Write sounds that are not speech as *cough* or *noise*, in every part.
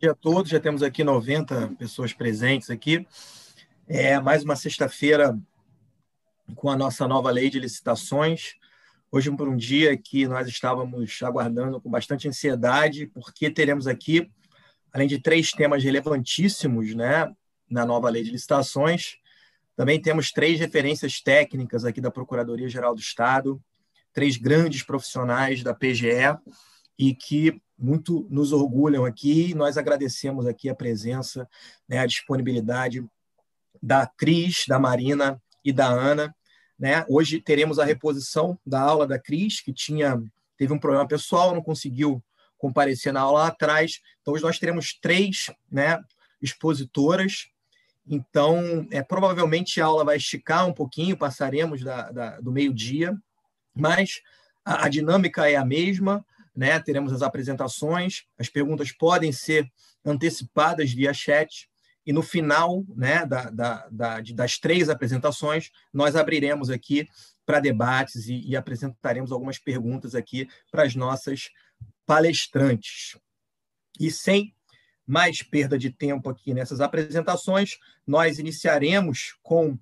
dia a todos, já temos aqui 90 pessoas presentes aqui. É mais uma sexta-feira com a nossa nova lei de licitações. Hoje por um dia que nós estávamos aguardando com bastante ansiedade, porque teremos aqui, além de três temas relevantíssimos né, na nova lei de licitações, também temos três referências técnicas aqui da Procuradoria-Geral do Estado, três grandes profissionais da PGE e que muito nos orgulham aqui. Nós agradecemos aqui a presença, né, a disponibilidade da Cris, da Marina e da Ana. Né? Hoje teremos a reposição da aula da Cris, que tinha teve um problema pessoal, não conseguiu comparecer na aula lá atrás. Então, hoje nós teremos três né, expositoras. Então, é, provavelmente a aula vai esticar um pouquinho, passaremos da, da do meio-dia, mas a, a dinâmica é a mesma né? Teremos as apresentações, as perguntas podem ser antecipadas via chat, e no final né, da, da, da, das três apresentações, nós abriremos aqui para debates e, e, apresentaremos algumas perguntas aqui para as nossas palestrantes. E sem mais perda de tempo aqui nessas apresentações, nós iniciaremos com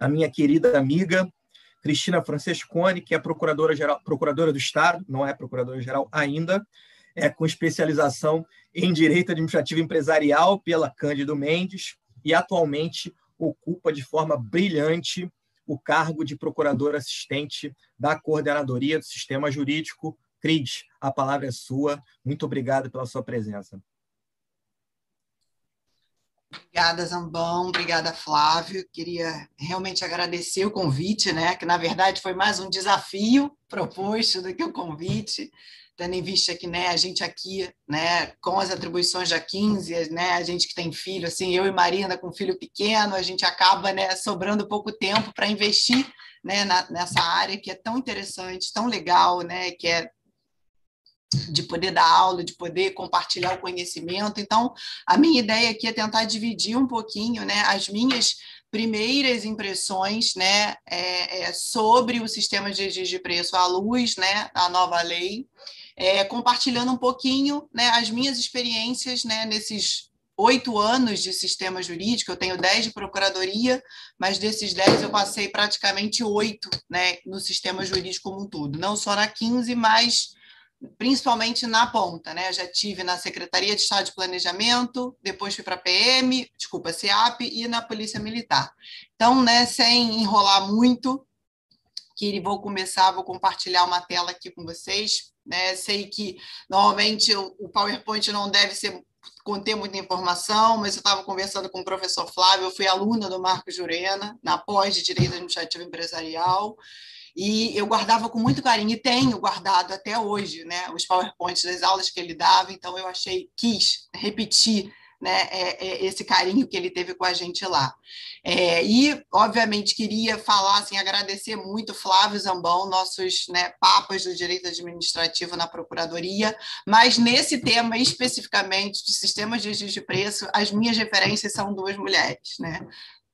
a minha querida amiga Cristina Francescone, que é procuradora geral, procuradora do Estado, não é procuradora geral ainda, é com especialização em direito administrativo empresarial pela Cândido Mendes e atualmente ocupa de forma brilhante o cargo de procuradora assistente da coordenadoria do sistema jurídico. Cris, a palavra é sua. Muito obrigado pela sua presença. Obrigada, Zambão. Obrigada, Flávio. Queria realmente agradecer o convite, né? Que na verdade foi mais um desafio proposto do que o convite, tendo em vista que, né, a gente aqui, né, com as atribuições da 15, né, a gente que tem filho, assim, eu e Marina com filho pequeno, a gente acaba, né, sobrando pouco tempo para investir, né, na, nessa área que é tão interessante, tão legal, né, que é de poder dar aula, de poder compartilhar o conhecimento. Então, a minha ideia aqui é tentar dividir um pouquinho né, as minhas primeiras impressões né, é, é, sobre o sistema de registro de preço à luz, né, a nova lei, é, compartilhando um pouquinho né, as minhas experiências né, nesses oito anos de sistema jurídico, eu tenho dez de procuradoria, mas desses dez eu passei praticamente oito né, no sistema jurídico como um todo, não só na 15, mas principalmente na ponta, né? já tive na Secretaria de Estado de Planejamento, depois fui para a PM, desculpa, CEAP e na Polícia Militar. Então, né, sem enrolar muito, que vou começar, vou compartilhar uma tela aqui com vocês. Né? Sei que normalmente o PowerPoint não deve ser conter muita informação, mas eu estava conversando com o professor Flávio, eu fui aluna do Marco Jurena, na pós de Direito Administrativo Empresarial, e eu guardava com muito carinho, e tenho guardado até hoje, né, os PowerPoints das aulas que ele dava, então eu achei, quis repetir né, é, é esse carinho que ele teve com a gente lá. É, e, obviamente, queria falar, assim, agradecer muito Flávio Zambão, nossos né, papas do direito administrativo na Procuradoria, mas nesse tema especificamente de sistemas de registro de preço, as minhas referências são duas mulheres, né?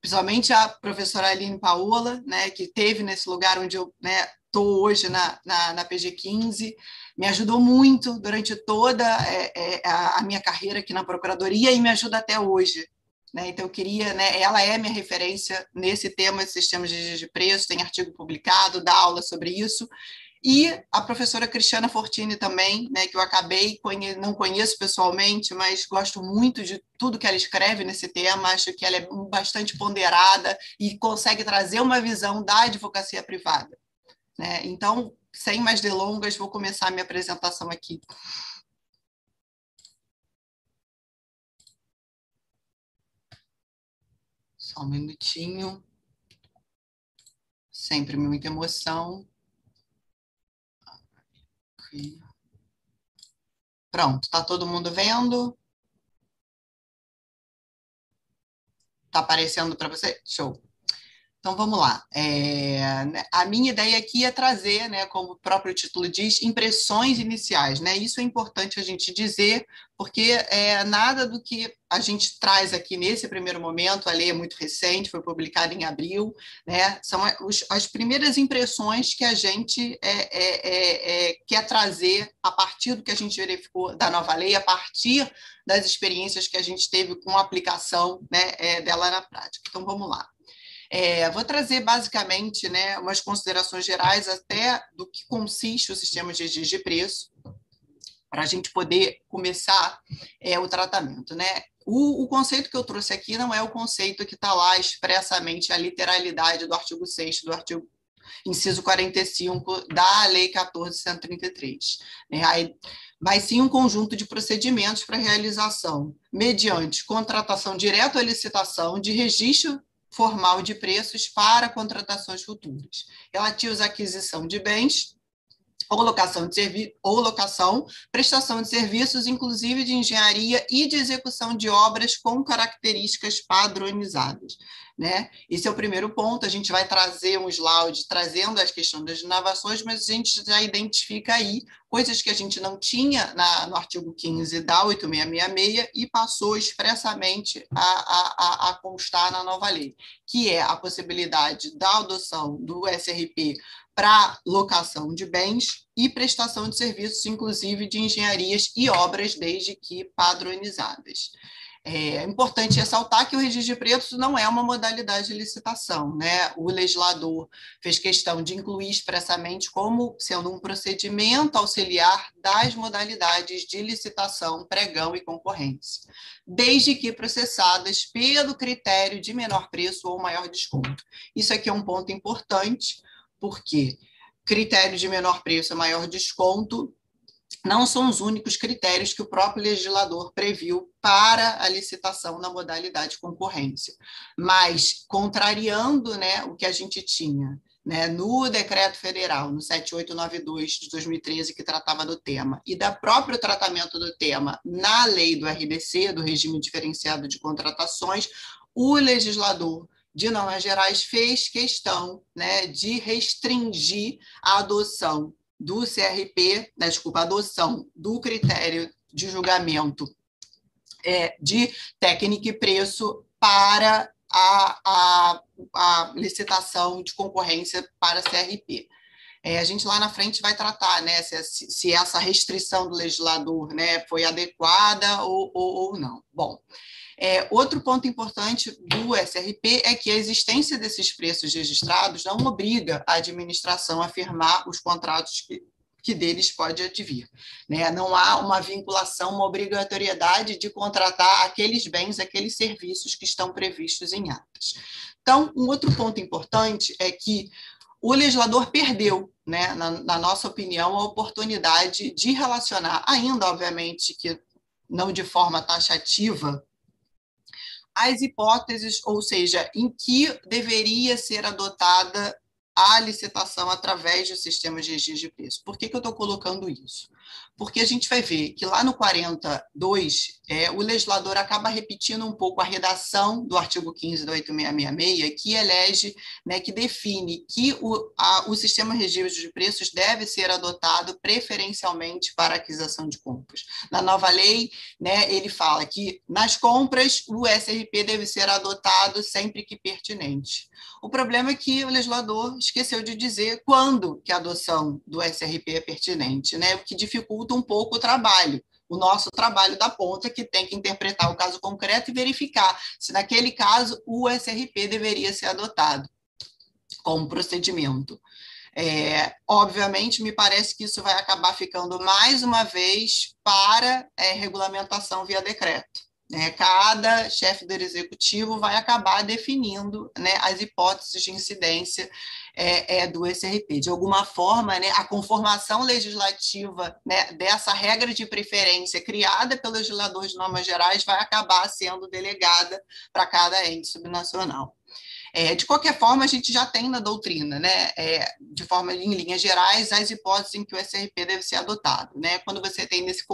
Principalmente a professora Aline Paola, né, que teve nesse lugar onde eu estou né, hoje na, na, na, PG15, me ajudou muito durante toda é, é, a, minha carreira aqui na Procuradoria e me ajuda até hoje. Né? Então, eu queria, né, ela é minha referência nesse tema de sistemas de, de preço, tem artigo publicado, dá aula sobre isso, e a professora Cristiana Fortini também, né, que eu acabei, conhe não conheço pessoalmente, mas gosto muito de tudo que ela escreve nesse tema, acho que ela é bastante ponderada e consegue trazer uma visão da advocacia privada. Né? Então, sem mais delongas, vou começar a minha apresentação aqui. Só um minutinho. Sempre muita emoção. Pronto, tá todo mundo vendo? Tá aparecendo para você? Show. Então vamos lá. É, né, a minha ideia aqui é trazer, né, como o próprio título diz, impressões iniciais. Né? Isso é importante a gente dizer, porque é, nada do que a gente traz aqui nesse primeiro momento, a lei é muito recente, foi publicada em abril, né? são os, as primeiras impressões que a gente é, é, é, é, quer trazer a partir do que a gente verificou da nova lei, a partir das experiências que a gente teve com a aplicação né, é, dela na prática. Então, vamos lá. É, vou trazer basicamente né, umas considerações gerais até do que consiste o sistema de registro de preço, para a gente poder começar é, o tratamento. Né? O, o, conceito que eu trouxe aqui não é o conceito que está lá expressamente a literalidade do artigo 6 do artigo inciso 45 da Lei 14.133. Né? Mas sim um conjunto de procedimentos para realização, mediante contratação direta ou licitação de registro formal de preços para contratações futuras, relativos à aquisição de bens ou locação de ou locação, prestação de serviços, inclusive de engenharia e de execução de obras com características padronizadas. Né? Esse é o primeiro ponto. A gente vai trazer um slide trazendo as questões das inovações, mas a gente já identifica aí coisas que a gente não tinha na, no artigo 15 da 8666 e passou expressamente a, a, a constar na nova lei, que é a possibilidade da adoção do SRP para locação de bens e prestação de serviços, inclusive de engenharias e obras, desde que padronizadas. É importante ressaltar que o registro de preços não é uma modalidade de licitação. Né? O legislador fez questão de incluir expressamente como sendo um procedimento auxiliar das modalidades de licitação, pregão e concorrência, desde que processadas pelo critério de menor preço ou maior desconto. Isso aqui é um ponto importante, porque critério de menor preço e maior desconto não são os únicos critérios que o próprio legislador previu para a licitação na modalidade concorrência, mas contrariando né, o que a gente tinha né, no decreto federal, no 7892 de 2013, que tratava do tema, e da próprio tratamento do tema na lei do RDC, do regime diferenciado de contratações, o legislador de normas gerais fez questão né, de restringir a adoção do CRP, né, desculpa, adoção do critério de julgamento é, de técnica e preço para a, a, a licitação de concorrência para CRP. É, a gente lá na frente vai tratar né, se, se essa restrição do legislador né, foi adequada ou, ou, ou não. Bom, é, outro ponto importante do SRP é que a existência desses preços registrados não obriga a administração a firmar os contratos que, que deles pode advir. Né? Não há uma vinculação, uma obrigatoriedade de contratar aqueles bens, aqueles serviços que estão previstos em atas. Então, um outro ponto importante é que o legislador perdeu, né, na, na nossa opinião, a oportunidade de relacionar, ainda, obviamente, que não de forma taxativa, as hipóteses, ou seja, em que deveria ser adotada a licitação através do sistema de registro de preço. Por que, que eu estou colocando isso? porque a gente vai ver que lá no 42, é, o legislador acaba repetindo um pouco a redação do artigo 15 da 8666, que elege, né, que define que o, a, o sistema de registro de preços deve ser adotado preferencialmente para aquisição de compras. Na nova lei, né, ele fala que nas compras o SRP deve ser adotado sempre que pertinente. O problema é que o legislador esqueceu de dizer quando que a adoção do SRP é pertinente, né, o que dificulta um pouco o trabalho, o nosso trabalho da ponta, que tem que interpretar o caso concreto e verificar se, naquele caso, o SRP deveria ser adotado como procedimento. É, obviamente, me parece que isso vai acabar ficando mais uma vez para é, regulamentação via decreto. Né? Cada chefe do executivo vai acabar definindo né, as hipóteses de incidência é, é, do SRP. De alguma forma, né, a conformação legislativa né, dessa regra de preferência criada pelo legislador de normas gerais vai acabar sendo delegada para cada ente subnacional. É, de qualquer forma, a gente já tem na doutrina, né, é, de forma em linhas gerais, as hipóteses em que o SRP deve ser adotado. Né? Quando você tem nesse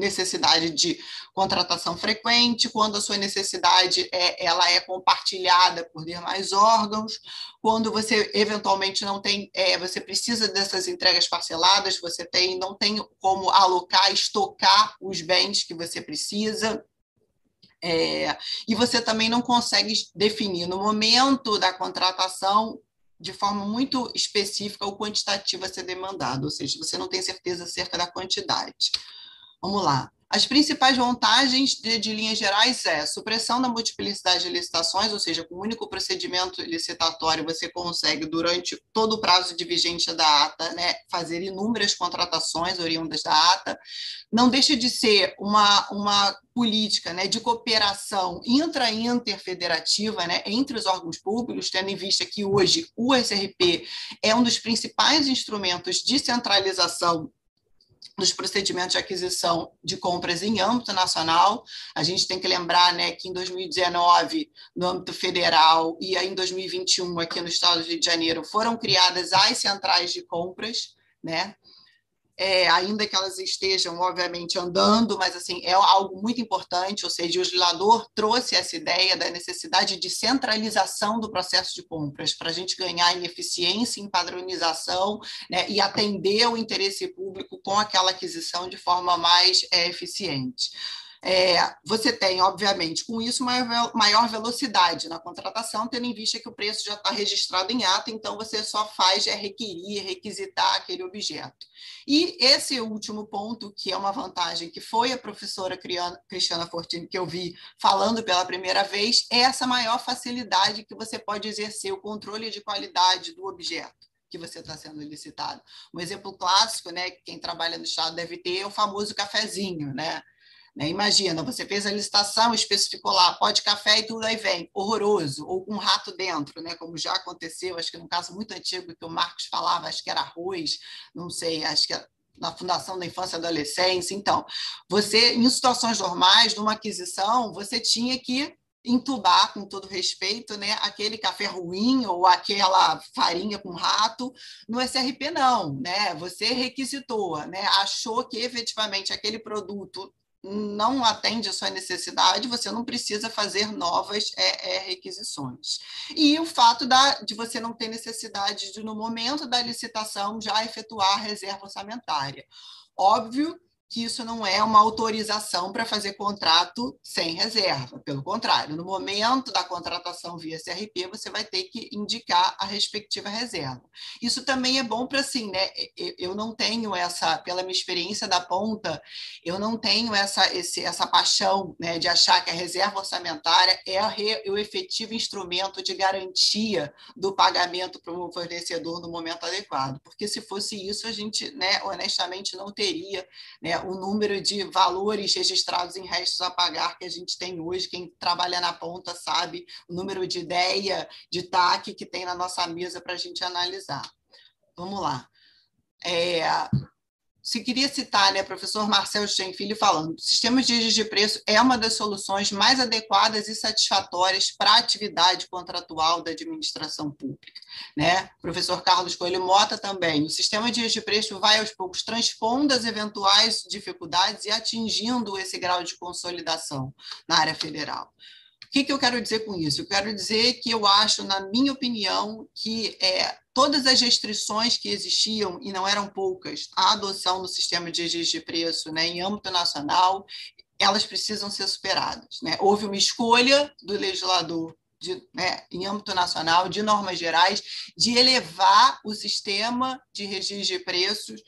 necessidade de contratação frequente, quando a sua necessidade é, ela é compartilhada por demais órgãos, quando você eventualmente não tem, é, você precisa dessas entregas parceladas, você tem, não tem como alocar, estocar os bens que você precisa. É, e você também não consegue definir no momento da contratação de forma muito específica o quantitativo a ser demandado, ou seja, você não tem certeza acerca da quantidade. Vamos lá. as principais vantagens de, de, linhas gerais é supressão da multiplicidade de licitações, ou seja, com um único procedimento licitatório você consegue, durante todo o prazo de vigência da ata, né, fazer inúmeras contratações oriundas da ata. Não deixa de ser uma, uma política né, de cooperação intra-interfederativa né, entre os órgãos públicos, tendo em vista que hoje o SRP é um dos principais instrumentos de centralização dos procedimentos de aquisição de compras em âmbito nacional. A gente tem que lembrar né, que em 2019, no âmbito federal, e em 2021, aqui no estado do Rio de Janeiro, foram criadas as centrais de compras, né? É, ainda que elas estejam, obviamente, andando, mas assim é algo muito importante, ou seja, o legislador trouxe essa ideia da necessidade de centralização do processo de compras, para a gente ganhar em eficiência, em padronização né, e atender o interesse público com aquela aquisição de forma mais é, eficiente. É, você tem, obviamente, com isso, maior, maior velocidade na contratação, tendo em vista que o preço já está registrado em ata, então você só faz é requerir, requisitar aquele objeto. E esse último ponto, que é uma vantagem que foi a professora Cristiana Fortini que eu vi falando pela primeira vez, é essa maior facilidade que você pode exercer o controle de qualidade do objeto que você está sendo licitado. Um exemplo clássico, né, quem trabalha no Estado deve ter, é o famoso cafezinho, né? Né? Imagina, você fez a licitação, especificou lá, pode café e tudo aí vem, horroroso, ou com um rato dentro, né? como já aconteceu, acho que num caso muito antigo que o Marcos falava, acho que era arroz, não sei, acho que na Fundação da Infância e Adolescência. Então, você, em situações normais, numa aquisição, você tinha que entubar, com todo respeito, né, aquele café ruim ou aquela farinha com rato. No SRP, não. Né? Você requisitou, né? achou que efetivamente aquele produto não atende a sua necessidade, você não precisa fazer novas é, é, requisições. E o fato da, de você não ter necessidade de, no momento da licitação, já efetuar a reserva orçamentária. Óbvio que isso não é uma autorização para fazer contrato sem reserva. Pelo contrário, no momento da contratação via CRP, você vai ter que indicar a respectiva reserva. Isso também é bom para assim, né? Eu não tenho essa, pela minha experiência da ponta, eu não tenho essa, esse, essa paixão né, de achar que a reserva orçamentária é a re, o efetivo instrumento de garantia do pagamento para o fornecedor no momento adequado. Porque se fosse isso, a gente, né, honestamente, não teria né, o número de valores registrados em restos a pagar que a gente tem hoje. Quem trabalha na ponta sabe o número de ideia, de TAC que tem na nossa mesa para a gente analisar. Vamos lá. É, se queria citar, né, professor Marcel Stenfilho falando, sistema de de preço é uma das soluções mais adequadas e satisfatórias para a atividade contratual da administração pública. Né? Professor Carlos Coelho Mota também, o sistema de de preço vai aos poucos transpondo as eventuais dificuldades e atingindo esse grau de consolidação na área federal. O que, que eu quero dizer com isso? Eu quero dizer que eu acho, na minha opinião, que é, todas as restrições que existiam, e não eram poucas, a adoção do sistema de registro de preço né, em âmbito nacional, elas precisam ser superadas. Né? Houve uma escolha do legislador de, né, em âmbito nacional, de normas gerais, de elevar o sistema de registro de preços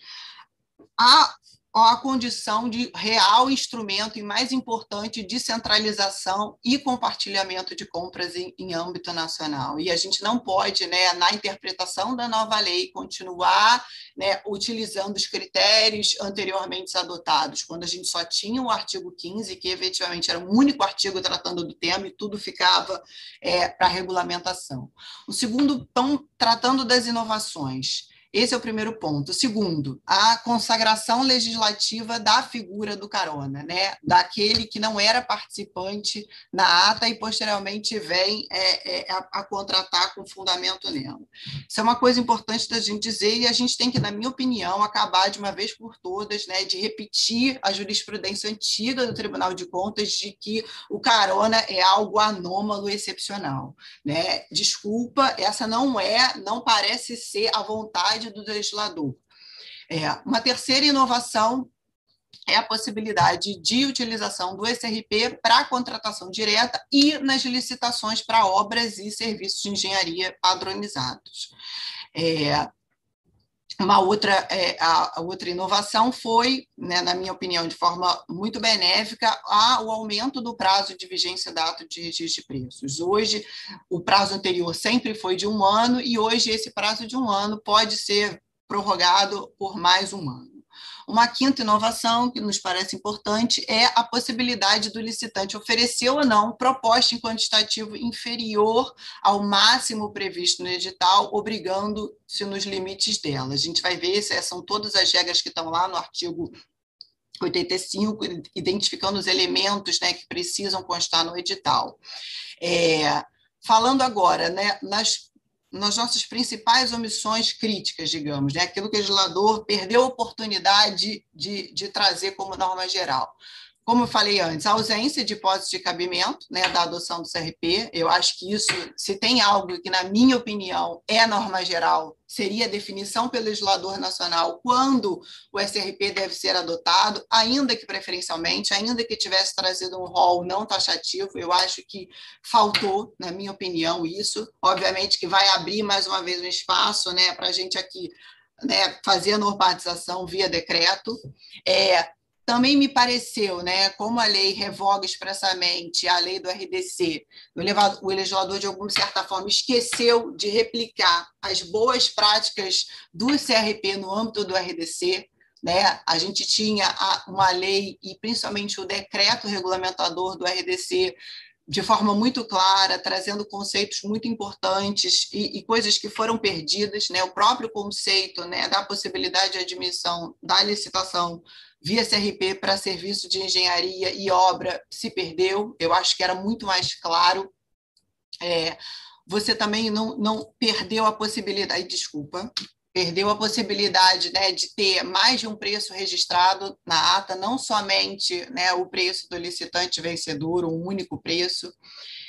a a condição de real instrumento e, mais importante, de centralização e compartilhamento de compras em, em, âmbito nacional. E a gente não pode, né, na interpretação da nova lei, continuar né, utilizando os critérios anteriormente adotados, quando a gente só tinha o artigo 15, que efetivamente era o único artigo tratando do tema e tudo ficava é, para regulamentação. O segundo, então, tratando das inovações. Esse é o primeiro ponto. Segundo, a consagração legislativa da figura do carona, né? daquele que não era participante na ata e posteriormente vem é, é, a, a, contratar com fundamento nela. Isso é uma coisa importante da gente dizer e a gente tem que, na minha opinião, acabar de uma vez por todas né, de repetir a jurisprudência antiga do Tribunal de Contas de que o carona é algo anômalo excepcional. Né? Desculpa, essa não é, não parece ser a vontade vontade do legislador. É, uma terceira inovação é a possibilidade de utilização do SRP para contratação direta e nas licitações para obras e serviços de engenharia padronizados. É, uma outra, é, a, a, outra inovação foi, né, na minha opinião, de forma muito benéfica, a, o aumento do prazo de vigência da ata de registro de preços. Hoje, o prazo anterior sempre foi de um ano, e hoje esse prazo de um ano pode ser prorrogado por mais um ano. Uma quinta inovação que nos parece importante é a possibilidade do licitante oferecer ou não proposta em quantitativo inferior ao máximo previsto no edital, obrigando-se nos limites dela. A gente vai ver, são todas as regras que estão lá no artigo 85, identificando os elementos né, que precisam constar no edital. É, falando agora né, nas nas nossas principais omissões críticas, digamos, né? aquilo que o legislador perdeu a oportunidade de, de trazer como norma geral como eu falei antes, a ausência de hipótese de cabimento né, da adoção do CRP, eu acho que isso, se tem algo que, na minha opinião, é norma geral, seria a definição pelo legislador nacional quando o SRP deve ser adotado, ainda que preferencialmente, ainda que tivesse trazido um rol não taxativo, eu acho que faltou, na minha opinião, isso. Obviamente que vai abrir mais uma vez um espaço né, para a gente aqui né, fazer a normatização via decreto. É, também me pareceu, né, como a lei revoga expressamente a lei do RDC, o legislador, de alguma certa forma, esqueceu de replicar as boas práticas do CRP no âmbito do RDC. Né? A gente tinha uma lei e principalmente o decreto regulamentador do RDC de forma muito clara, trazendo conceitos muito importantes e, e, coisas que foram perdidas, né? O próprio conceito, né, da possibilidade de admissão da licitação via CRP para serviço de engenharia e obra se perdeu. Eu acho que era muito mais claro. É, você também não, não perdeu a possibilidade, desculpa, perdeu a possibilidade né, de ter mais de um preço registrado na ata, não somente né, o preço do licitante vencedor, um único preço.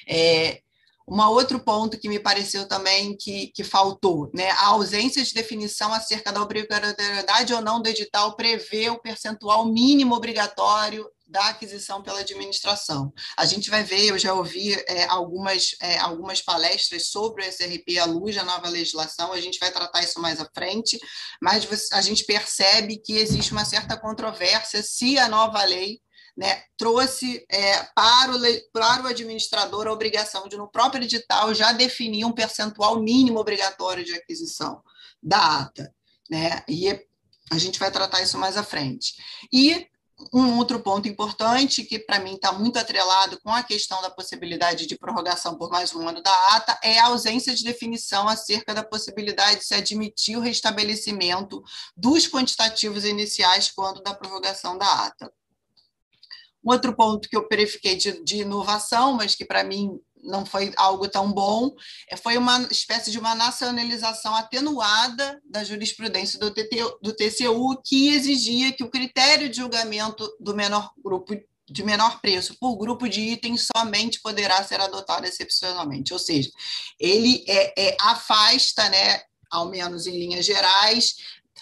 É, um outro ponto que me pareceu também que, que faltou, né? a ausência de definição acerca da obrigatoriedade ou não do edital prevê o percentual mínimo obrigatório da aquisição pela administração. A gente vai ver, eu já ouvi é, algumas, é, algumas palestras sobre o SRP à luz da nova legislação, a gente vai tratar isso mais à frente, mas a gente percebe que existe uma certa controvérsia se a nova lei né, trouxe é, para, o, para o administrador a obrigação de, no próprio edital, já definir um percentual mínimo obrigatório de aquisição da ata. Né? E a gente vai tratar isso mais à frente. E um outro ponto importante, que para mim está muito atrelado com a questão da possibilidade de prorrogação por mais um ano da ata, é a ausência de definição acerca da possibilidade de se admitir o restabelecimento dos quantitativos iniciais quando da prorrogação da ata. Um outro ponto que eu verifiquei de, de inovação, mas que para mim não foi algo tão bom, é, foi uma espécie de uma nacionalização atenuada da jurisprudência do, do TCU, que exigia que o critério de julgamento do menor grupo de menor preço por grupo de itens somente poderá ser adotado excepcionalmente, ou seja, ele é, é, afasta, né, ao menos em linhas gerais,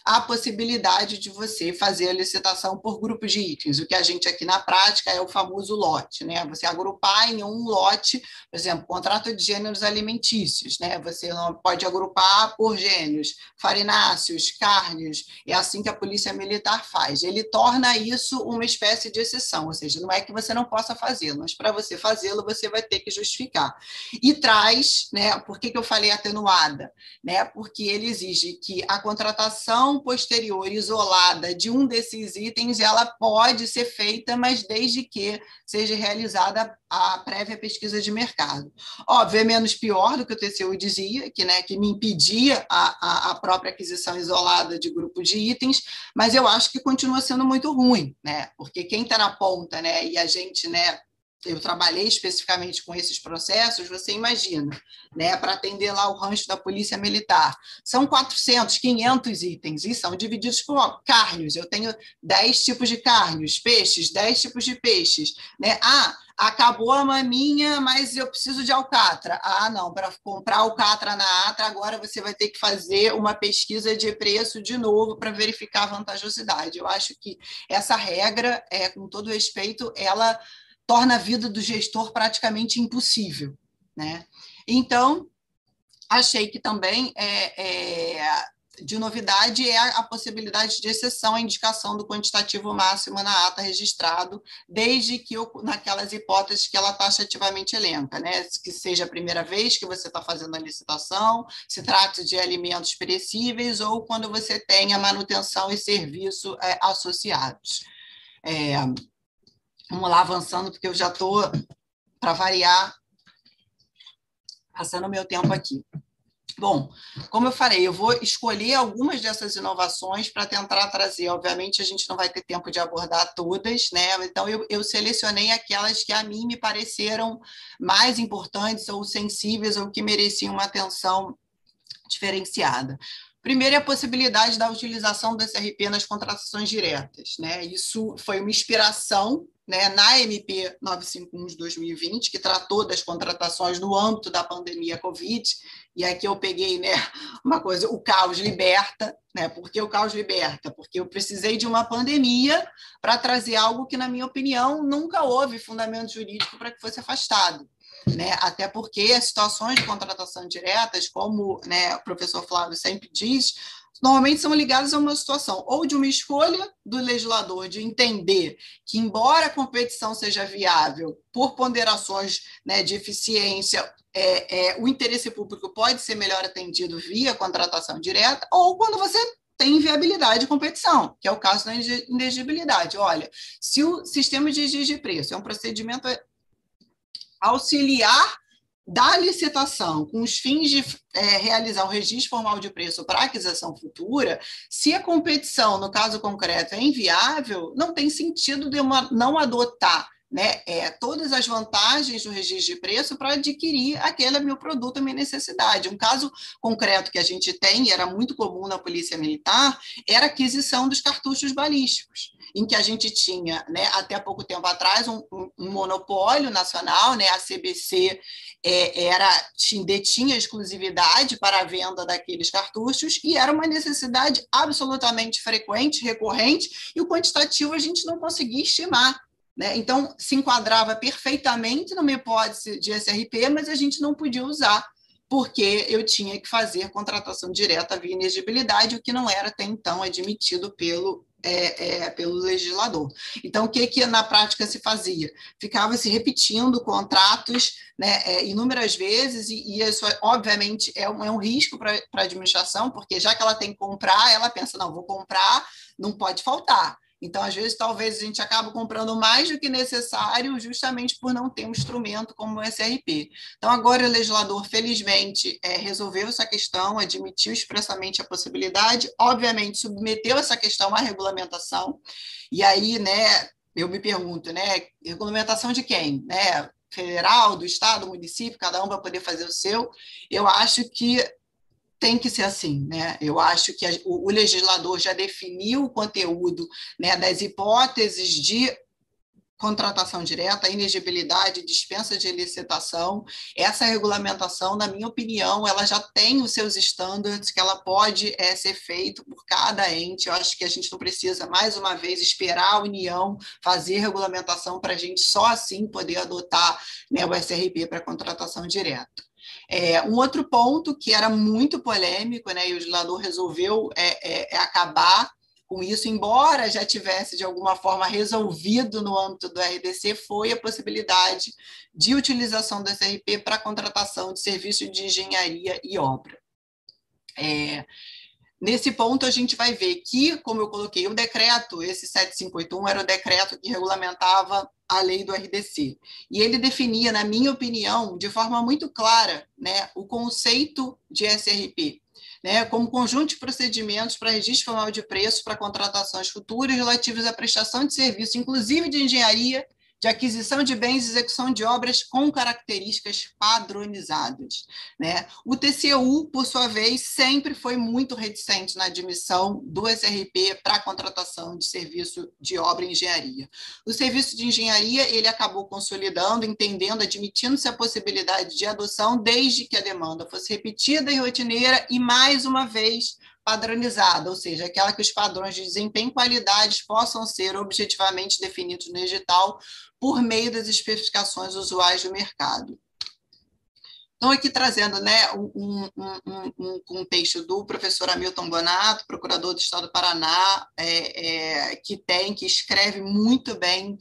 a possibilidade de você fazer a licitação por grupo de itens. O que a gente aqui na prática é o famoso lote, né? Você agrupar em um lote, por exemplo, contrato de gêneros alimentícios, né? Você não pode agrupar por gêneros, farináceos, carnes, é assim que a polícia militar faz. Ele torna isso uma espécie de exceção, ou seja, não é que você não possa fazê-lo, mas para você fazê-lo, você vai ter que justificar. E traz, né? Por que, que eu falei atenuada? Né? Porque ele exige que a contratação posterior isolada de um desses itens, ela pode ser feita, mas desde que seja realizada a prévia pesquisa de mercado. Óbvio, é menos pior do que o TCU dizia, que, né, que me impedia a, a, a própria aquisição isolada de grupo de itens, mas eu acho que continua sendo muito ruim, né? porque quem está na ponta, né, e a gente né, eu trabalhei especificamente com esses processos, você imagina, né, para atender lá o rancho da Polícia Militar. São 400, 500 itens e são divididos por carnes. Eu tenho 10 tipos de carnes, peixes, 10 tipos de peixes. Né? Ah, acabou a maminha, mas eu preciso de alcatra. Ah, não, para comprar alcatra na atra, agora você vai ter que fazer uma pesquisa de preço de novo para verificar a vantajosidade. Eu acho que essa regra, é, com todo respeito, ela torna a vida do gestor praticamente impossível. Né? Então, achei que também é, é, de novidade é a possibilidade de exceção à indicação do quantitativo máximo na ata registrado, desde que naquelas hipóteses que ela taxativamente elenca, né? que seja a primeira vez que você está fazendo a licitação, se trate de alimentos perecíveis ou quando você tenha manutenção e serviço é, associados. É, vamos lá, avançando, porque eu já estou, para variar, passando meu tempo aqui. Bom, como eu falei, eu vou escolher algumas dessas inovações para tentar trazer. Obviamente, a gente não vai ter tempo de abordar todas, né? Então, eu, eu, selecionei aquelas que a mim me pareceram mais importantes ou sensíveis ou que mereciam uma atenção diferenciada. Primeiro é a possibilidade da utilização do SRP nas contratações diretas. Né? Isso foi uma inspiração né, na MP 951 de 2020, que tratou das contratações no âmbito da pandemia Covid, e aqui eu peguei né, *laughs* uma coisa, o caos liberta, né? Por que o caos liberta? Porque eu precisei de uma pandemia para trazer algo que, na minha opinião, nunca houve fundamento jurídico para que fosse afastado né? até porque as situações de contratação diretas, como né, o professor Flávio sempre diz, normalmente são ligadas a uma situação ou de uma escolha do legislador de entender que, embora a competição seja viável por ponderações né, de eficiência, é, é, o interesse público pode ser melhor atendido via contratação direta, ou quando você tem inviabilidade de competição, que é o caso da inegibilidade. Olha, se o sistema de exigir preço é um procedimento auxiliar da licitação com os fins de é, realizar o registro formal de preço para aquisição futura, se a competição, no caso concreto, é inviável, não tem sentido de uma, não adotar né, é, todas as vantagens do registro de preço para adquirir aquele meu produto, a minha necessidade. Um caso concreto que a gente tem, e era muito comum na Polícia Militar, era a aquisição dos cartuchos balísticos, em que a gente tinha, né, até pouco tempo atrás, um, um monopólio nacional, né, a CBC é, era, detinha exclusividade para a venda daqueles cartuchos, e era uma necessidade absolutamente frequente, recorrente, e o quantitativo a gente não conseguia estimar. Né? Então, se enquadrava perfeitamente numa hipótese de SRP, mas a gente não podia usar, porque eu tinha que fazer contratação direta via inegibilidade, o que não era até então admitido pelo, é, é, pelo legislador. Então, o que, que na prática se fazia? Ficava se repetindo contratos né, é, inúmeras vezes, e, e, isso, obviamente, é um, é um risco para a administração, porque já que ela tem que comprar, ela pensa: não, vou comprar, não pode faltar. Então, às vezes, talvez a gente acabe comprando mais do que necessário, justamente por não ter um instrumento como o SRP. Então, agora o legislador, felizmente, é, resolveu essa questão, admitiu expressamente a possibilidade, obviamente, submeteu essa questão à regulamentação. E aí, né, eu me pergunto, né, regulamentação de quem? Né? Federal, do Estado, do município, cada um vai poder fazer o seu. Eu acho que tem que ser assim, né? Eu acho que a, o, o, legislador já definiu o conteúdo né, das hipóteses de contratação direta, inegibilidade, dispensa de licitação. Essa regulamentação, na minha opinião, ela já tem os seus estándares que ela pode é, ser feito por cada ente. Eu acho que a gente não precisa, mais uma vez, esperar a União fazer regulamentação para a gente só assim poder adotar né, o SRP para contratação direta. É, um outro ponto que era muito polêmico, né, e o legislador resolveu é, é, é, acabar com isso, embora já tivesse de alguma forma resolvido no âmbito do RDC, foi a possibilidade de utilização do SRP para contratação de serviço de engenharia e obra. É, Nesse ponto, a gente vai ver que, como eu coloquei, o decreto, esse 7581, era o decreto que regulamentava a lei do RDC. E ele definia, na minha opinião, de forma muito clara, né, o conceito de SRP, né, como conjunto de procedimentos para registro formal de preços para contratações futuras relativas à prestação de serviço, inclusive de engenharia de aquisição de bens e execução de obras com características padronizadas. Né? O TCU, por sua vez, sempre foi muito reticente na admissão do SRP para a contratação de serviço de obra e engenharia. O serviço de engenharia ele acabou consolidando, entendendo, admitindo-se a possibilidade de adoção desde que a demanda fosse repetida e rotineira e, mais uma vez, padronizada, ou seja, aquela que os padrões de desempenho e qualidades possam ser objetivamente definidos no edital por meio das especificações usuais do mercado. Então, aqui trazendo né, um, um, um, contexto do professor Hamilton Bonato, procurador do Estado do Paraná, é, é, que tem, que escreve muito bem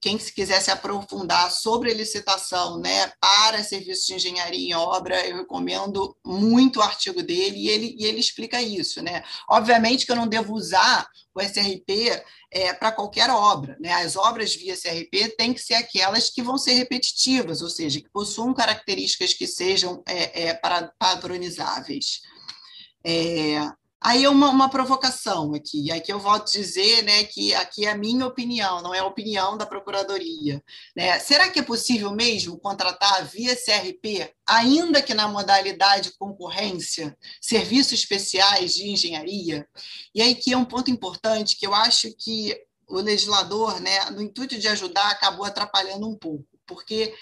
quem se quiser se aprofundar sobre licitação né, para serviços de engenharia em obra, eu recomendo muito o artigo dele, e ele, e ele explica isso. Né? Obviamente que eu não devo usar o SRP é, para qualquer obra. Né? As obras via SRP têm que ser aquelas que vão ser repetitivas, ou seja, que possuam características que sejam é, é, padronizáveis. É, Aí é uma, uma provocação aqui, e aqui eu volto dizer né, que aqui é a minha opinião, não é a opinião da Procuradoria. Né? Será que é possível mesmo contratar via CRP, ainda que na modalidade concorrência, serviços especiais de engenharia? E aí que é um ponto importante que eu acho que o legislador, né, no intuito de ajudar, acabou atrapalhando um pouco, porque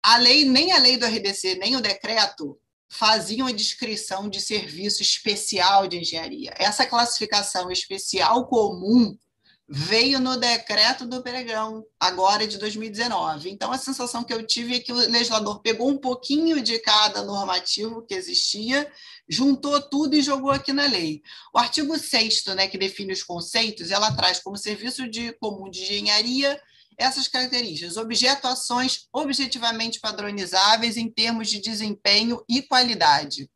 a lei, nem a lei do RDC, nem o decreto faziam a descrição de serviço especial de engenharia. Essa classificação especial comum veio no decreto do pregão, agora de 2019. Então, a sensação que eu tive é que o legislador pegou um pouquinho de cada normativo que existia, juntou tudo e jogou aqui na lei. O artigo 6 né, que define os conceitos, ela traz como serviço de comum de engenharia essas características, objeto ações objetivamente padronizáveis em termos de desempenho e qualidade.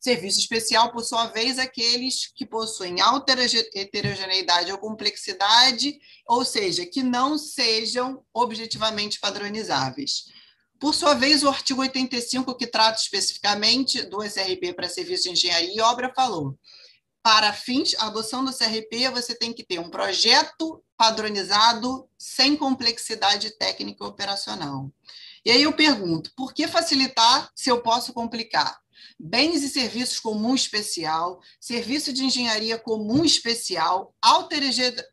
Serviço especial, por sua vez, aqueles que possuem alta heterogeneidade ou complexidade, ou seja, que não sejam objetivamente padronizáveis. Por sua vez, o artigo 85, que trata especificamente do SRP para serviço de engenharia e obra, falou: para fins a adoção do CRP, você tem que ter um projeto padronizado sem complexidade técnica operacional. E aí eu pergunto, por que facilitar se eu posso complicar? Bens e serviços comum especial, serviço de engenharia comum especial, alta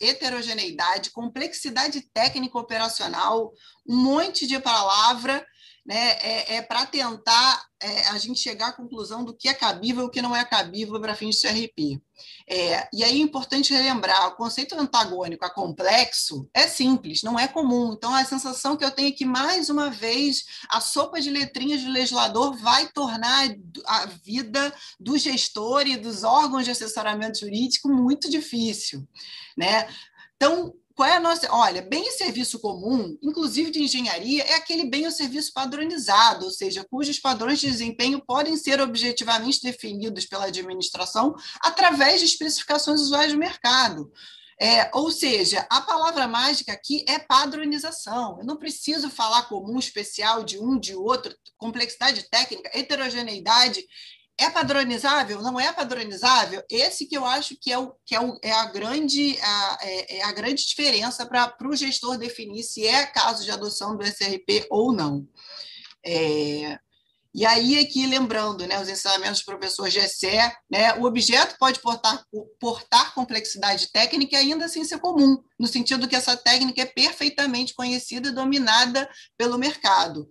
heterogeneidade, complexidade técnica operacional, um monte de palavra né, é, é para tentar é, a gente chegar à conclusão do que é cabível e o que não é cabível para fins de CRP. É, e aí é importante relembrar, o conceito antagônico a complexo é simples, não é comum. Então, a sensação que eu tenho é que, mais uma vez, a sopa de letrinhas do legislador vai tornar a vida do gestor e dos órgãos de assessoramento jurídico muito difícil. Né? Então, qual é a nossa. Olha, bem e serviço comum, inclusive de engenharia, é aquele bem ou serviço padronizado, ou seja, cujos padrões de desempenho podem ser objetivamente definidos pela administração através de especificações usuais do mercado. É, ou seja, a palavra mágica aqui é padronização. Eu não preciso falar comum, especial de um, de outro, complexidade técnica, heterogeneidade é padronizável? Não é padronizável? Esse que eu acho que é, o, que é, o, é a, grande, a, é, é a grande diferença para o gestor definir se é caso de adoção do SRP ou não. É, e aí, aqui, lembrando, né, os ensinamentos do professor Gessé, né, o objeto pode portar, portar complexidade técnica ainda assim ser comum, no sentido que essa técnica é perfeitamente conhecida e dominada pelo mercado.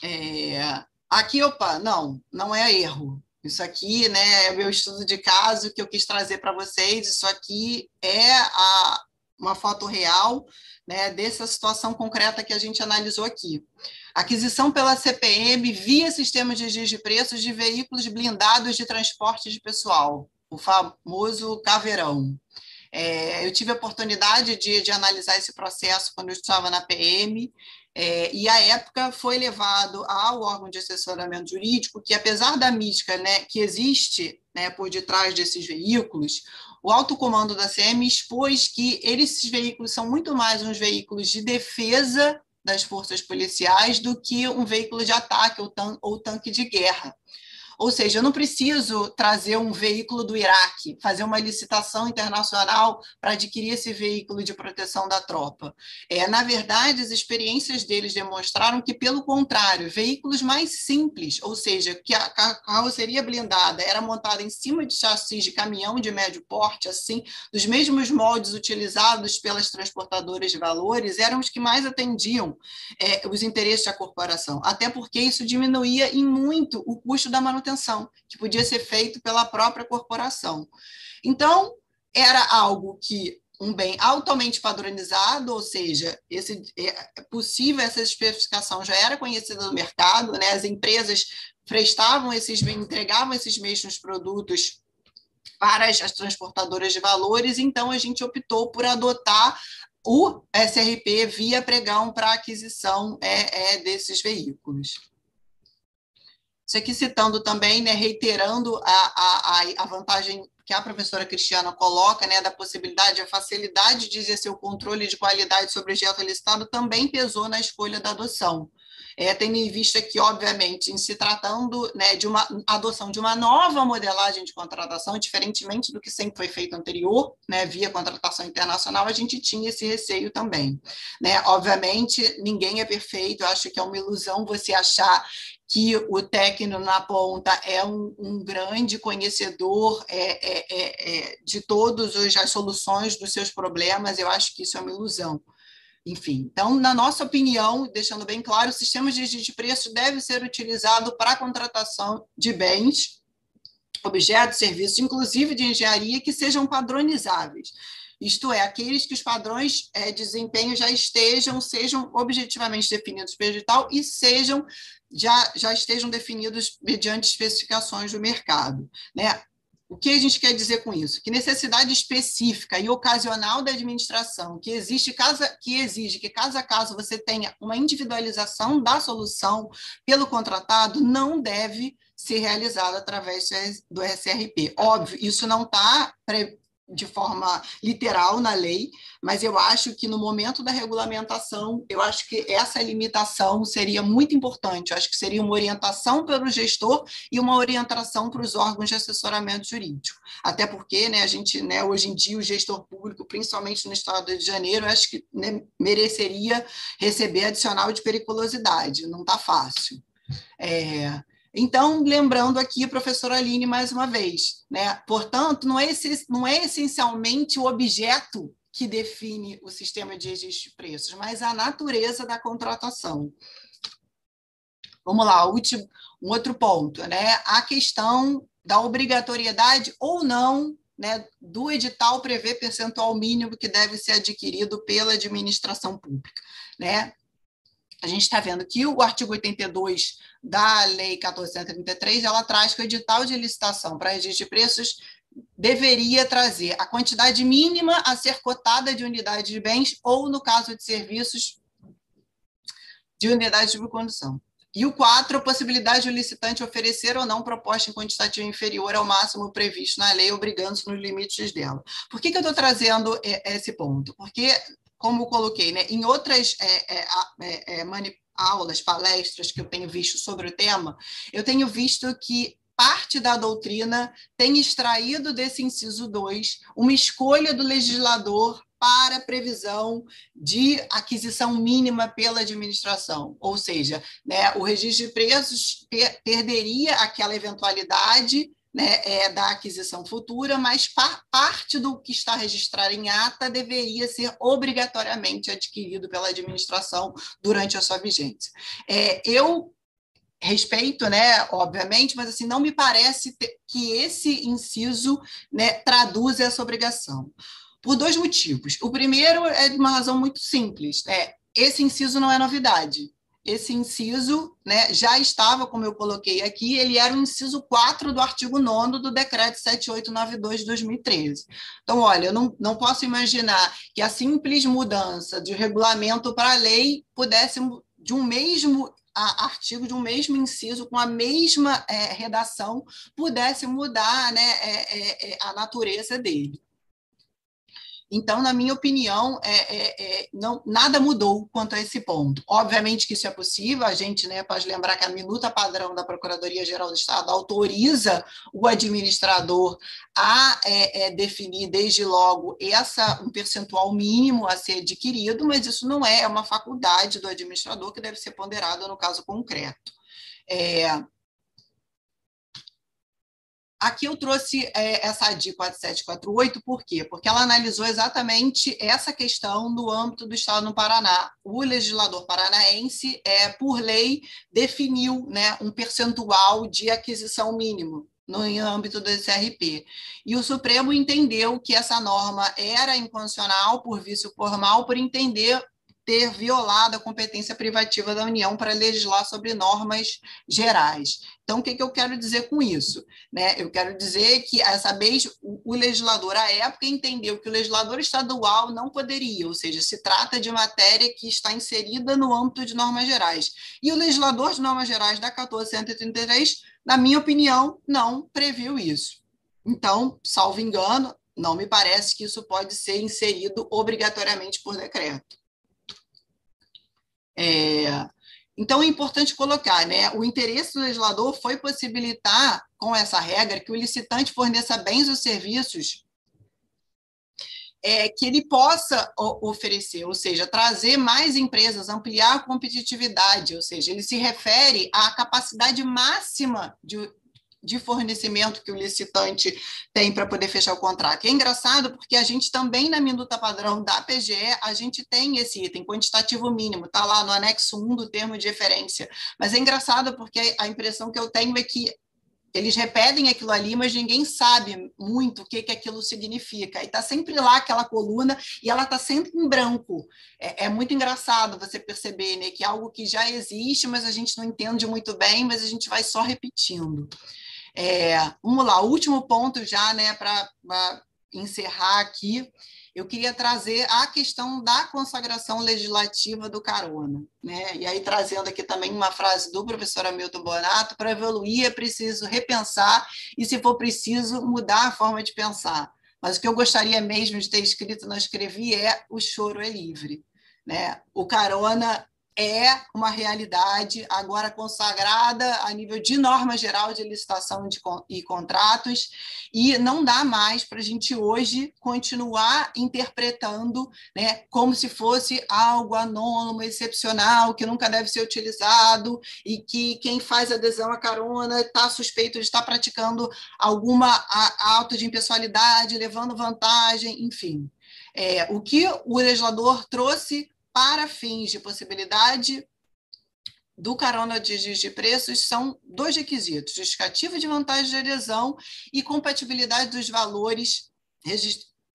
É, Aqui, opa, não, não é erro. Isso aqui né, é meu estudo de caso que eu quis trazer para vocês. Isso aqui é a, uma foto real né, dessa situação concreta que a gente analisou aqui. Aquisição pela CPM via sistema de registro de preços de veículos blindados de transporte de pessoal, o famoso caveirão. É, eu tive a oportunidade de, de analisar esse processo quando eu estava na PM é, e, à época, foi levado ao órgão de assessoramento jurídico, que, apesar da mística né, que existe né, por detrás desses veículos, o alto comando da CM expôs que esses veículos são muito mais uns veículos de defesa das forças policiais do que um veículo de ataque ou, tan ou tanque de guerra. Ou seja, eu não preciso trazer um veículo do Iraque, fazer uma licitação internacional para adquirir esse veículo de proteção da tropa. É, na verdade, as experiências deles demonstraram que, pelo contrário, veículos mais simples, ou seja, que a carroceria blindada era montada em cima de chassis de caminhão de médio porte, assim, dos mesmos moldes utilizados pelas transportadoras de valores, eram os que mais atendiam é, os interesses da corporação, até porque isso diminuía em muito o custo da manutenção manutenção, que podia ser feito pela própria corporação. Então, era algo que um bem altamente padronizado, ou seja, esse, é, é possível essa especificação já era conhecida no mercado, né? as empresas prestavam esses entregavam esses mesmos produtos para as, as transportadoras de valores, então a gente optou por adotar o SRP via pregão para aquisição é, é, desses veículos. Isso aqui citando também, né, reiterando a, a, a vantagem que a professora Cristiana coloca, né, da possibilidade, a facilidade de exercer o controle de qualidade sobre o objeto licitado também pesou na escolha da adoção é, tendo em vista que, obviamente, em se tratando né, de uma adoção de uma nova modelagem de contratação, diferentemente do que sempre foi feito anterior, né, via contratação internacional, a gente tinha esse receio também. Né? Obviamente, ninguém é perfeito, eu acho que é uma ilusão você achar que o técnico na ponta é um, um grande conhecedor é, é, é, é de todas as soluções dos seus problemas, eu acho que isso é uma ilusão. Enfim, então, na nossa opinião, deixando bem claro, o sistema de de preço deve ser utilizado para a contratação de bens, objetos, serviços, inclusive de engenharia, que sejam padronizáveis. Isto é, aqueles que os padrões é, de desempenho já estejam, sejam objetivamente definidos pelo edital e sejam já, já estejam definidos mediante especificações do mercado. Né? O que a gente quer dizer com isso? Que necessidade específica e ocasional da administração, que existe casa, que exige que caso a caso você tenha uma individualização da solução pelo contratado, não deve ser realizada através do SRP. Óbvio, isso não está de forma literal na lei, mas eu acho que no momento da regulamentação, eu acho que essa limitação seria muito importante. Eu acho que seria uma orientação para o gestor e uma orientação para os órgãos de assessoramento jurídico. Até porque, né, a gente, né, hoje em dia, o gestor público, principalmente no estado de Janeiro, acho que né, mereceria receber adicional de periculosidade. Não está fácil. É, então, lembrando aqui, professora Aline, mais uma vez, né? portanto, não é, não é essencialmente o objeto que define o sistema de registro de preços, mas a natureza da contratação. Vamos lá, último, um outro ponto, né? A questão da obrigatoriedade ou não né, do edital prever percentual mínimo que deve ser adquirido pela administração pública. Né? A gente está vendo que o artigo 82 da Lei 1433, ela traz que o edital de licitação para registro de preços deveria trazer a quantidade mínima a ser cotada de unidade de bens ou, no caso de serviços, de unidade de condução. E o 4, a possibilidade do licitante oferecer ou não proposta em quantitativo inferior ao máximo previsto na lei, obrigando-se nos limites dela. Por que, que eu estou trazendo esse ponto? Porque, como coloquei, né, em outras é, é, é, é aulas, palestras que eu tenho visto sobre o tema, eu tenho visto que parte da doutrina tem extraído desse inciso 2 uma escolha do legislador para previsão de aquisição mínima pela administração, ou seja, né, o registro de preços per perderia aquela eventualidade né, é, da aquisição futura, mas par parte do que está registrado em ata deveria ser obrigatoriamente adquirido pela administração durante a sua vigência. É, eu respeito, né, obviamente, mas assim não me parece que esse inciso né, traduz essa obrigação. Por dois motivos. O primeiro é de uma razão muito simples. É, esse inciso não é novidade esse inciso né, já estava, como eu coloquei aqui, ele era o inciso 4 do artigo 9 do decreto 7892 de 2013. Então, olha, eu não, não posso imaginar que a simples mudança de regulamento para lei pudesse, de um mesmo artigo de um mesmo inciso com a mesma é, redação pudesse mudar né, é, é a natureza dele. Então, na minha opinião, é, é, é, não, nada mudou quanto a esse ponto. Obviamente que isso é possível, a gente né, pode lembrar que a minuta padrão da Procuradoria-Geral do Estado autoriza o administrador a é, é, definir, desde logo, essa, um percentual mínimo a ser adquirido, mas isso não é, é uma faculdade do administrador que deve ser ponderada no caso concreto. É, Aqui eu trouxe é, essa ADI 4748, por quê? Porque ela analisou exatamente essa questão no âmbito do Estado do Paraná. O legislador paranaense, é, por lei, definiu né, um percentual de aquisição mínimo no âmbito do SRP. E o Supremo entendeu que essa norma era inconstitucional por vício formal, por entender ter violado a competência privativa da União para legislar sobre normas gerais. Então, o que, que eu quero dizer com isso? Né? Eu quero dizer que, essa vez, o, legislador, à época, entendeu que o legislador estadual não poderia, ou seja, se trata de matéria que está inserida no âmbito de normas gerais. E o legislador de normas gerais da 1433, na minha opinião, não previu isso. Então, salvo engano, não me parece que isso pode ser inserido obrigatoriamente por decreto. É, então, é importante colocar, né? O interesse do legislador foi possibilitar, com essa regra, que o licitante forneça bens ou serviços é, que ele possa oferecer, ou seja, trazer mais empresas, ampliar a competitividade, ou seja, ele se refere à capacidade máxima de, de fornecimento que o licitante tem para poder fechar o contrato. E é engraçado porque a gente também, na minuta padrão da PGE, a gente tem esse item quantitativo mínimo, está lá no anexo 1 do termo de referência. Mas é engraçado porque a impressão que eu tenho é que eles repetem aquilo ali, mas ninguém sabe muito o que, que aquilo significa. E está sempre lá aquela coluna e ela está sempre em branco. É, é, muito engraçado você perceber né, que é algo que já existe, mas a gente não entende muito bem, mas a gente vai só repetindo. É, vamos lá, último ponto já, né, para encerrar aqui, eu queria trazer a questão da consagração legislativa do carona. Né? E aí, trazendo aqui também uma frase do professor Hamilton Bonato: para evoluir é preciso repensar e, se for preciso, mudar a forma de pensar. Mas o que eu gostaria mesmo de ter escrito, não escrevi, é: o choro é livre. Né? O carona é uma realidade agora consagrada a nível de norma geral de licitação de, e contratos, e não dá mais para a gente hoje continuar interpretando né, como se fosse algo anônimo, excepcional, que nunca deve ser utilizado, e que quem faz adesão à carona está suspeito de estar praticando alguma auto de impessoalidade, levando vantagem, enfim. É, o que o legislador trouxe para fins de possibilidade do carona de de preços são dois requisitos: justificativa de vantagem de adesão e compatibilidade dos valores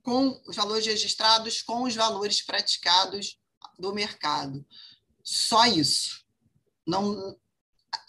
com os valores registrados com os valores praticados do mercado. Só isso. Não,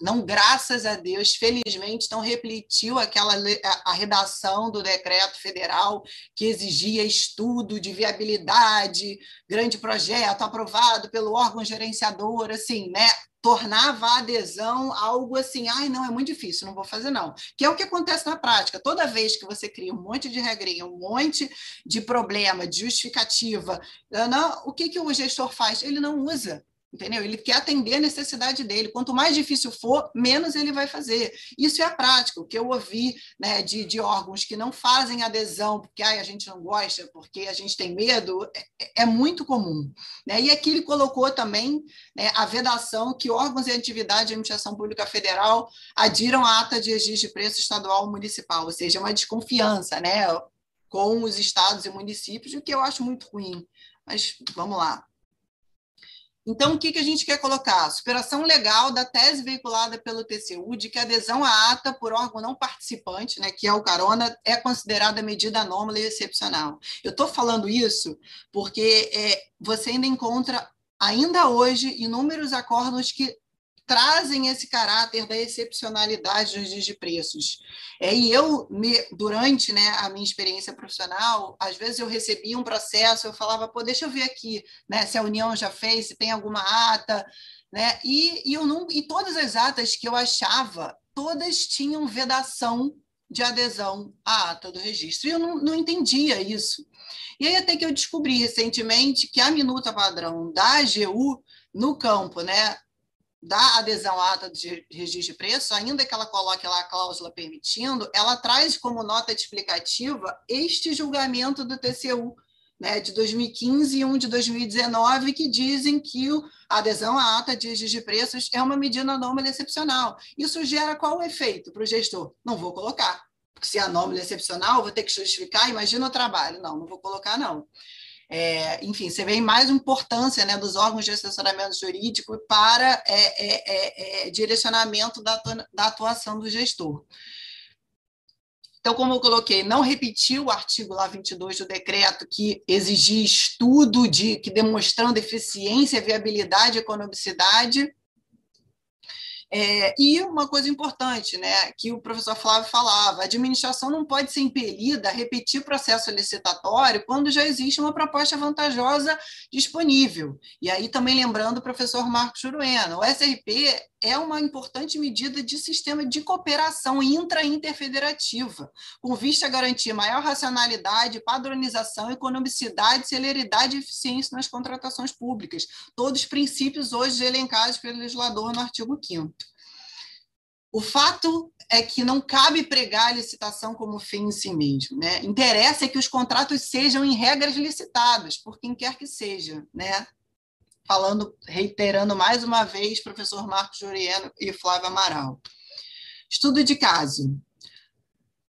não graças a Deus, felizmente, não refletiu aquela a, a, redação do decreto federal que exigia estudo de viabilidade, grande projeto aprovado pelo órgão gerenciador, assim, né? tornava a adesão algo assim, ai, não, é muito difícil, não vou fazer não. Que é o que acontece na prática. Toda vez que você cria um monte de regrinha, um monte de problema, de justificativa, não, o que, que o gestor faz? Ele não usa entendeu? Ele quer atender a necessidade dele. Quanto mais difícil for, menos ele vai fazer. Isso é a prática. O que eu ouvi né, de, de órgãos que não fazem adesão porque ai, a gente não gosta, porque a gente tem medo, é, é muito comum. Né? E aqui ele colocou também né, a vedação que órgãos e atividade de administração pública federal adiram à ata de registro de preço estadual ou municipal, ou seja, uma desconfiança né, com os estados e municípios, o que eu acho muito ruim. Mas vamos lá. Então, o que, que a gente quer colocar? Superação legal da tese veiculada pelo TCU de que a adesão à ata por órgão não participante, né, que é o carona, é considerada medida anômala e excepcional. Eu estou falando isso porque é, você ainda encontra, ainda hoje, inúmeros acordos que trazem esse caráter da excepcionalidade dos dias de preços. É, e eu, me, durante né, a minha experiência profissional, às vezes eu recebia um processo, eu falava, pô, deixa eu ver aqui né, se a União já fez, se tem alguma ata, né? E, e, eu não, e todas as atas que eu achava, todas tinham vedação de adesão à ata do registro. E eu não, não entendia isso. E aí até que eu descobri recentemente que a minuta padrão da AGU no campo, né, da adesão à ata de registro de preço, ainda que ela coloque lá a cláusula permitindo, ela traz como nota explicativa este julgamento do TCU, né, de 2015 e um de 2019, que dizem que a adesão à ata de registro de preços é uma medida anômala excepcional. Isso gera qual o efeito para o gestor? Não vou colocar. Porque se é anômala excepcional, vou ter que justificar, imagina o trabalho. Não, não vou colocar, não. É, enfim, você vê mais importância né, dos órgãos de assessoramento jurídico para é, é, é, é direcionamento da, da atuação do gestor. Então, como eu coloquei, não repetiu o artigo lá 22 do decreto que exigia estudo de que demonstrando eficiência, viabilidade, economicidade, é, e uma coisa importante, né, que o professor Flávio falava, a administração não pode ser impelida a repetir processo licitatório quando já existe uma proposta vantajosa disponível. E aí também lembrando o professor Marcos Juruena, o SRP é uma importante medida de sistema de cooperação intra-interfederativa, com vista a garantir maior racionalidade, padronização, economicidade, celeridade e eficiência nas contratações públicas, todos princípios hoje elencados pelo legislador no artigo 5 o fato é que não cabe pregar a licitação como fim em si mesmo. Né? Interessa é que os contratos sejam, em regras, licitados, por quem quer que seja. Né? Falando, reiterando mais uma vez, professor Marcos Joriano e Flávio Amaral. Estudo de caso.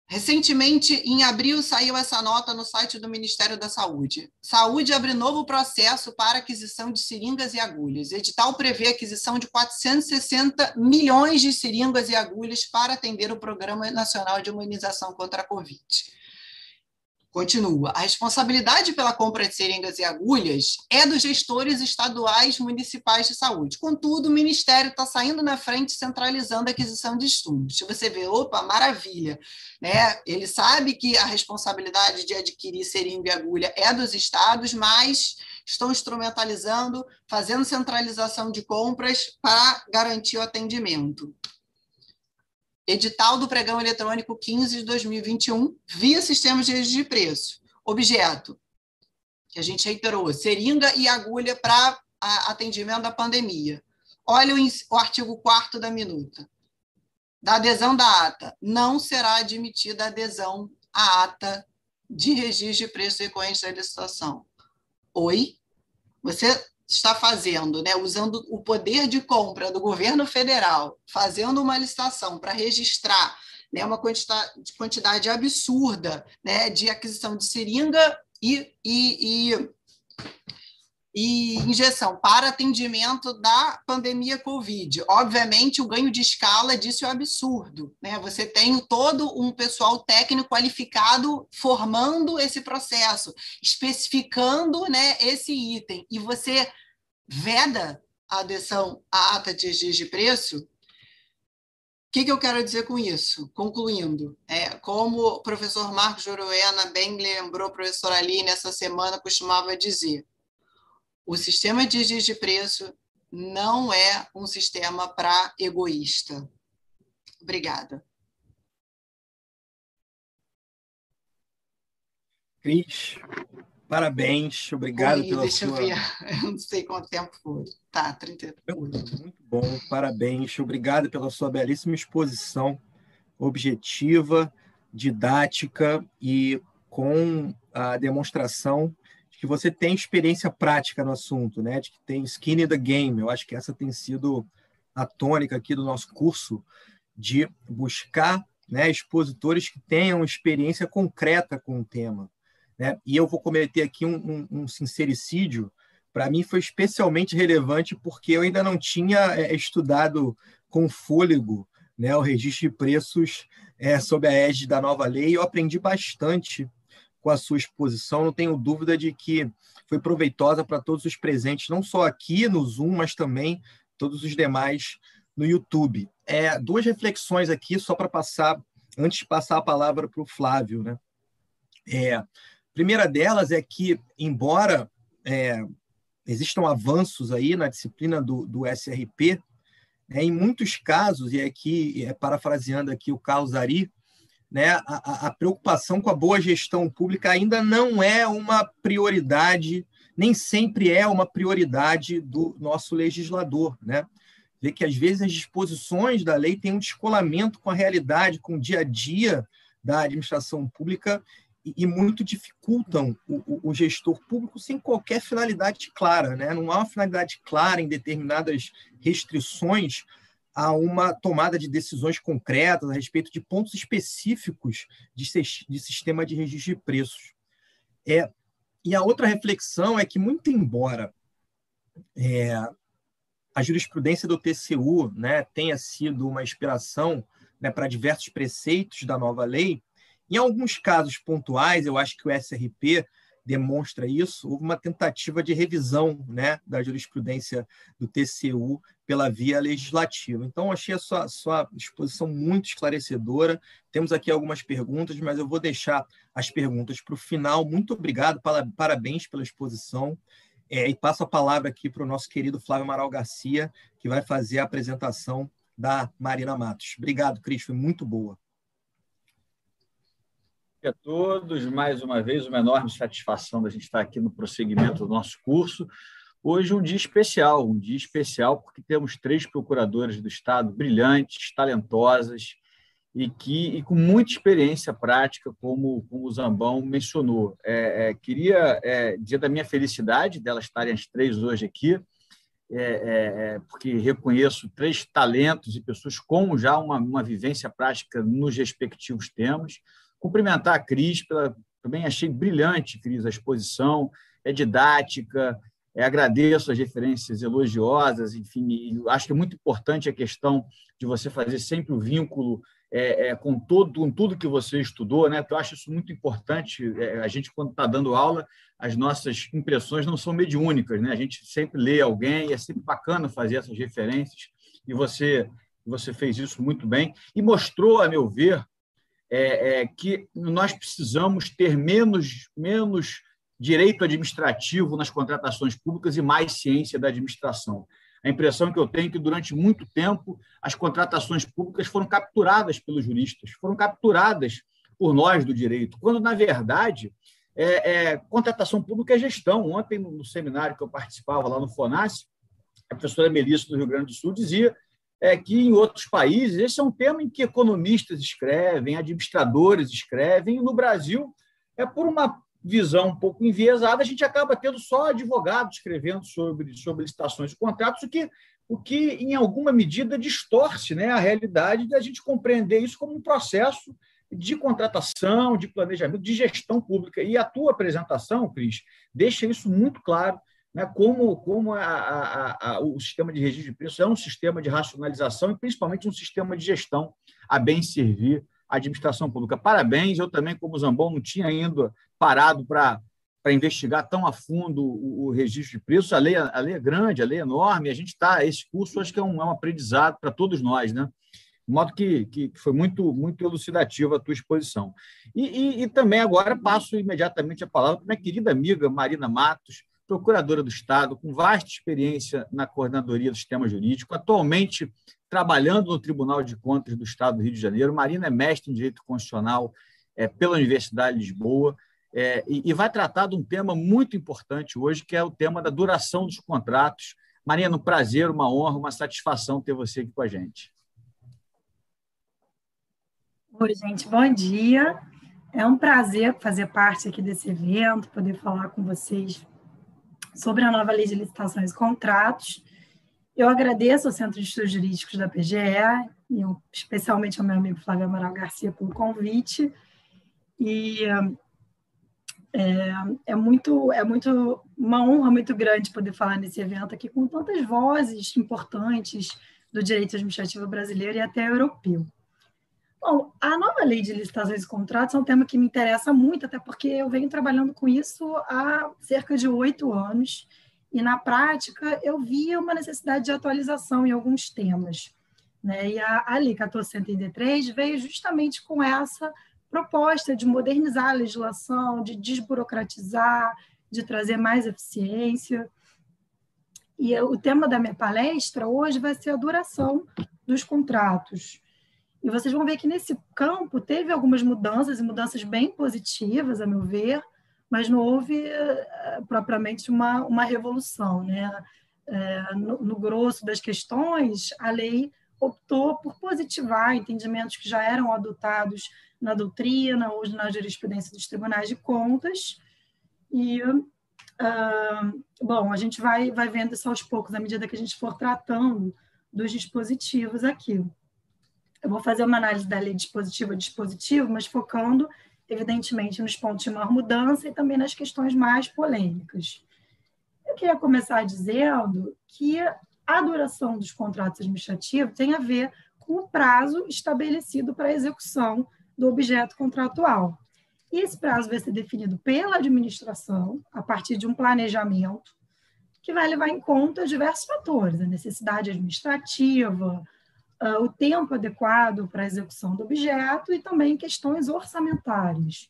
Recentemente, em abril, saiu essa nota no site do Ministério da Saúde. Saúde abre novo processo para aquisição de seringas e agulhas. Edital prevê aquisição de 460 milhões de seringas e agulhas para atender o Programa Nacional de Imunização contra a Covid. Continua. A responsabilidade pela compra de seringas e agulhas é dos gestores estaduais municipais de saúde. Contudo, o Ministério está saindo na frente, centralizando a aquisição de insumos. Se você vê, opa, maravilha. Né? Ele sabe que a responsabilidade de adquirir seringa e agulha é dos estados, mas estão instrumentalizando, fazendo centralização de compras para garantir o atendimento edital do pregão eletrônico 15 de 2021, via sistemas de registro de preço. Objeto, que a gente reiterou, seringa e agulha para atendimento da pandemia. Olha o, o artigo 4 da minuta. Da adesão da ata, não será admitida adesão à ata de registro de preço decorrente da licitação. Oi? Você está fazendo, né, usando o poder de compra do governo federal, fazendo uma licitação para registrar né, uma quantidade, quantidade absurda né, de aquisição de seringa e, e, e, e injeção para atendimento da pandemia Covid. Obviamente, o ganho de escala disso é um absurdo. Né? Você tem todo um pessoal técnico qualificado formando esse processo, especificando né, esse item, e você veda a adesão à ata de registro de preço, o que, que, eu quero dizer com isso? Concluindo, é, como o professor Marcos Joroena bem lembrou, a professora Aline, essa semana costumava dizer, o sistema de registro de preço não é um sistema para egoísta. Obrigada. Cris, Parabéns, obrigado Oi, pela deixa sua... eu ver, *laughs* eu não sei quanto tempo foi. Tá, 30 Muito bom, parabéns. Obrigado pela sua belíssima exposição objetiva, didática e com a demonstração de que você tem experiência prática no assunto, né? de que tem skin in the game. Eu acho que essa tem sido a tônica aqui do nosso curso, de buscar né, expositores que tenham experiência concreta com o tema. Né? E eu vou cometer aqui um, um, um sincericídio. Para mim foi especialmente relevante porque eu ainda não tinha é, estudado com fôlego né, o registro de preços é, sob a égide da nova lei. Eu aprendi bastante com a sua exposição. Não tenho dúvida de que foi proveitosa para todos os presentes, não só aqui no Zoom, mas também todos os demais no YouTube. É, duas reflexões aqui, só para passar, antes de passar a palavra para o Flávio. Né? É, primeira delas é que, embora é, existam avanços aí na disciplina do, do SRP, né, em muitos casos, e aqui, é, parafraseando aqui o Carlos Ari, né, a, a, preocupação com a boa gestão pública ainda não é uma prioridade, nem sempre é uma prioridade do nosso legislador. Né? Vê que, às vezes, as disposições da lei têm um descolamento com a realidade, com o dia a dia da administração pública, e muito dificultam o, o, gestor público sem qualquer finalidade clara. Né? Não há uma finalidade clara em determinadas restrições a uma tomada de decisões concretas a respeito de pontos específicos de, de sistema de registro de preços. É, e a outra reflexão é que, muito embora é, a jurisprudência do TCU né, tenha sido uma inspiração né, para diversos preceitos da nova lei, Em alguns casos pontuais, eu acho que o SRP demonstra isso, houve uma tentativa de revisão né, da jurisprudência do TCU pela via legislativa. Então, achei a sua, sua exposição muito esclarecedora. Temos aqui algumas perguntas, mas eu vou deixar as perguntas para o final. Muito obrigado, parabéns pela exposição. É, e passo a palavra aqui para o nosso querido Flávio Amaral Garcia, que vai fazer a apresentação da Marina Matos. Obrigado, Cris, foi muito boa a todos. Mais uma vez, uma enorme satisfação da gente estar aqui no prosseguimento do nosso curso. Hoje, um dia especial, um dia especial porque temos três procuradoras do Estado brilhantes, talentosas e que e com muita experiência prática, como, como o Zambão mencionou. É, é, queria é, dizer da minha felicidade delas estarem as três hoje aqui, é, é, é, porque reconheço três talentos e pessoas com já uma, uma vivência prática nos respectivos temas. Cumprimentar a Cris, pela, também achei brilhante, Cris, a exposição, é didática, é, agradeço as referências elogiosas, enfim, acho que é muito importante a questão de você fazer sempre o vínculo é, é, com, todo, com tudo que você estudou, né? Eu acho isso muito importante. É, a gente, quando está dando aula, as nossas impressões não são mediúnicas, né? A gente sempre lê alguém e é sempre bacana fazer essas referências. E você, você fez isso muito bem e mostrou, a meu ver, é, é, que nós precisamos ter menos, menos direito administrativo nas contratações públicas e mais ciência da administração. A impressão que eu tenho é que, durante muito tempo, as contratações públicas foram capturadas pelos juristas, foram capturadas por nós do direito, quando, na verdade, é, é, contratação pública é gestão. Ontem, no seminário que eu participava lá no FONAS, a professora Melissa do Rio Grande do Sul dizia é que em outros países esse é um tema em que economistas escrevem, administradores escrevem, e no Brasil é por uma visão um pouco enviesada, a gente acaba tendo só advogados escrevendo sobre, sobre licitações e contratos, o que, o que, em alguma medida, distorce né, a realidade da gente compreender isso como um processo de contratação, de planejamento, de gestão pública. E a tua apresentação, Cris, deixa isso muito claro né, como, como a, a, a, o sistema de registro de preços é um sistema de racionalização e principalmente um sistema de gestão a bem servir a administração pública. Parabéns, eu também, como Zambon, não tinha ainda parado para investigar tão a fundo o, o, registro de preços. A lei, a lei é grande, a lei é enorme, a gente está. Esse curso acho que é um, é um aprendizado para todos nós, né? De modo que, que foi muito, muito elucidativa a tua exposição. E, e, e também agora passo imediatamente a palavra para minha querida amiga Marina Matos, procuradora do Estado, com vasta experiência na coordenadoria do sistema jurídico, atualmente trabalhando no Tribunal de Contas do Estado do Rio de Janeiro. Marina é mestre em Direito Constitucional é, pela Universidade de Lisboa é, e, e, vai tratar de um tema muito importante hoje, que é o tema da duração dos contratos. Marina, um prazer, uma honra, uma satisfação ter você aqui com a gente. Oi, gente, bom dia. É um prazer fazer parte aqui desse evento, poder falar com vocês sobre a nova lei de licitações e contratos. Eu agradeço ao Centro de Estudos Jurídicos da PGE, e especialmente ao meu amigo Flávio Amaral Garcia pelo convite. E é, é, muito, é muito uma honra muito grande poder falar nesse evento aqui com tantas vozes importantes do direito administrativo brasileiro e até europeu. Bom, a nova lei de licitações e contratos é um tema que me interessa muito, até porque eu venho trabalhando com isso há cerca de oito anos, e na prática eu via uma necessidade de atualização em alguns temas. Né? E a, a Lei 1433 veio justamente com essa proposta de modernizar a legislação, de desburocratizar, de trazer mais eficiência. E o tema da minha palestra hoje vai ser a duração dos contratos. E vocês vão ver que nesse campo teve algumas mudanças, e mudanças bem positivas, a meu ver, mas não houve eh, propriamente uma, uma revolução. Né? É, no, no grosso das questões, a lei optou por positivar entendimentos que já eram adotados na doutrina ou na jurisprudência dos tribunais de contas. E, uh, bom, a gente vai, vai vendo isso aos poucos, à medida que a gente for tratando dos dispositivos aqui. Eu vou fazer uma análise da lei dispositivo a dispositivo, mas focando, evidentemente, nos pontos de maior mudança e também nas questões mais polêmicas. Eu queria começar dizendo que a duração dos contratos administrativos tem a ver com o prazo estabelecido para a execução do objeto contratual. E esse prazo vai ser definido pela administração, a partir de um planejamento, que vai levar em conta diversos fatores, a necessidade administrativa, uh, o tempo adequado para a execução do objeto e também questões orçamentárias.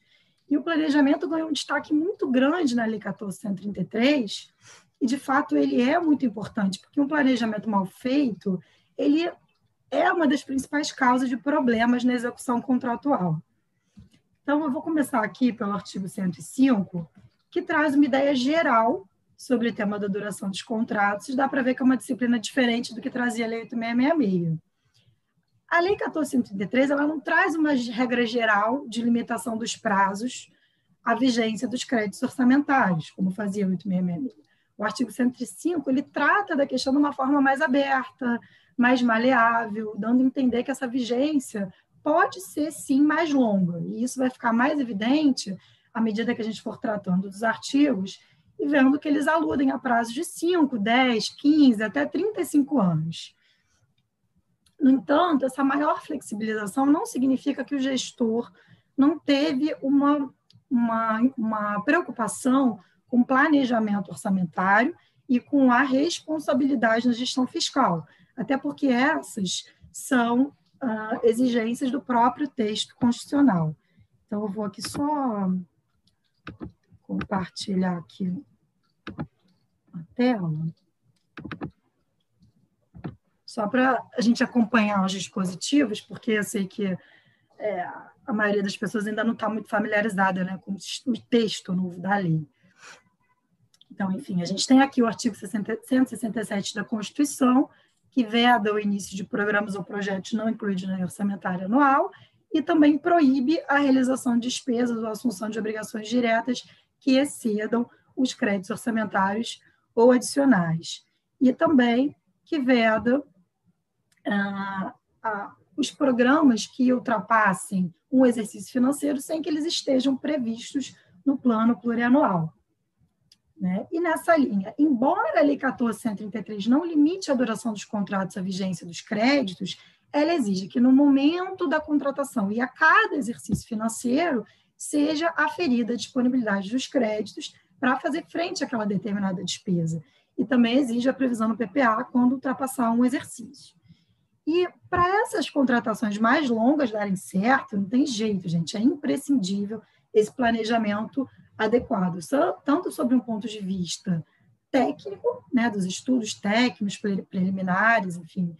E o planejamento ganhou um destaque muito grande na Lei 1433, e de fato ele é muito importante, porque um planejamento mal feito, ele é uma das principais causas de problemas na execução contratual. Então, eu vou começar aqui pelo artigo 105, que traz uma ideia geral sobre o tema da duração dos contratos. Dá para ver que é uma disciplina diferente do que trazia a Lei 8666. A Lei 1433 ela não traz uma regra geral de limitação dos prazos à vigência dos créditos orçamentários, como fazia a 8666. O artigo 105 ele trata da questão de uma forma mais aberta, mais maleável, dando a entender que essa vigência pode ser sim mais longa. E isso vai ficar mais evidente à medida que a gente for tratando dos artigos e vendo que eles aludem a prazos de 5, 10, 15, até 35 anos. No entanto, essa maior flexibilização não significa que o gestor não teve uma, uma, uma preocupação com planejamento orçamentário e com a responsabilidade na gestão fiscal, até porque essas são uh, exigências do próprio texto constitucional. Então, eu vou aqui só compartilhar aqui a tela, só para a gente acompanhar os dispositivos, porque eu sei que é, a maioria das pessoas ainda não está muito familiarizada né, com o texto novo da lei. Então, enfim, a gente tem aqui o artigo 60, 167 da Constituição, que veda o início de programas ou projetos não incluídos na orçamentária anual e também proíbe a realização de despesas ou assunção de obrigações diretas que excedam os créditos orçamentários ou adicionais. E também que veda ah, ah, os programas que ultrapassem um exercício financeiro sem que eles estejam previstos no plano plurianual. Né? E nessa linha, embora a Lei 1433 não limite a duração dos contratos à vigência dos créditos, ela exige que no momento da contratação e a cada exercício financeiro seja aferida a disponibilidade dos créditos para fazer frente àquela determinada despesa. E também exige a previsão no PPA quando ultrapassar um exercício. E para essas contratações mais longas darem certo, não tem jeito, gente, é imprescindível esse planejamento adequado, tanto sobre um ponto de vista técnico, né, dos estudos técnicos preliminares, enfim,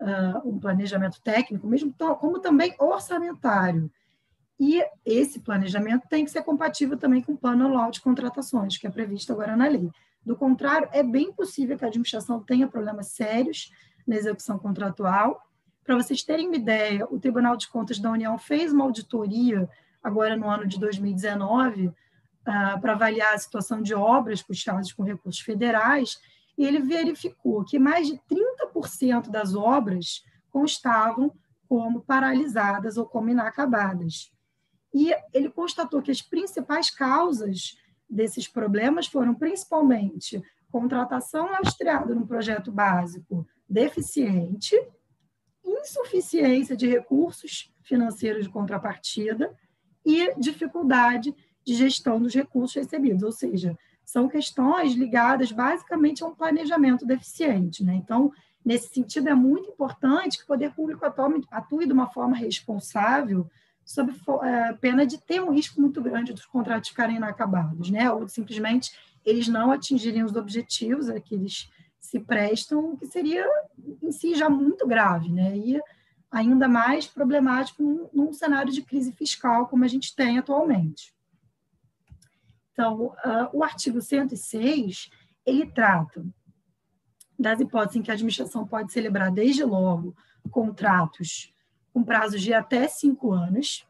uh, um planejamento técnico, mesmo como também orçamentário. E esse planejamento tem que ser compatível também com o plano anual de contratações, que é previsto agora na lei. Do contrário, é bem possível que a administração tenha problemas sérios na execução contratual. Para vocês terem uma ideia, o Tribunal de Contas da União fez uma auditoria agora no ano de 2019 uh, para avaliar a situação de obras custeadas com recursos federais, e ele verificou que mais de 30% das obras constavam como paralisadas ou como inacabadas. E ele constatou que as principais causas desses problemas foram principalmente contratação lastreada no projeto básico deficiente, insuficiência de recursos financeiros de contrapartida e dificuldade de gestão dos recursos recebidos, ou seja, são questões ligadas basicamente a um planejamento deficiente. Né? Então, nesse sentido, é muito importante que o poder público atue, atue de uma forma responsável, sob é, pena de ter um risco muito grande dos contratos ficarem inacabados, né? ou simplesmente eles não atingirem os objetivos a que eles se prestam, que seria em si já muito grave, né? e ainda mais problemático num, num cenário de crise fiscal como a gente tem atualmente. Então, uh, o artigo 106, ele trata das hipóteses em que a administração pode celebrar, desde logo, contratos com prazos de até cinco anos,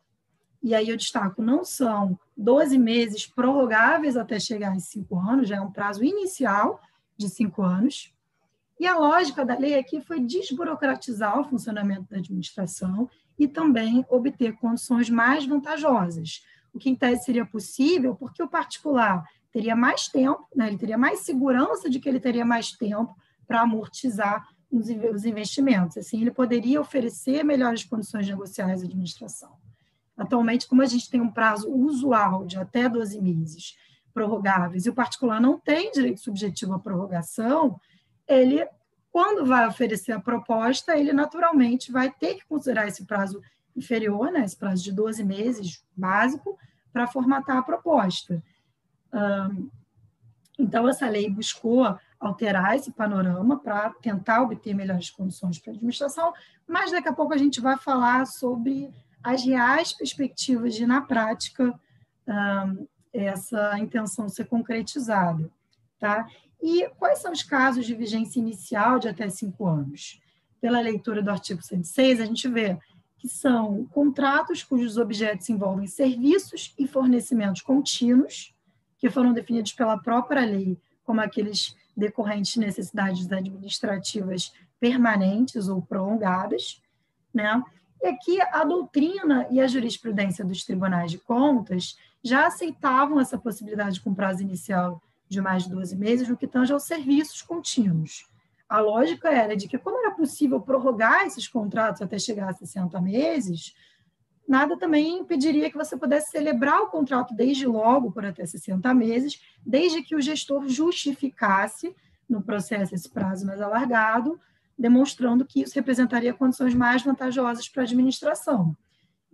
e aí eu destaco, não são 12 meses prorrogáveis até chegar em cinco anos, já é um prazo inicial de cinco anos. E a lógica da lei aqui foi desburocratizar o funcionamento da administração e também obter condições mais vantajosas, o que em tese seria possível, porque o particular teria mais tempo, né? ele teria mais segurança de que ele teria mais tempo para amortizar os investimentos. Assim, ele poderia oferecer melhores condições negociais à administração. Atualmente, como a gente tem um prazo usual de até 12 meses prorrogáveis e o particular não tem direito subjetivo à prorrogação, ele, quando vai oferecer a proposta, ele naturalmente vai ter que considerar esse prazo inferior, né, esse prazo de 12 meses básico, para formatar a proposta. Então, essa lei buscou alterar esse panorama para tentar obter melhores condições para a administração, mas daqui a pouco a gente vai falar sobre as reais perspectivas de, na prática, essa intenção ser concretizada. Tá? E quais são os casos de vigência inicial de até cinco anos? Pela leitura do artigo 106, a gente vê que são contratos cujos objetos envolvem serviços e fornecimentos contínuos, que foram definidos pela própria lei como aqueles decorrentes de necessidades administrativas permanentes ou prolongadas, né? E aqui a doutrina e a jurisprudência dos tribunais de contas já aceitavam essa possibilidade com prazo inicial de mais de 12 meses no que tange aos serviços contínuos. A lógica era de que, como era possível prorrogar esses contratos até chegar a 60 meses, nada também impediria que você pudesse celebrar o contrato desde logo por até 60 meses, desde que o gestor justificasse no processo esse prazo mais alargado, demonstrando que isso representaria condições mais vantajosas para a administração.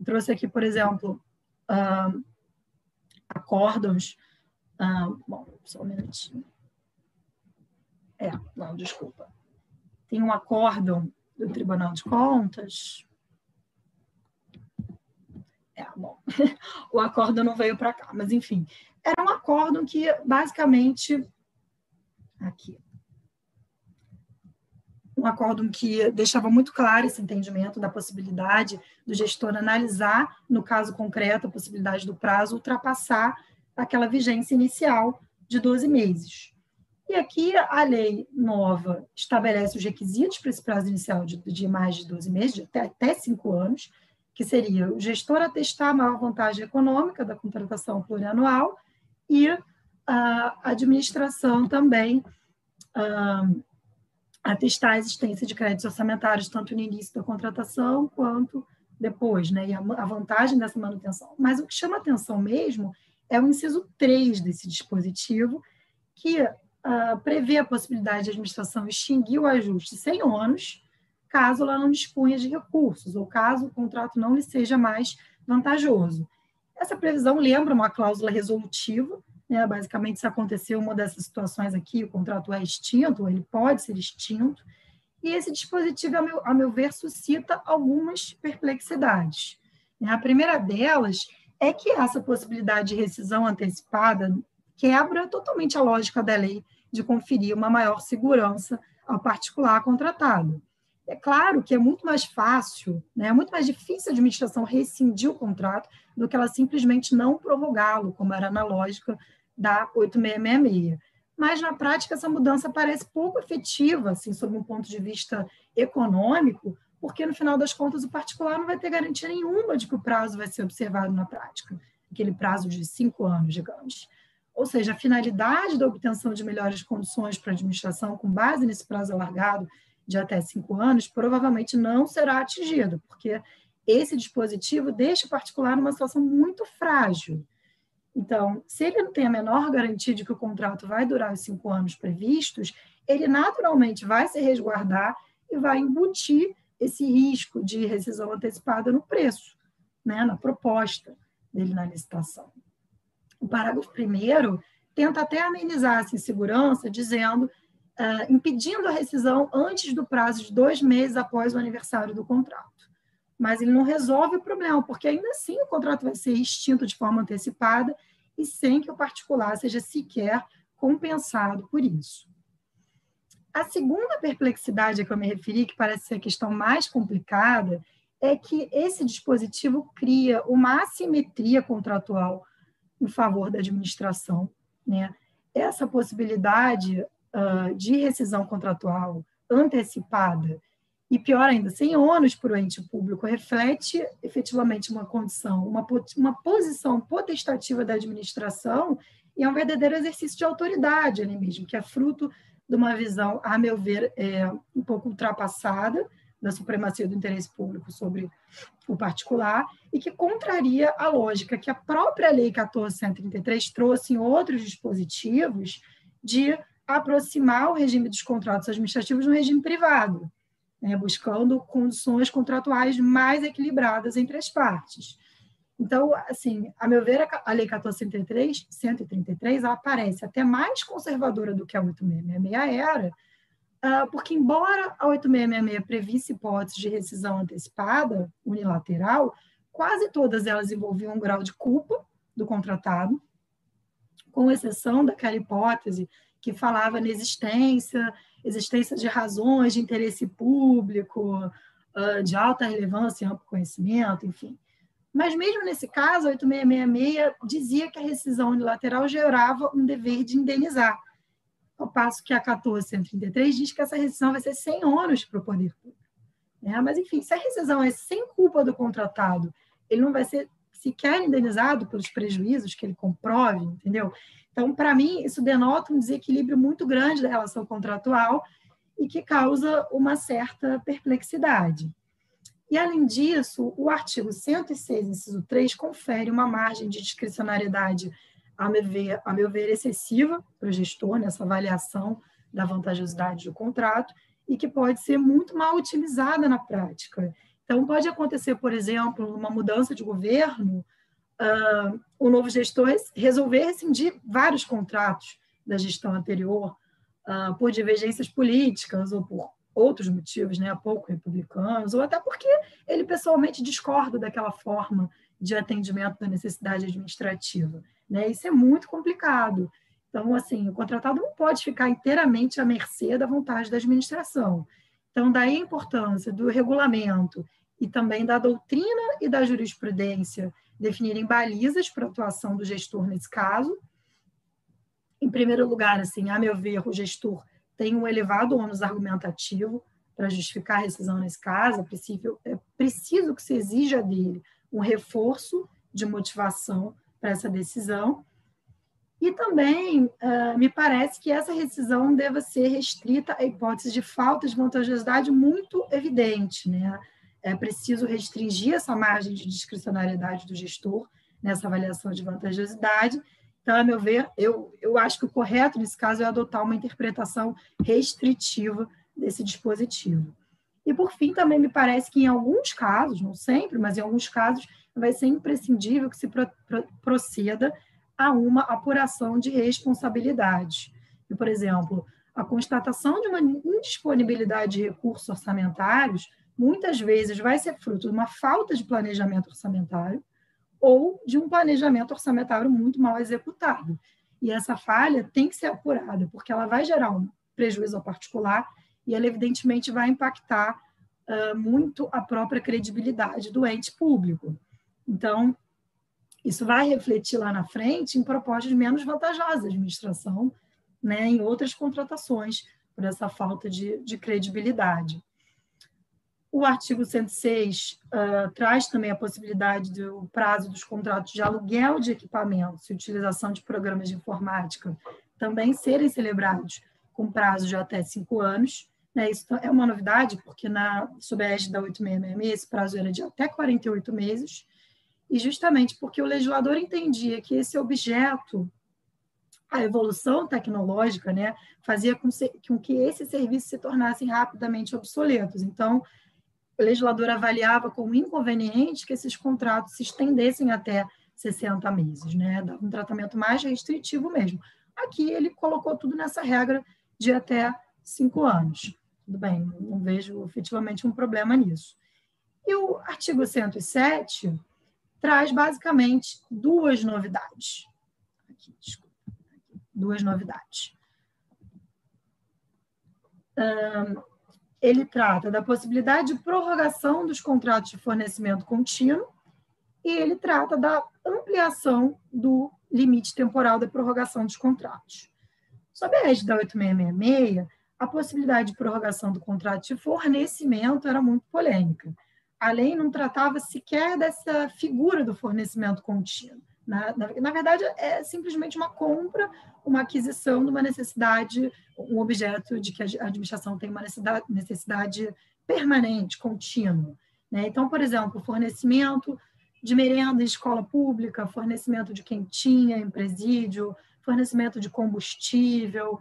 Trouxe aqui, por exemplo, uh, acórdãos. Uh, bom, só um minutinho. É, não, desculpa. Tem um acórdão do Tribunal de Contas. É, bom, *laughs* o acórdão não veio para cá, mas enfim, era um acórdão que basicamente aqui um acórdão que deixava muito claro esse entendimento da possibilidade do gestor analisar, no caso concreto, a possibilidade do prazo ultrapassar aquela vigência inicial de 12 meses. E aqui a lei nova estabelece os requisitos para esse prazo inicial de, de mais de 12 meses, de até, até 5 anos, que seria o gestor atestar a maior vantagem econômica da contratação plurianual e a administração também atestar a existência de créditos orçamentários tanto no início da contratação quanto depois, né? E a, a vantagem dessa manutenção. Mas o que chama atenção mesmo é o inciso 3 desse dispositivo, que uh, prevê a possibilidade de a administração extinguir o ajuste sem ônus, caso ela não disponha de recursos, ou caso o contrato não lhe seja mais vantajoso. Essa previsão lembra uma cláusula resolutiva, né? basicamente, se acontecer uma dessas situações aqui, o contrato é extinto, ele pode ser extinto, e esse dispositivo, a meu, a meu ver, suscita algumas perplexidades. A primeira delas é que essa possibilidade de rescisão antecipada quebra totalmente a lógica da lei de conferir uma maior segurança ao particular contratado. É claro que é muito mais fácil, né, é muito mais difícil a administração rescindir o contrato do que ela simplesmente não prorrogá-lo, como era na lógica da 8666. Mas, na prática, essa mudança parece pouco efetiva, assim, sob um ponto de vista econômico, porque, no final das contas, o particular não vai ter garantia nenhuma de que o prazo vai ser observado na prática, aquele prazo de cinco anos, digamos. Ou seja, a finalidade da obtenção de melhores condições para a administração com base nesse prazo alargado de até cinco anos provavelmente não será atingida, porque esse dispositivo deixa o particular numa situação muito frágil. Então, se ele não tem a menor garantia de que o contrato vai durar os cinco anos previstos, ele naturalmente vai se resguardar e vai embutir esse risco de rescisão antecipada no preço, né, na proposta dele na licitação. O parágrafo primeiro tenta até amenizar essa insegurança, dizendo, uh, impedindo a rescisão antes do prazo de dois meses após o aniversário do contrato. Mas ele não resolve o problema, porque ainda assim o contrato vai ser extinto de forma antecipada e sem que o particular seja sequer compensado por isso. A segunda perplexidade a que eu me referi, que parece ser a questão mais complicada, é que esse dispositivo cria uma assimetria contratual em favor da administração. Né? Essa possibilidade uh, de rescisão contratual antecipada e, pior ainda, sem ônus para o ente público, reflete efetivamente uma condição, uma, uma posição potestativa da administração e é um verdadeiro exercício de autoridade ali mesmo, que é fruto de uma visão, a meu ver, é, um pouco ultrapassada da supremacia do interesse público sobre o particular e que contraria a lógica que a própria Lei 1433 trouxe em outros dispositivos de aproximar o regime dos contratos administrativos do regime privado, né, buscando condições contratuais mais equilibradas entre as partes. Então, assim, a meu ver, a Lei 1433, 133, ela parece até mais conservadora do que a 8666 era, ah, porque embora a 8666 previsse hipóteses de rescisão antecipada, unilateral, quase todas elas envolviam um grau de culpa do contratado, com exceção daquela hipótese que falava na existência, existência de razões de interesse público, ah, de alta relevância e amplo conhecimento, enfim. Mas mesmo nesse caso, a 8666 dizia que a rescisão unilateral gerava um dever de indenizar, ao passo que a 1433 diz que essa rescisão vai ser sem ônus para o poder público. É, mas, enfim, se a rescisão é sem culpa do contratado, ele não vai ser sequer indenizado pelos prejuízos que ele comprove, entendeu? Então, para mim, isso denota um desequilíbrio muito grande da relação contratual e que causa uma certa perplexidade. E, além disso, o artigo 106, inciso 3, confere uma margem de discricionariedade, a meu ver, a meu ver excessiva para o gestor nessa avaliação da vantajosidade do contrato e que pode ser muito mal utilizada na prática. Então, pode acontecer, por exemplo, uma mudança de governo, uh, o novo gestor resolver rescindir vários contratos da gestão anterior uh, por divergências políticas ou por outros motivos, né, pouco republicanos, ou até porque ele pessoalmente discorda daquela forma de atendimento da necessidade administrativa. Né? Isso é muito complicado. Então, assim, o contratado não pode ficar inteiramente à mercê da vontade da administração. Então, daí a importância do regulamento e também da doutrina e da jurisprudência definirem balizas para a atuação do gestor nesse caso. Em primeiro lugar, assim, a meu ver, o gestor tem um elevado ônus argumentativo para justificar a rescisão nesse caso, é preciso, é preciso que se exija dele um reforço de motivação para essa decisão. E também uh, me parece que essa rescisão deva ser restrita à hipótese de falta de vantajosidade muito evidente. Né? É preciso restringir essa margem de discricionariedade do gestor nessa avaliação de vantajosidade então, a meu ver, eu, eu acho que o correto nesse caso é adotar uma interpretação restritiva desse dispositivo. E, por fim, também me parece que em alguns casos, não sempre, mas em alguns casos, vai ser imprescindível que se pro, pro, proceda a uma apuração de responsabilidade. E, por exemplo, a constatação de uma indisponibilidade de recursos orçamentários muitas vezes vai ser fruto de uma falta de planejamento orçamentário, ou de um planejamento orçamentário muito mal executado. E essa falha tem que ser apurada, porque ela vai gerar um prejuízo ao particular e ela, evidentemente, vai impactar uh, muito a própria credibilidade do ente público. Então, isso vai refletir lá na frente em propostas menos vantajosas da administração, né, em outras contratações, por essa falta de, de credibilidade. O artigo 106 uh, ah, traz também a possibilidade do prazo dos contratos de aluguel de equipamentos e utilização de programas de informática também serem celebrados com prazo de até cinco anos. Né? Isso é uma novidade, porque na, sob a égide da 8666, esse prazo era de até 48 meses, e justamente porque o legislador entendia que esse objeto, a evolução tecnológica, né, fazia com, que esses serviços se tornassem rapidamente obsoletos. Então, o legislador avaliava como inconveniente que esses contratos se estendessem até 60 meses, né? Um tratamento mais restritivo mesmo. Aqui ele colocou tudo nessa regra de até cinco anos. Tudo bem, não vejo efetivamente um problema nisso. E o artigo 107 traz basicamente duas novidades. Aqui, desculpa. Duas novidades. Um, ele trata da possibilidade de prorrogação dos contratos de fornecimento contínuo e ele trata da ampliação do limite temporal da prorrogação dos contratos. Sob a égide da 8666, a possibilidade de prorrogação do contrato de fornecimento era muito polêmica. A lei não tratava sequer dessa figura do fornecimento contínuo. Na, na, na verdade, é simplesmente uma compra uma aquisição de uma necessidade, um objeto de que a administração tem uma necessidade, necessidade permanente, contínua. Né? Então, por exemplo, fornecimento de merenda em escola pública, fornecimento de quentinha em presídio, fornecimento de combustível.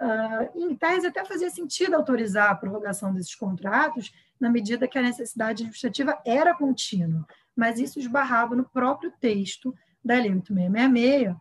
Uh, em tese, até fazia sentido autorizar a prorrogação desses contratos, na medida que a necessidade administrativa era contínua, mas isso esbarrava no próprio texto da Lei 8666,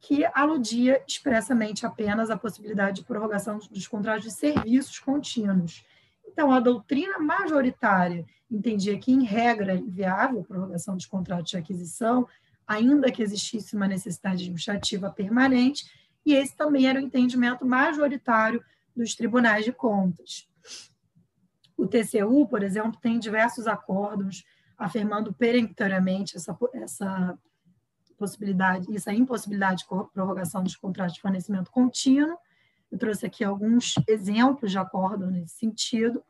que aludia expressamente apenas à possibilidade de prorrogação dos contratos de serviços contínuos. Então, a doutrina majoritária entendia que, em regra, é viável a prorrogação dos contratos de aquisição, ainda que existisse uma necessidade administrativa permanente, e esse também era o entendimento majoritário dos tribunais de contas. O TCU, por exemplo, tem diversos acordos afirmando peremptoriamente essa, essa possibilidade, essa impossibilidade de prorrogação dos contratos de fornecimento contínuo. Eu trouxe aqui alguns exemplos de acordo nesse sentido.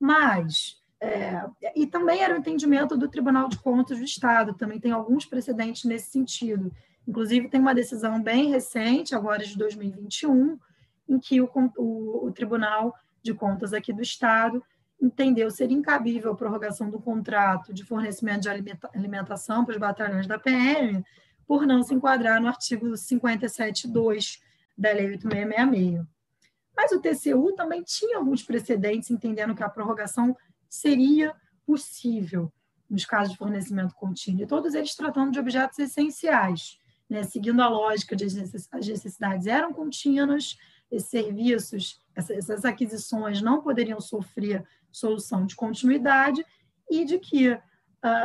Mas, é, e também era o entendimento do Tribunal de Contas do Estado, também tem alguns precedentes nesse sentido. Inclusive, tem uma decisão bem recente, agora de 2021, em que o, o, o Tribunal de Contas aqui do Estado entendeu ser incabível a prorrogação do contrato de fornecimento de alimentação para os batalhões da PM, por não se enquadrar no artigo 57.2 da Lei 8666. Mas o TCU também tinha alguns precedentes entendendo que a prorrogação seria possível nos casos de fornecimento contínuo, e todos eles tratando de objetos essenciais, né, seguindo a lógica de as necessidades eram contínuas, esses serviços, essas aquisições não poderiam sofrer solução de continuidade e de que uh,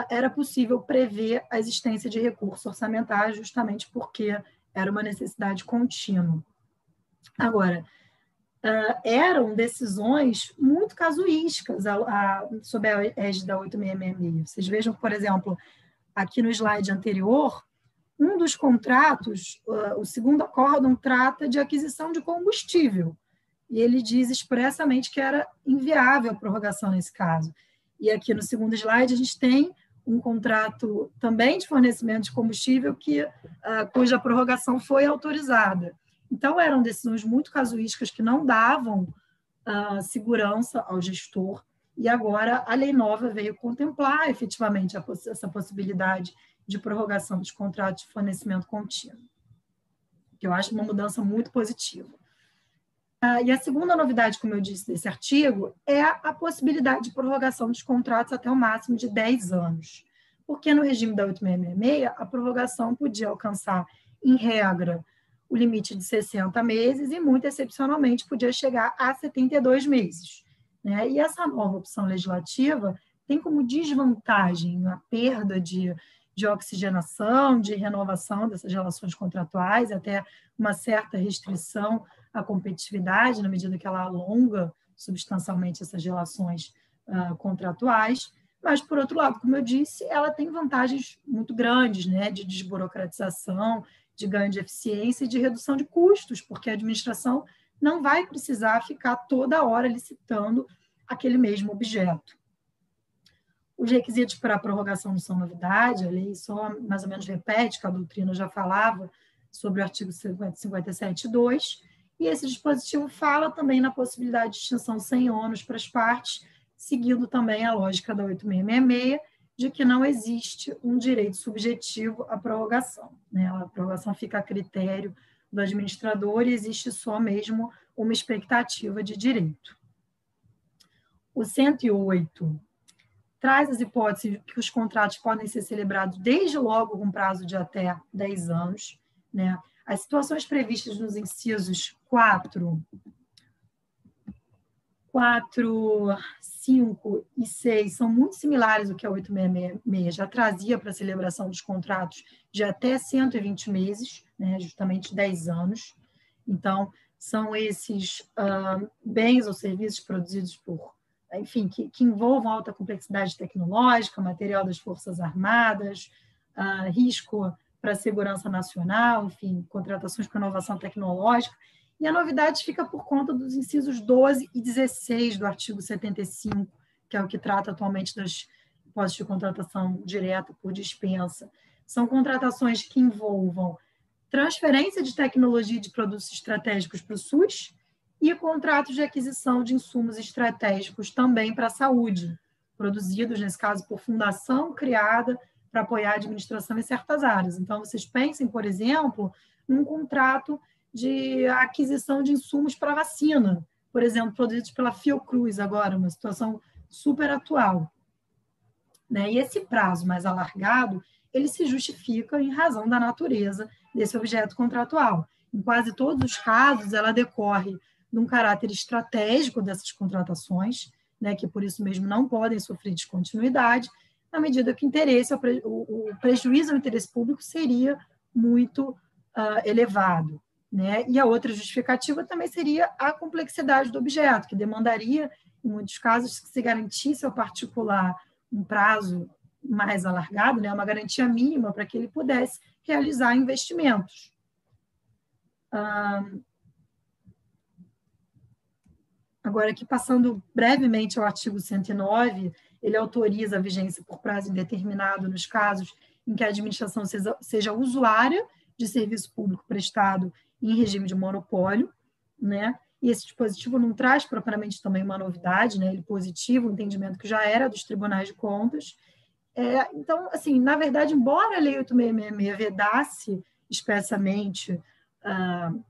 era possível prever a existência de recursos orçamentários justamente porque era uma necessidade contínua. Agora, uh, eram decisões muito casuísticas a, a, sob a égide da 8666. Vocês vejam, por exemplo, aqui no slide anterior, um dos contratos, uh, o segundo acórdão, trata de aquisição de combustível e ele diz expressamente que era inviável a prorrogação nesse caso. E aqui no segundo slide a gente tem um contrato também de fornecimento de combustível que uh, cuja prorrogação foi autorizada. Então eram decisões muito casuísticas que não davam uh, segurança ao gestor e agora a lei nova veio contemplar efetivamente poss essa possibilidade de prorrogação dos contratos de fornecimento contínuo, que eu acho uma mudança muito positiva. Ah, e a segunda novidade, como eu disse, desse artigo é a possibilidade de prorrogação dos contratos até o máximo de 10 anos. Porque no regime da 8666, a prorrogação podia alcançar, em regra, o limite de 60 meses e, muito excepcionalmente, podia chegar a 72 meses. Né? E essa nova opção legislativa tem como desvantagem a perda de, de oxigenação, de renovação dessas relações contratuais, até uma certa restrição a competitividade, na medida que ela alonga substancialmente essas relações uh, contratuais, mas, por outro lado, como eu disse, ela tem vantagens muito grandes né, de desburocratização, de ganho de eficiência e de redução de custos, porque a administração não vai precisar ficar toda hora licitando aquele mesmo objeto. Os requisitos para a prorrogação não são novidade, a lei só mais ou menos repete, que a doutrina já falava sobre o artigo 57.2, e esse dispositivo fala também na possibilidade de extinção sem ônus para as partes, seguindo também a lógica da 8666, de que não existe um direito subjetivo à prorrogação. Né? A prorrogação fica a critério do administrador e existe só mesmo uma expectativa de direito. O 108 traz as hipóteses que os contratos podem ser celebrados desde logo com prazo de até 10 anos, né? As situações previstas nos incisos 4, 4, 5 e 6 são muito similares ao que a 866 já trazia para a celebração dos contratos de até 120 meses, né, justamente 10 anos. Então, são esses uh, bens ou serviços produzidos por, enfim, que, que, envolvam alta complexidade tecnológica, material das Forças Armadas, uh, risco para a segurança nacional, enfim, contratações com inovação tecnológica. E a novidade fica por conta dos incisos 12 e 16 do artigo 75, que é o que trata atualmente das hipóteses de contratação direta por dispensa. São contratações que envolvam transferência de tecnologia de produtos estratégicos para o SUS e contratos de aquisição de insumos estratégicos também para a saúde, produzidos, nesse caso, por fundação criada para apoiar a administração em certas áreas. Então, vocês pensem, por exemplo, num contrato de aquisição de insumos para vacina, por exemplo, produzidos pela Fiocruz agora, uma situação super atual. Né? E esse prazo mais alargado, ele se justifica em razão da natureza desse objeto contratual. Em quase todos os casos, ela decorre de um caráter estratégico dessas contratações, né, que por isso mesmo não podem sofrer descontinuidade, na medida que o interesse, o, prejuízo ao interesse público seria muito uh, elevado. Né? E a outra justificativa também seria a complexidade do objeto, que demandaria, em muitos casos, que se garantisse ao particular um prazo mais alargado, né? uma garantia mínima para que ele pudesse realizar investimentos. Uh, Agora, aqui passando brevemente ao artigo 109, ele autoriza a vigência por prazo indeterminado nos casos em que a administração seja, seja usuária de serviço público prestado em regime de monopólio, né? E esse dispositivo não traz propriamente também uma novidade, né? Ele positivo, um entendimento que já era dos tribunais de contas. É, então, assim, na verdade, embora a Lei 8666 vedasse expressamente uh,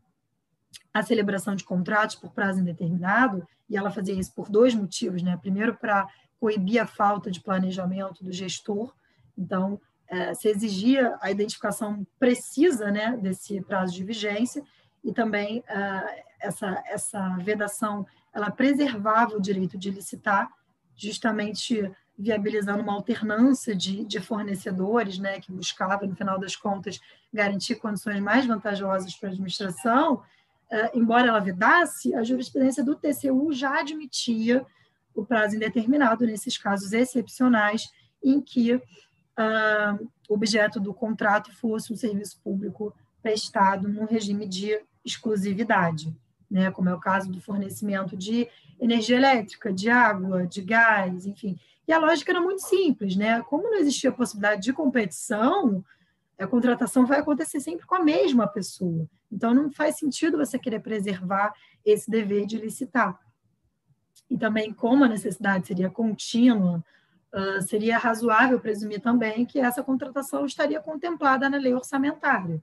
a celebração de contratos por prazo indeterminado, e ela fazia isso por dois motivos, né? Primeiro, para coibir a falta de planejamento do gestor, então, é, se exigia a identificação precisa né, desse prazo de vigência, e também é, essa, essa vedação ela preservava o direito de licitar, justamente viabilizando uma alternância de, de fornecedores, né, que buscava, no final das contas, garantir condições mais vantajosas para a administração, uh, embora ela vedasse, a jurisprudência do TCU já admitia o prazo indeterminado nesses casos excepcionais em que uh, o objeto do contrato fosse um serviço público prestado num regime de exclusividade, né, como é o caso do fornecimento de energia elétrica, de água, de gás, enfim. E a lógica era muito simples, né? Como não existia possibilidade de competição, a contratação vai acontecer sempre com a mesma pessoa. Então, não faz sentido você querer preservar esse dever de licitar. E também, como a necessidade seria contínua, uh, seria razoável presumir também que essa contratação estaria contemplada na lei orçamentária.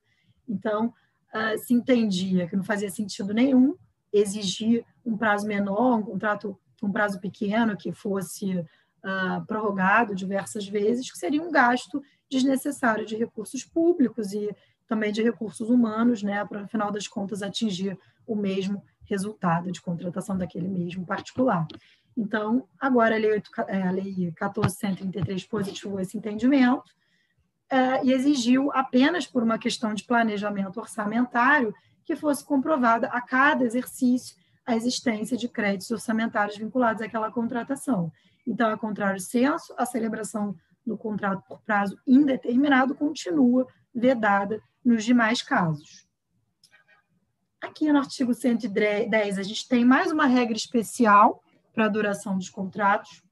Então, uh, se entendia que não fazia sentido nenhum exigir um prazo menor, um contrato um prazo pequeno que fosse uh, prorrogado diversas vezes, que seria um gasto desnecessário de recursos públicos e também de recursos humanos, né, para, no final das contas, atingir o mesmo resultado de contratação daquele mesmo particular. Então, agora a Lei, 8, é, a lei 1433 positivou esse entendimento é, e exigiu apenas por uma questão de planejamento orçamentário que fosse comprovada a cada exercício a existência de créditos orçamentários vinculados àquela contratação. Então, a contrário senso, a celebração do contrato por prazo indeterminado continua vedada nos demais casos. Aqui no artigo 110, a gente tem mais uma regra especial para a duração dos contratos,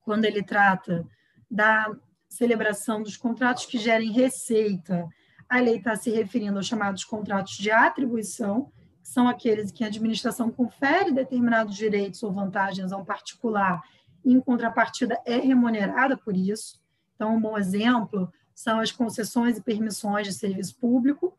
quando ele trata da celebração dos contratos que gerem receita. A lei está se referindo aos chamados contratos de atribuição, que são aqueles que a administração confere determinados direitos ou vantagens a um particular e, em contrapartida, é remunerada por isso. Então, um bom exemplo são as concessões e permissões de serviço público.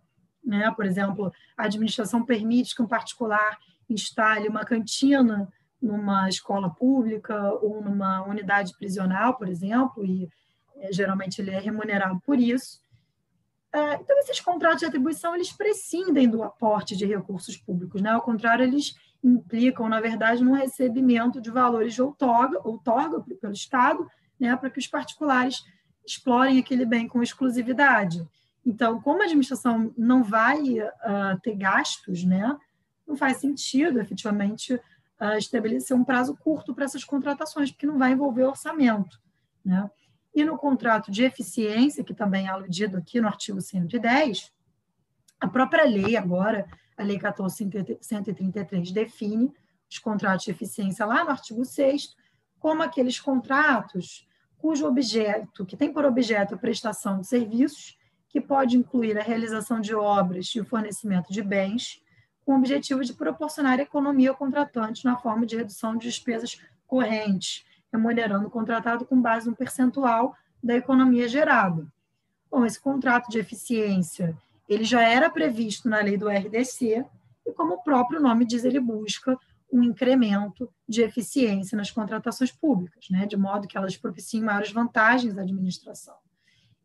Né? Por exemplo, a administração permite que um particular instale uma cantina numa escola pública ou numa unidade prisional, por exemplo, e é, geralmente ele é remunerado por isso. É, então, esses contratos de atribuição, eles prescindem do aporte de recursos públicos, né? ao contrário, eles implicam, na verdade, no recebimento de valores de outorga, outorga pelo Estado, né? para que os particulares explorem aquele bem com exclusividade. Então, como a administração não vai uh, ter gastos, né, não faz sentido, efetivamente, uh, estabelecer um prazo curto para essas contratações, porque não vai envolver orçamento. Né? E no contrato de eficiência, que também é aludido aqui no artigo 110, a própria lei agora, a Lei 14.133, define os contratos de eficiência lá no artigo 6 como aqueles contratos cujo objeto, que tem por objeto a prestação de serviços, que pode incluir a realização de obras e o fornecimento de bens, com o objetivo de proporcionar economia ao contratante na forma de redução de despesas correntes, remunerando o contratado com base no percentual da economia gerada. Bom, esse contrato de eficiência, ele já era previsto na lei do RDC, e como o próprio nome diz, ele busca um incremento de eficiência nas contratações públicas, né, de modo que elas propiciem maiores vantagens à administração.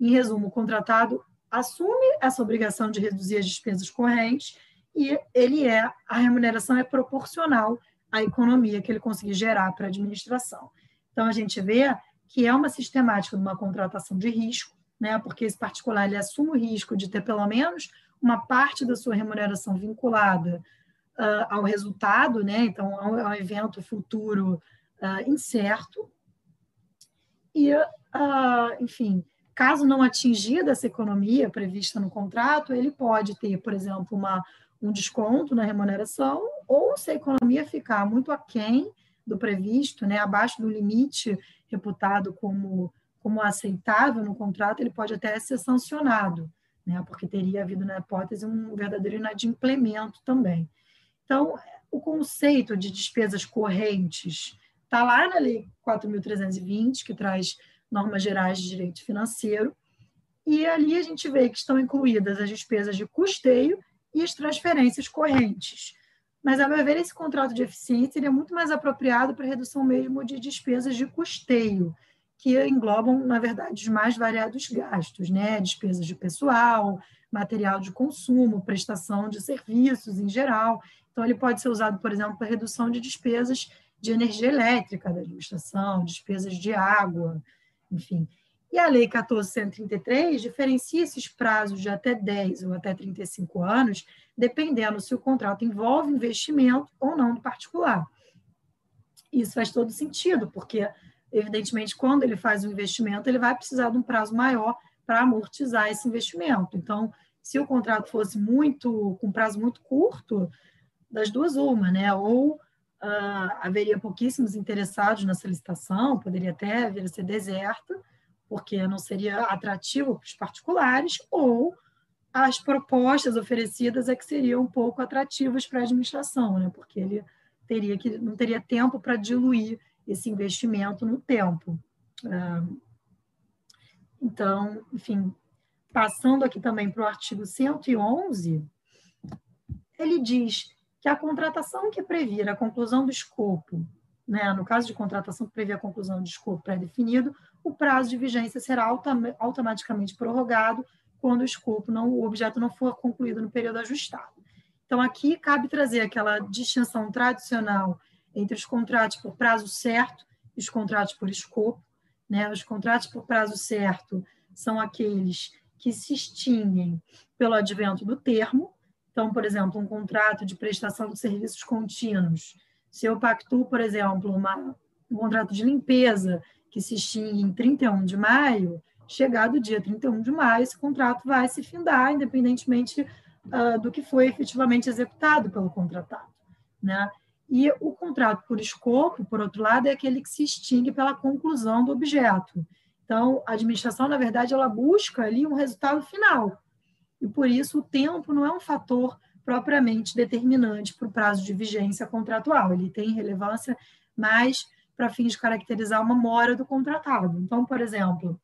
Em resumo, o contratado assume essa obrigação de reduzir as despesas correntes e ele é a remuneração é proporcional à economia que ele conseguir gerar para a administração. Então a gente vê que é uma sistemática de uma contratação de risco, né, porque esse particular ele assume o risco de ter pelo menos uma parte da sua remuneração vinculada uh, ao resultado, né, então ao, ao evento futuro uh, incerto. E, uh, enfim, caso não atingida essa economia prevista no contrato, ele pode ter, por exemplo, uma, um desconto na remuneração, ou se a economia ficar muito aquém do previsto, né, abaixo do limite reputado como como aceitável no contrato, ele pode até ser sancionado, né? porque teria havido, na hipótese, um verdadeiro inadimplemento também. Então, o conceito de despesas correntes está lá na Lei 4.320, que traz normas gerais de direito financeiro, e ali a gente vê que estão incluídas as despesas de custeio e as transferências correntes. Mas, a meu ver, esse contrato de eficiência seria muito mais apropriado para redução mesmo de despesas de custeio, que englobam, na verdade, os mais variados gastos, né? Despesas de pessoal, material de consumo, prestação de serviços em geral. Então, ele pode ser usado, por exemplo, para redução de despesas de energia elétrica da administração, despesas de água, enfim. E a Lei 14.133 diferencia esses prazos de até 10 ou até 35 anos, dependendo se o contrato envolve investimento ou não do particular. Isso faz todo sentido, porque evidentemente, quando ele faz um investimento, ele vai precisar de um prazo maior para amortizar esse investimento. Então, se o contrato fosse muito com prazo muito curto, das duas uma, né? Ou uh, haveria pouquíssimos interessados nessa licitação, poderia até vir a ser deserta, porque não seria atrativo para os particulares, ou as propostas oferecidas é que seriam um pouco atrativas para a administração, né? Porque ele teria que não teria tempo para diluir esse investimento no tempo. Ah, então, enfim, passando aqui também para o artigo 111, ele diz que a contratação que previr a conclusão do escopo, né, no caso de contratação que prevê a conclusão de escopo pré-definido, o prazo de vigência será automaticamente prorrogado quando o escopo não, o objeto não for concluído no período ajustado. Então aqui cabe trazer aquela distinção tradicional entre os contratos por prazo certo e os contratos por escopo. Né? Os contratos por prazo certo são aqueles que se extinguem pelo advento do termo. Então, por exemplo, um contrato de prestação de serviços contínuos. Se eu pactuo, por exemplo, uma, um contrato de limpeza que se extingue em 31 de maio, chegado o dia 31 de maio, esse contrato vai se findar, independentemente uh, do que foi efetivamente executado pelo contratado. Né? E o contrato por escopo, por outro lado, é aquele que se extingue pela conclusão do objeto. Então, a administração, na verdade, ela busca ali um resultado final. E por isso o tempo não é um fator propriamente determinante para o prazo de vigência contratual. Ele tem relevância mais para fins de caracterizar uma mora do contratado. Então, por exemplo,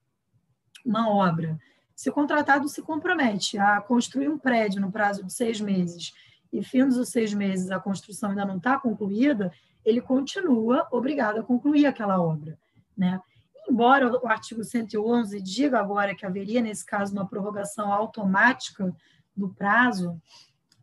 uma obra. Se o contratado se compromete a construir um prédio no prazo de seis meses e fins os seis meses a construção ainda não está concluída, ele continua obrigado a concluir aquela obra, né? Embora o artigo 111 diga agora que haveria, nesse caso, uma prorrogação automática do prazo,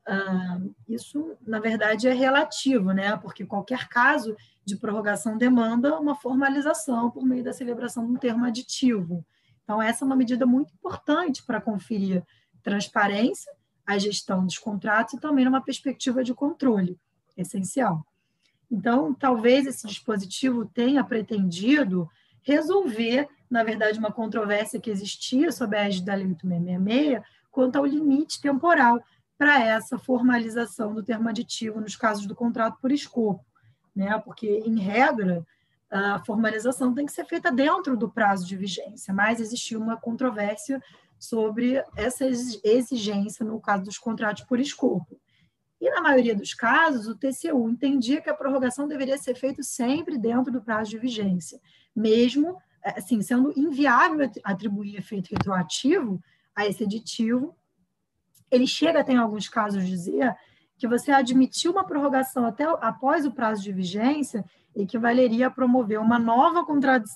uh, isso, na verdade, é relativo, né? porque qualquer caso de prorrogação demanda uma formalização por meio da celebração de um termo aditivo. Então, essa é uma medida muito importante para conferir transparência a gestão dos contratos e também numa perspectiva de controle, essencial. Então, talvez esse dispositivo tenha pretendido resolver, na verdade, uma controvérsia que existia sobre a égide da Lei 8666 quanto ao limite temporal para essa formalização do termo aditivo nos casos do contrato por escopo, né? Porque em regra a formalização tem que ser feita dentro do prazo de vigência, mas existiu uma controvérsia sobre essa exigência no caso dos contratos por escopo. E, na maioria dos casos, o TCU entendia que a prorrogação deveria ser feita sempre dentro do prazo de vigência, mesmo assim, sendo inviável atribuir efeito retroativo a esse aditivo. Ele chega até, em alguns casos, dizer que você admitir uma prorrogação até após o prazo de vigência equivaleria a promover uma nova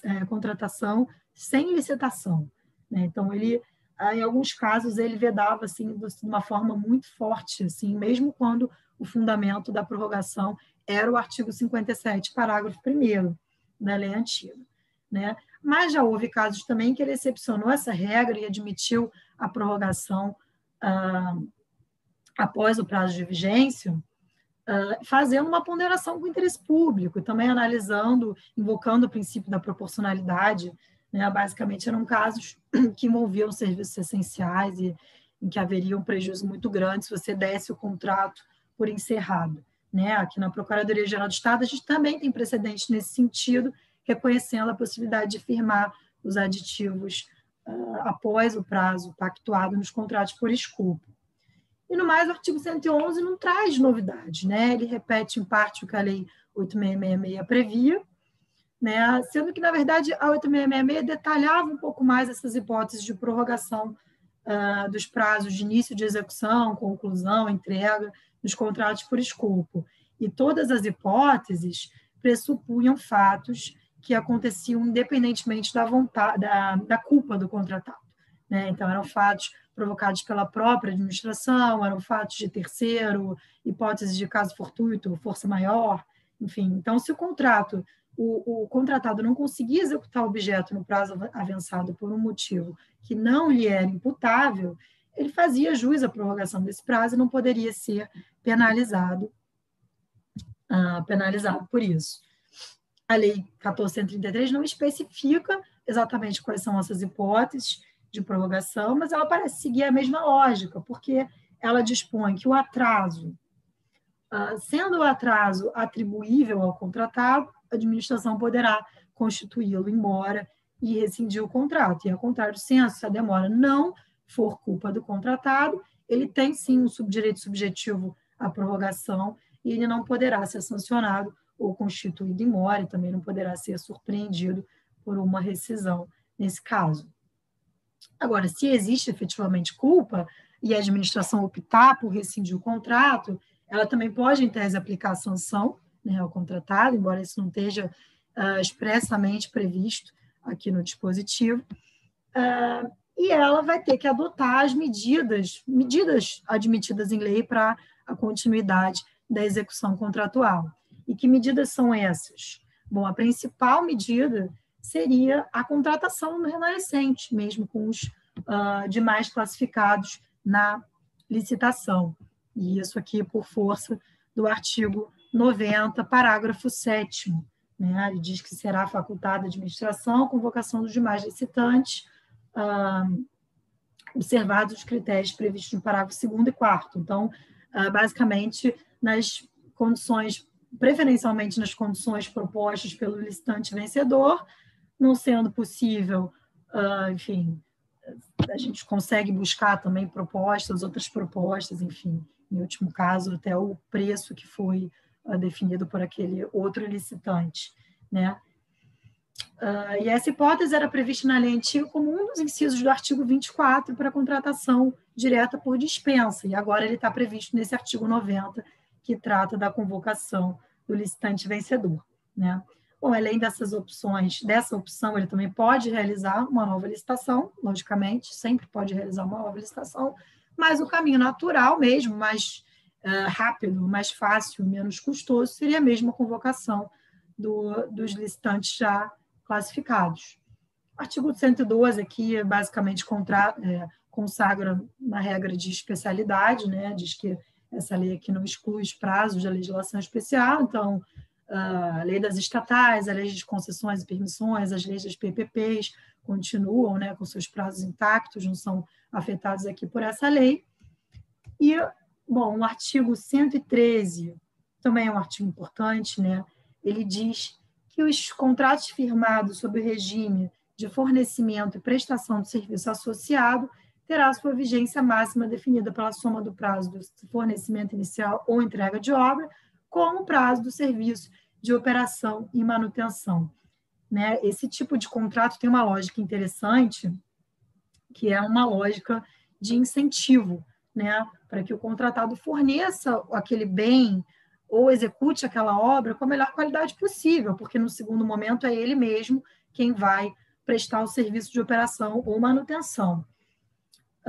é, contratação sem licitação. Né? Então, ele ah, em alguns casos ele vedava assim de uma forma muito forte, assim, mesmo quando o fundamento da prorrogação era o artigo 57, parágrafo 1 da lei antiga, né? Mas já houve casos também que ele excepcionou essa regra e admitiu a prorrogação ah, após o prazo de vigência, ah, fazendo uma ponderação com o interesse público, e também analisando, invocando o princípio da proporcionalidade né? Basicamente, eram casos *clears throat* que envolviam serviços essenciais e em que haveria um prejuízo muito grande se você desse o contrato por encerrado. Né? Aqui na Procuradoria-Geral do Estado, a gente também tem precedente nesse sentido, reconhecendo a possibilidade de firmar os aditivos uh, após o prazo pactuado nos contratos por escopo. E no mais, o artigo 111 não traz novidade, né? ele repete em parte o que a Lei 8666 previa, né? sendo que, na verdade, a 8666 detalhava um pouco mais essas hipóteses de prorrogação uh, dos prazos de início de execução, conclusão, entrega dos contratos por escopo. E todas as hipóteses pressupunham fatos que aconteciam independentemente da vontade, da, da culpa do contratado. Né? Então, eram fatos provocados pela própria administração, eram fatos de terceiro, hipóteses de caso fortuito, força maior, enfim. Então, se o contrato o, o, contratado não conseguia executar o objeto no prazo avançado por um motivo que não lhe era imputável, ele fazia jus à prorrogação desse prazo e não poderia ser penalizado, uh, penalizado por isso. A Lei 1433 não especifica exatamente quais são essas hipóteses de prorrogação, mas ela parece seguir a mesma lógica, porque ela dispõe que o atraso, uh, sendo o atraso atribuível ao contratado, a administração poderá constituí-lo embora e rescindir o contrato. E, ao contrário do censo, se a demora não for culpa do contratado, ele tem sim um subdireito subjetivo à prorrogação e ele não poderá ser sancionado ou constituído em mora, e também não poderá ser surpreendido por uma rescisão nesse caso. Agora, se existe efetivamente culpa e a administração optar por rescindir o contrato, ela também pode, em tese, aplicar a sanção né, ao contratado, embora isso não esteja uh, expressamente previsto aqui no dispositivo, uh, e ela vai ter que adotar as medidas, medidas admitidas em lei para a continuidade da execução contratual. E que medidas são essas? Bom, a principal medida seria a contratação do remanescente, mesmo com os uh, demais classificados na licitação. E isso aqui por força do artigo 90, parágrafo 7 né? Ele diz que será facultada a administração convocação dos demais licitantes, ah, observados os critérios previstos no parágrafo 2 e 4 Então, ah, basicamente, nas condições, preferencialmente nas condições propostas pelo licitante vencedor, não sendo possível, ah, enfim, a gente consegue buscar também propostas, outras propostas, enfim, em último caso, até o preço que foi definido por aquele outro licitante, né? Uh, e essa hipótese era prevista na lei antiga como um dos incisos do artigo 24 para contratação direta por dispensa, e agora ele está previsto nesse artigo 90, que trata da convocação do licitante vencedor. Né? Bom, além dessas opções, dessa opção, ele também pode realizar uma nova licitação, logicamente, sempre pode realizar uma nova licitação, mas o caminho natural mesmo, mais uh, rápido, mais fácil, menos custoso, seria mesmo a convocação do, dos licitantes já classificados. Artigo 112 aqui basicamente contra, é, consagra uma regra de especialidade, né? diz que essa lei aqui não exclui os prazos da legislação especial, então a lei das estatais, a lei de concessões e permissões, as leis das PPPs continuam né, com seus prazos intactos, não são afetados aqui por essa lei. E Bom, o artigo 113 também é um artigo importante, né? Ele diz que os contratos firmados sob o regime de fornecimento e prestação de serviço associado terá sua vigência máxima definida pela soma do prazo do fornecimento inicial ou entrega de obra com o prazo do serviço de operação e manutenção. Né? Esse tipo de contrato tem uma lógica interessante, que é uma lógica de incentivo, né? para que o contratado forneça aquele bem ou execute aquela obra com a melhor qualidade possível, porque no segundo momento é ele mesmo quem vai prestar o serviço de operação ou manutenção.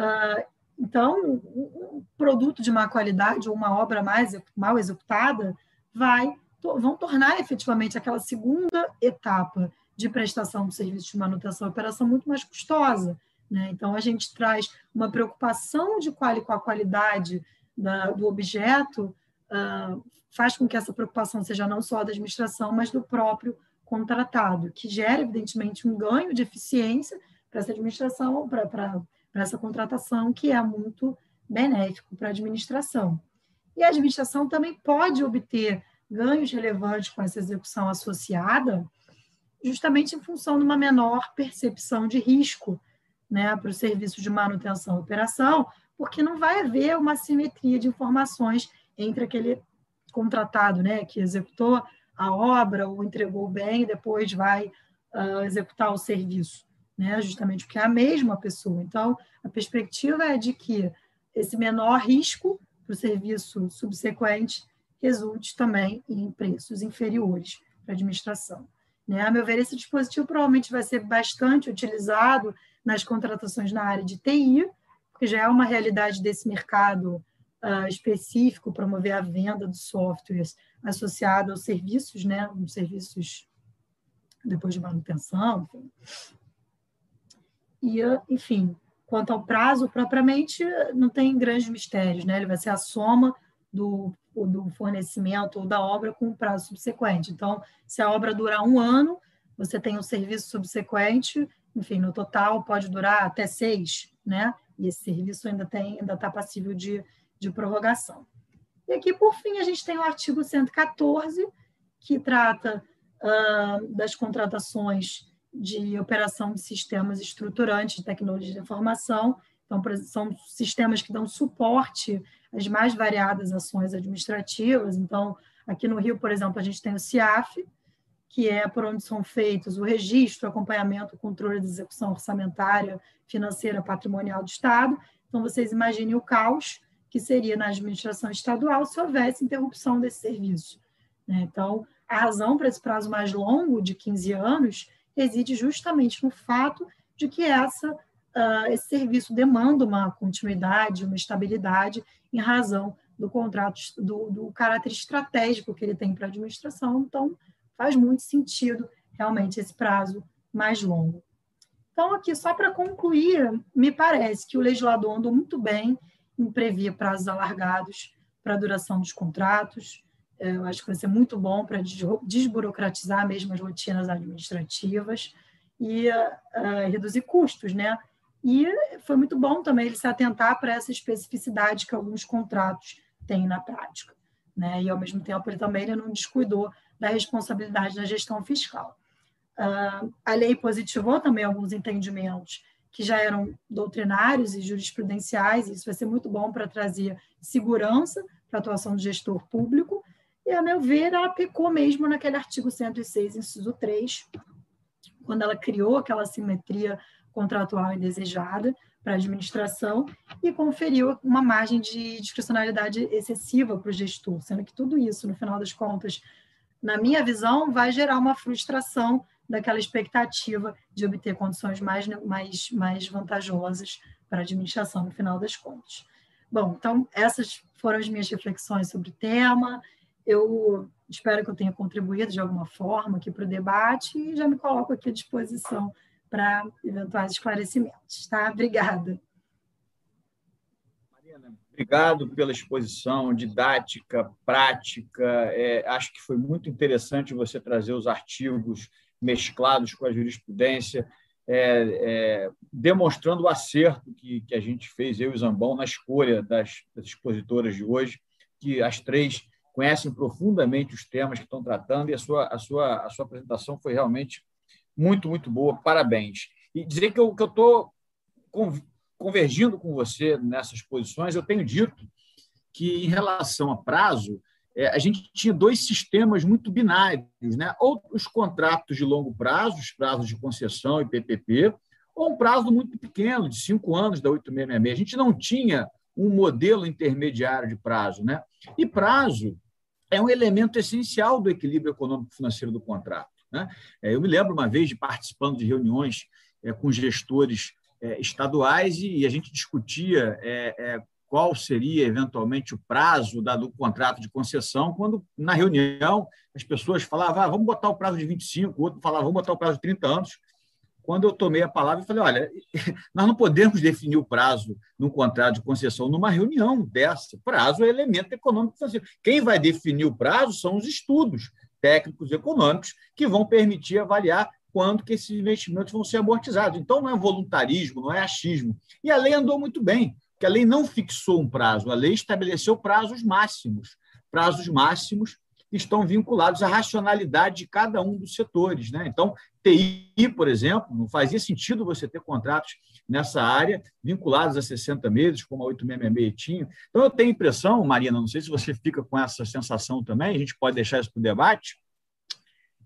Uh, então, um produto de má qualidade ou uma obra mais mal executada vai vão tornar efetivamente aquela segunda etapa de prestação do serviço de manutenção e operação muito mais custosa. Né? Então, a gente traz uma preocupação de qual, com a qualidade da, do objeto, uh, faz com que essa preocupação seja não só da administração, mas do próprio contratado, que gera, evidentemente, um ganho de eficiência para essa administração, para essa contratação, que é muito benéfico para a administração. E a administração também pode obter ganhos relevantes com essa execução associada, justamente em função de uma menor percepção de risco né, para o serviço de manutenção e operação, porque não vai haver uma simetria de informações entre aquele contratado né, que executou a obra ou entregou o bem e depois vai uh, executar o serviço, né, justamente porque é a mesma pessoa. Então, a perspectiva é de que esse menor risco para o serviço subsequente resulte também em preços inferiores para a administração. Né? A meu ver, esse dispositivo provavelmente vai ser bastante utilizado nas contratações na área de TI, porque já é uma realidade desse mercado uh, específico promover a venda de softwares associado aos serviços, né, os serviços depois de manutenção. Enfim. E, enfim, quanto ao prazo, propriamente, não tem grandes mistérios, né? Ele vai ser a soma do, do fornecimento ou da obra com o prazo subsequente. Então, se a obra durar um ano, você tem um serviço subsequente, enfim, no total pode durar até seis, né? E esse serviço ainda tem, ainda está passível de, de prorrogação. E aqui, por fim, a gente tem o artigo 114, que trata uh, das contratações de operação de sistemas estruturantes de tecnologia de informação. Então, são sistemas que dão suporte as mais variadas ações administrativas. Então, aqui no Rio, por exemplo, a gente tem o CIAF, que é por onde são feitos o registro, acompanhamento, controle de execução orçamentária, financeira, patrimonial do Estado. Então, vocês imaginem o caos que seria na administração estadual se houvesse interrupção desse serviço. Né? Então, a razão para esse prazo mais longo, de 15 anos, reside justamente no fato de que essa uh, esse serviço demanda uma continuidade, uma estabilidade, em razão do contrato, do, do caráter estratégico que ele tem para a administração. Então, faz muito sentido realmente esse prazo mais longo. Então, aqui, só para concluir, me parece que o legislador andou muito bem em prever prazos alargados para a duração dos contratos. É, eu acho que vai ser muito bom para desburocratizar mesmo as rotinas administrativas e uh, reduzir custos, né? E foi muito bom também ele se atentar para essa especificidade que alguns contratos têm na prática. Né? E, ao mesmo tempo, ele também ele não descuidou da responsabilidade da gestão fiscal. Uh, a lei positivou também alguns entendimentos que já eram doutrinários e jurisprudenciais, e isso vai ser muito bom para trazer segurança para a atuação do gestor público, e, a meu ver, ela pecou mesmo naquele artigo 106, inciso 3, quando ela criou aquela simetria contratual indesejada para a administração e conferiu uma margem de discricionalidade excessiva para o gestor, sendo que tudo isso, no final das contas, na minha visão, vai gerar uma frustração daquela expectativa de obter condições mais, mais, mais vantajosas para a administração, no final das contas. Bom, então, essas foram as minhas reflexões sobre o tema. Eu espero que eu tenha contribuído de alguma forma aqui para o debate e já me coloco aqui à disposição para eventuais esclarecimentos. Tá? Obrigada. Marina, obrigado pela exposição didática, prática. É, acho que foi muito interessante você trazer os artigos mesclados com a jurisprudência, é, é, demonstrando o acerto que, que a gente fez, eu e Zambão, na escolha das, das expositoras de hoje, que as três conhecem profundamente os temas que estão tratando e a sua, a sua, a sua apresentação foi realmente muito, muito boa. Parabéns. E dizer que eu estou convergindo com você nessas posições, eu tenho dito que, em relação a prazo, é, a gente tinha dois sistemas muito binários, né? ou os contratos de longo prazo, os prazos de concessão e PPP, ou um prazo muito pequeno, de cinco anos da 8666. A gente não tinha um modelo intermediário de prazo. Né? E prazo é um elemento essencial do equilíbrio econômico-financeiro do contrato. Né? É, eu me lembro uma vez de participando de reuniões é, com gestores é, estaduais e a gente discutia qual seria eventualmente o prazo do contrato de concessão, quando na reunião as pessoas falavam, ah, vamos botar o prazo de 25, o outro falava, vamos botar o prazo de 30 anos. Quando eu tomei a palavra, eu falei, olha, *laughs* nós não podemos definir o prazo num contrato de concessão numa reunião dessa. Prazo é elemento econômico financeiro. Quem vai definir o prazo são os estudos técnicos econômicos que vão permitir avaliar quando que esses investimentos vão ser amortizados. Então, não é voluntarismo, não é achismo. E a lei andou muito bem que a lei não fixou um prazo, a lei estabeleceu prazos máximos. Prazos máximos estão vinculados à racionalidade de cada um dos setores. Né? Então, TI, por exemplo, não fazia sentido você ter contratos nessa área vinculados a 60 meses, como a 866 tinha. Então, eu tenho a impressão, Marina, não sei se você fica com essa sensação também, a gente pode deixar isso para o debate,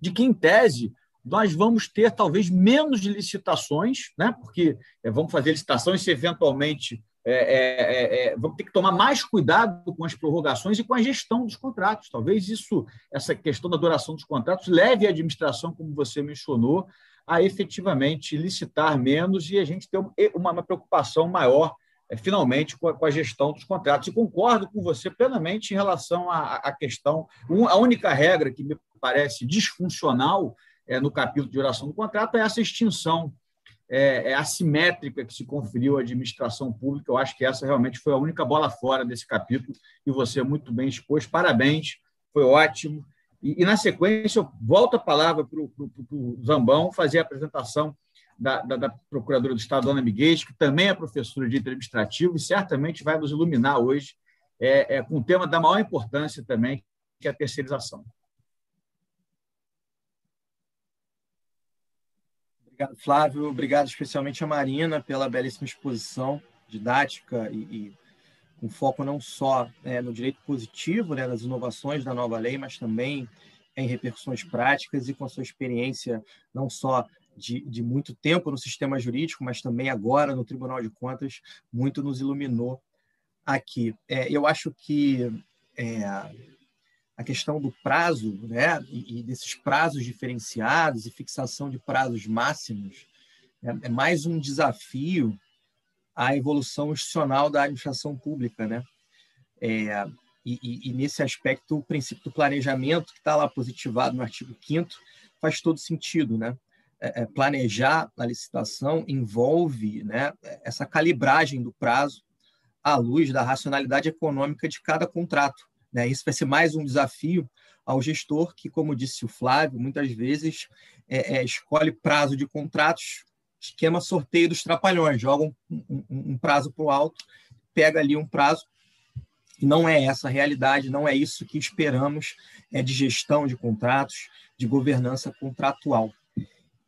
de que, em tese, nós vamos ter talvez menos licitações, né? porque é, vamos fazer licitações se eventualmente é, é, é, é, vamos ter que tomar mais cuidado com as prorrogações e com a gestão dos contratos. Talvez isso, essa questão da duração dos contratos, leve a administração, como você mencionou, a efetivamente licitar menos e a gente ter uma, uma preocupação maior, é, finalmente, com a, com a, gestão dos contratos. E concordo com você plenamente em relação à, à questão. a única regra que me parece disfuncional é, no capítulo de duração do contrato é essa extinção é, é, assimétrica que se conferiu à administração pública. Eu acho que essa realmente foi a única bola fora desse capítulo e você muito bem expôs. Parabéns, foi ótimo. E, e na sequência, eu volto a palavra para o Zambão fazer a apresentação da, da, da, Procuradora do Estado, Ana Miguel, que também é professora de administrativo e certamente vai nos iluminar hoje é, é, com um tema da maior importância também, que é a terceirização. Obrigado, Flávio. Obrigado especialmente a Marina pela belíssima exposição didática e, e com foco não só é, no direito positivo, né, nas inovações da nova lei, mas também em repercussões práticas e com a sua experiência não só de, de muito tempo no sistema jurídico, mas também agora no Tribunal de Contas, muito nos iluminou aqui. É, eu acho que é, a questão do prazo, né, e, desses prazos diferenciados e fixação de prazos máximos, é, é mais um desafio à evolução institucional da administração pública, né? É, e, e, nesse aspecto, o princípio do planejamento, que está lá positivado no artigo 5 faz todo sentido, né? É, é, planejar a licitação envolve né, essa calibragem do prazo à luz da racionalidade econômica de cada contrato. Né? Isso vai ser mais um desafio ao gestor que, como disse o Flávio, muitas vezes é, é, escolhe prazo de contratos, esquema sorteio dos trapalhões, joga um, um, um prazo para o alto, pega ali um prazo e não é essa a realidade, não é isso que esperamos é, de gestão de contratos, de governança contratual.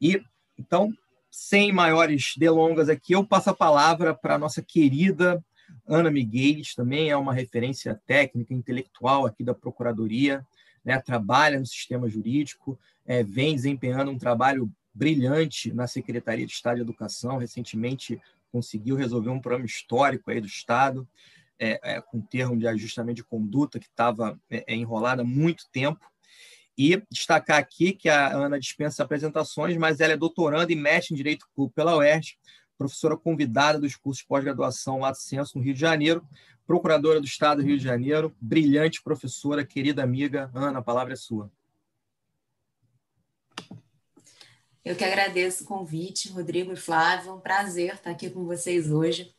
E então, sem maiores delongas aqui, eu passo a palavra para a nossa querida Ana Miguel também é uma referência técnica, intelectual aqui da Procuradoria, né? trabalha no sistema jurídico, é, vem desempenhando um trabalho brilhante na Secretaria de Estado de Educação, recentemente conseguiu resolver um problema histórico aí do Estado, é, é, com termo de ajustamento de conduta que estava é, é, enrolado há muito tempo. E destacar aqui que a Ana dispensa apresentações, mas ela é doutoranda e mestre em Direito Público pela UERJ, professora convidada dos cursos de pós-graduação Lato Senso, no Rio de Janeiro, procuradora do Estado do Rio de Janeiro, brilhante professora, querida amiga. Ana, a palavra é sua. Eu que agradeço o convite, Rodrigo e Flávio. É um prazer estar aqui com vocês hoje.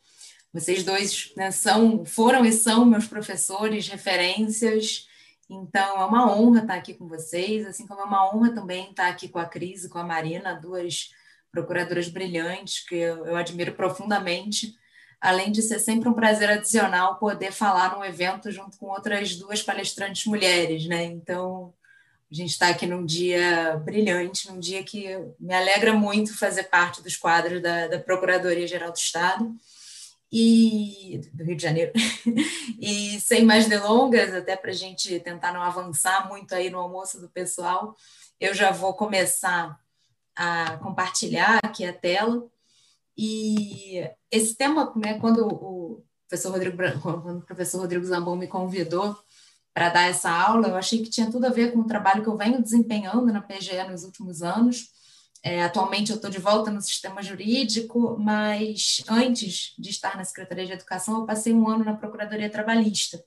Vocês dois né, são, foram e são meus professores, referências. Então, é uma honra estar aqui com vocês, assim como é uma honra também estar aqui com a Cris e com a Marina, duas procuradoras brilhantes que eu, eu admiro profundamente, além de ser sempre um prazer adicional poder falar num evento junto com outras duas palestrantes mulheres, né? Então, a gente está aqui num dia brilhante, num dia que me alegra muito fazer parte dos quadros da, da Procuradoria-Geral do Estado. e do Rio de Janeiro. *laughs* e sem mais delongas, até para a gente tentar não avançar muito aí no almoço do pessoal, eu já vou começar a compartilhar aqui a tela. E esse tema, né, quando o professor Rodrigo, *laughs* quando o professor Rodrigo Zambon me convidou para dar essa aula, eu achei que tinha tudo a ver com o trabalho que eu venho desempenhando na PGE nos últimos anos. É, atualmente eu estou de volta no sistema jurídico, mas antes de estar na Secretaria de Educação, eu passei um ano na Procuradoria Trabalhista.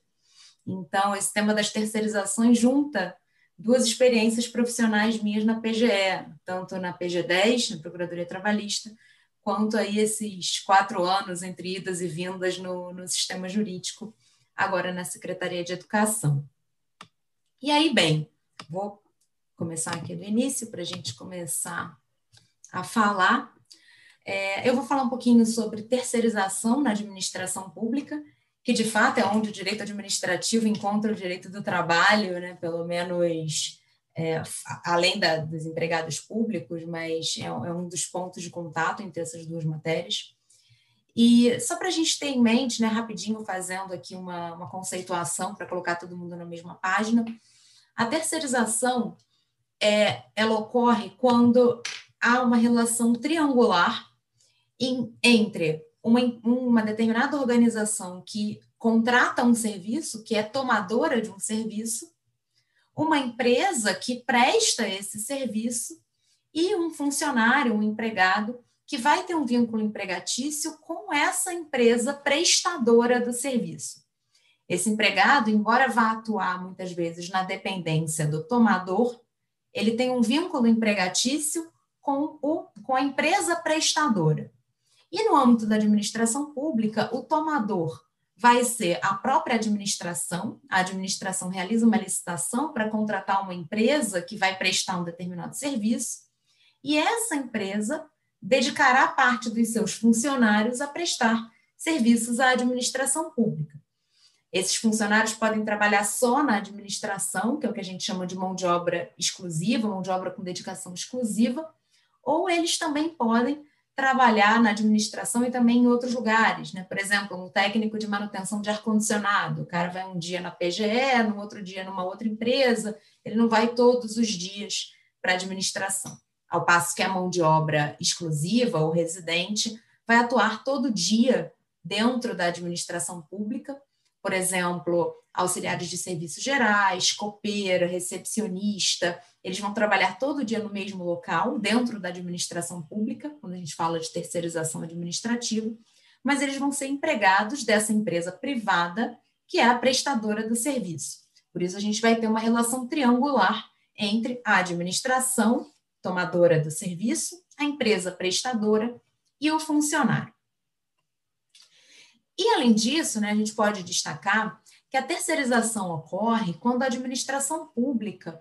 Então, esse tema das terceirizações junta duas experiências profissionais minhas na PGE, tanto na PG10, na Procuradoria Trabalhista, quanto aí esses quatro anos entre idas e vindas no, no sistema jurídico, agora na Secretaria de Educação. E aí, bem, vou começar aqui do início para a gente começar a falar. É, eu vou falar um pouquinho sobre terceirização na administração pública, que de fato é onde o direito administrativo encontra o direito do trabalho, né, pelo menos é, além da, dos empregados públicos, mas é, é, um dos pontos de contato entre essas duas matérias. E só para a gente ter em mente, né, rapidinho fazendo aqui uma, uma conceituação para colocar todo mundo na mesma página, a terceirização é, ela ocorre quando há uma relação triangular em, entre uma, uma determinada organização que contrata um serviço, que é tomadora de um serviço, uma empresa que presta esse serviço e um funcionário, um empregado, que vai ter um vínculo empregatício com essa empresa prestadora do serviço. Esse empregado, embora vá atuar muitas vezes na dependência do tomador, ele tem um vínculo empregatício com, o, com a empresa prestadora. E no âmbito da administração pública, o tomador vai ser a própria administração. A administração realiza uma licitação para contratar uma empresa que vai prestar um determinado serviço, e essa empresa dedicará parte dos seus funcionários a prestar serviços à administração pública. Esses funcionários podem trabalhar só na administração, que é o que a gente chama de mão de obra exclusiva, mão de obra com dedicação exclusiva, ou eles também podem trabalhar na administração e também em outros lugares, né? Por exemplo, um técnico de manutenção de ar-condicionado, o cara vai um dia na PGE, no outro dia numa outra empresa, ele não vai todos os dias para a administração. Ao passo que a mão de obra exclusiva ou residente vai atuar todo dia dentro da administração pública, por exemplo, auxiliares de serviços gerais, copeira, recepcionista, eles vão trabalhar todo dia no mesmo local, dentro da administração pública, quando a gente fala de terceirização administrativa, mas eles vão ser empregados dessa empresa privada, que é a prestadora do serviço. Por isso, a gente vai ter uma relação triangular entre a administração, tomadora do serviço, a empresa prestadora e o funcionário. E, além disso, né, a gente pode destacar que a terceirização ocorre quando a administração pública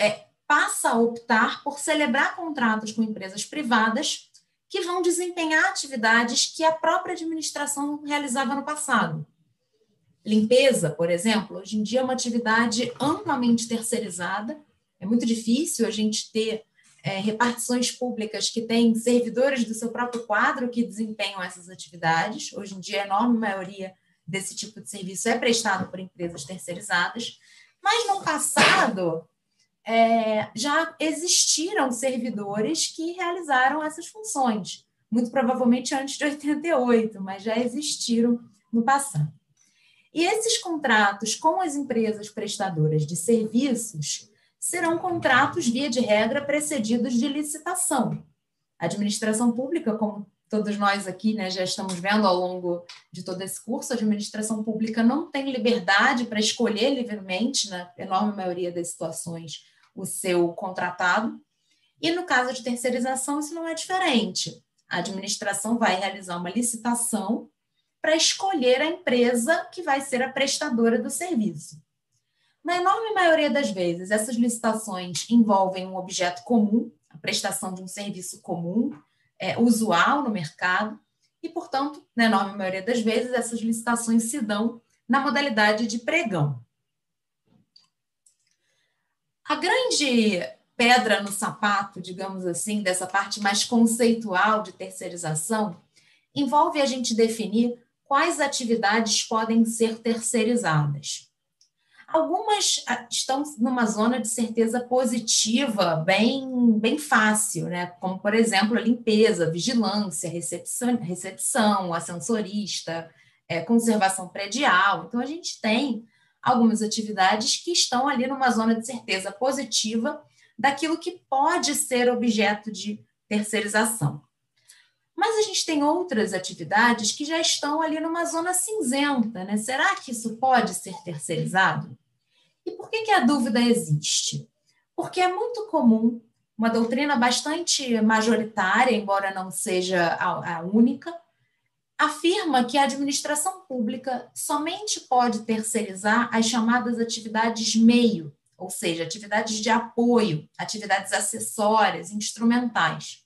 é, passa a optar por celebrar contratos com empresas privadas que vão desempenhar atividades que a própria administração realizava no passado. Limpeza, por exemplo, hoje em dia é uma atividade amplamente terceirizada. É muito difícil a gente ter é, repartições públicas que têm servidores do seu próprio quadro que desempenham essas atividades. Hoje em dia, a enorme maioria desse tipo de serviço é prestado por empresas terceirizadas, mas no passado é, já existiram servidores que realizaram essas funções, muito provavelmente antes de 88, mas já existiram no passado. E esses contratos com as empresas prestadoras de serviços serão contratos, via de regra, precedidos de licitação. A administração pública, como todos nós aqui né, já estamos vendo ao longo de todo esse curso, a administração pública não tem liberdade para escolher livremente, na enorme maioria das situações, o seu contratado. E no caso de terceirização, isso não é diferente. A administração vai realizar uma licitação para escolher a empresa que vai ser a prestadora do serviço. Na enorme maioria das vezes, essas licitações envolvem um objeto comum, a prestação de um serviço comum, é, usual no mercado, e, portanto, na enorme maioria das vezes, essas licitações se dão na modalidade de pregão. A grande pedra no sapato, digamos assim, dessa parte mais conceitual de terceirização, envolve a gente definir quais atividades podem ser terceirizadas. Algumas ah, estão numa zona de certeza positiva, bem, bem fácil, né? como, por exemplo, a limpeza, vigilância, recepção, recepção ascensorista, é, conservação predial. Então, a gente tem algumas atividades que estão ali numa zona de certeza positiva daquilo que pode ser objeto de terceirização. Mas a gente tem outras atividades que já estão ali numa zona cinzenta, né? Será que isso pode ser terceirizado? E por que, que a dúvida existe? Porque é muito comum, uma doutrina bastante majoritária, embora não seja a, a única, afirma que a administração pública somente pode terceirizar as chamadas atividades meio, ou seja, atividades de apoio, atividades acessórias, instrumentais.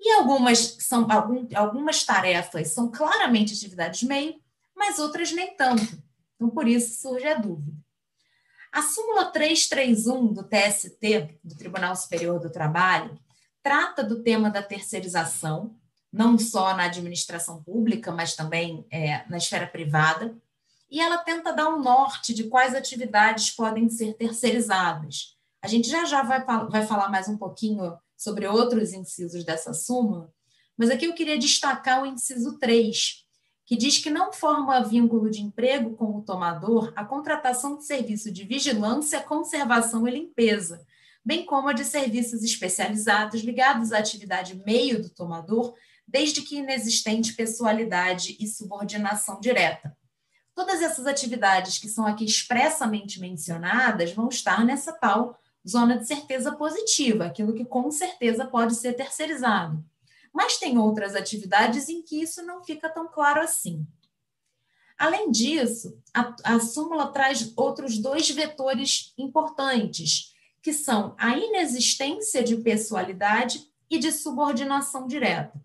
E algumas são algumas tarefas são claramente atividades meio, mas outras nem tanto. Então, por isso surge a dúvida. A súmula 331 do TST, do Tribunal Superior do Trabalho, trata do tema da terceirização, não só na administração pública, mas também é, na esfera privada, e ela tenta dar um norte de quais atividades podem ser terceirizadas. A gente já já vai, vai falar mais um pouquinho sobre outros incisos dessa súmula, mas aqui eu queria destacar o inciso 3, que diz que não forma vínculo de emprego com o tomador a contratação de serviço de vigilância, conservação e limpeza, bem como a de serviços especializados ligados à atividade meio do tomador, desde que inexistente pessoalidade e subordinação direta. Todas essas atividades que são aqui expressamente mencionadas vão estar nessa tal zona de certeza positiva, aquilo que com certeza pode ser terceirizado. Mas tem outras atividades em que isso não fica tão claro assim. Além disso, a, a súmula traz outros dois vetores importantes, que são a inexistência de pessoalidade e de subordinação direta.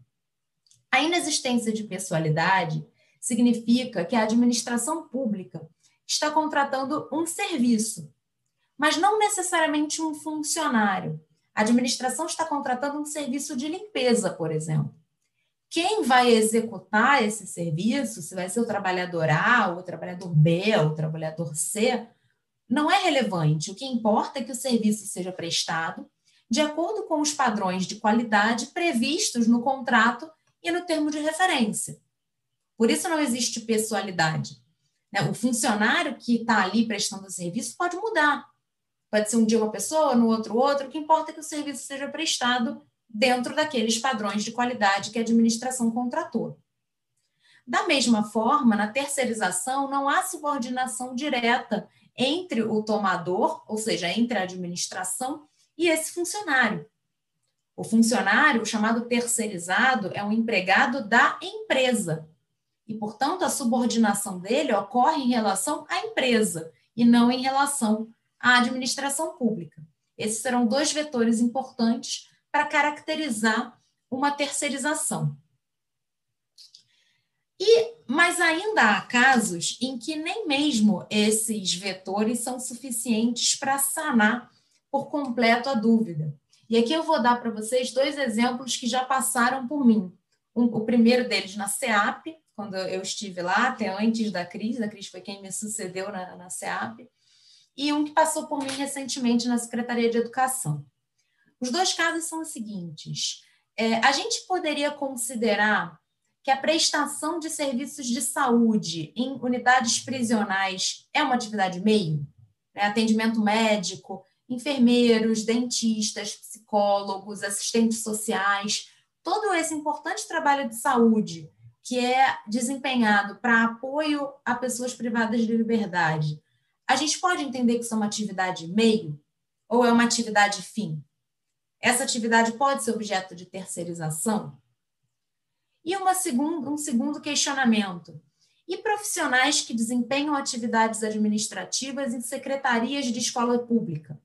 A inexistência de pessoalidade significa que a administração pública está contratando um serviço, mas não necessariamente um funcionário. A administração está contratando um serviço de limpeza, por exemplo. Quem vai executar esse serviço, se vai ser o trabalhador A, ou o trabalhador B, ou o trabalhador C, não é relevante. O que importa é que o serviço seja prestado de acordo com os padrões de qualidade previstos no contrato e no termo de referência. Por isso não existe pessoalidade. Né? O funcionário que está ali prestando serviço pode mudar. Pode ser um dia uma pessoa, no outro outro. O que importa é que o serviço seja prestado dentro daqueles padrões de qualidade que a administração contratou. Da mesma forma, na terceirização, não há subordinação direta entre o tomador, ou seja, entre a administração e esse funcionário. O funcionário, o chamado terceirizado, é um empregado da empresa. E, portanto, a subordinação dele ocorre em relação à empresa e não em relação à administração pública. Esses serão dois vetores importantes para caracterizar uma terceirização. E, mas ainda há casos em que nem mesmo esses vetores são suficientes para sanar por completo a dúvida. E aqui eu vou dar para vocês dois exemplos que já passaram por mim. Um, o primeiro deles na SEAP, quando eu estive lá, até antes da Cris, a Cris foi quem me sucedeu na, na SEAP, e um que passou por mim recentemente na Secretaria de Educação. Os dois casos são os seguintes: é, a gente poderia considerar que a prestação de serviços de saúde em unidades prisionais é uma atividade meio? Né? Atendimento médico, enfermeiros, dentistas, psicólogos, assistentes sociais, todo esse importante trabalho de saúde que é desempenhado para apoio a pessoas privadas de liberdade, a gente pode entender que isso é uma atividade meio ou é uma atividade fim? Essa atividade pode ser objeto de terceirização? E uma segunda, um segundo questionamento. E profissionais que desempenham atividades administrativas em secretarias de escola pública?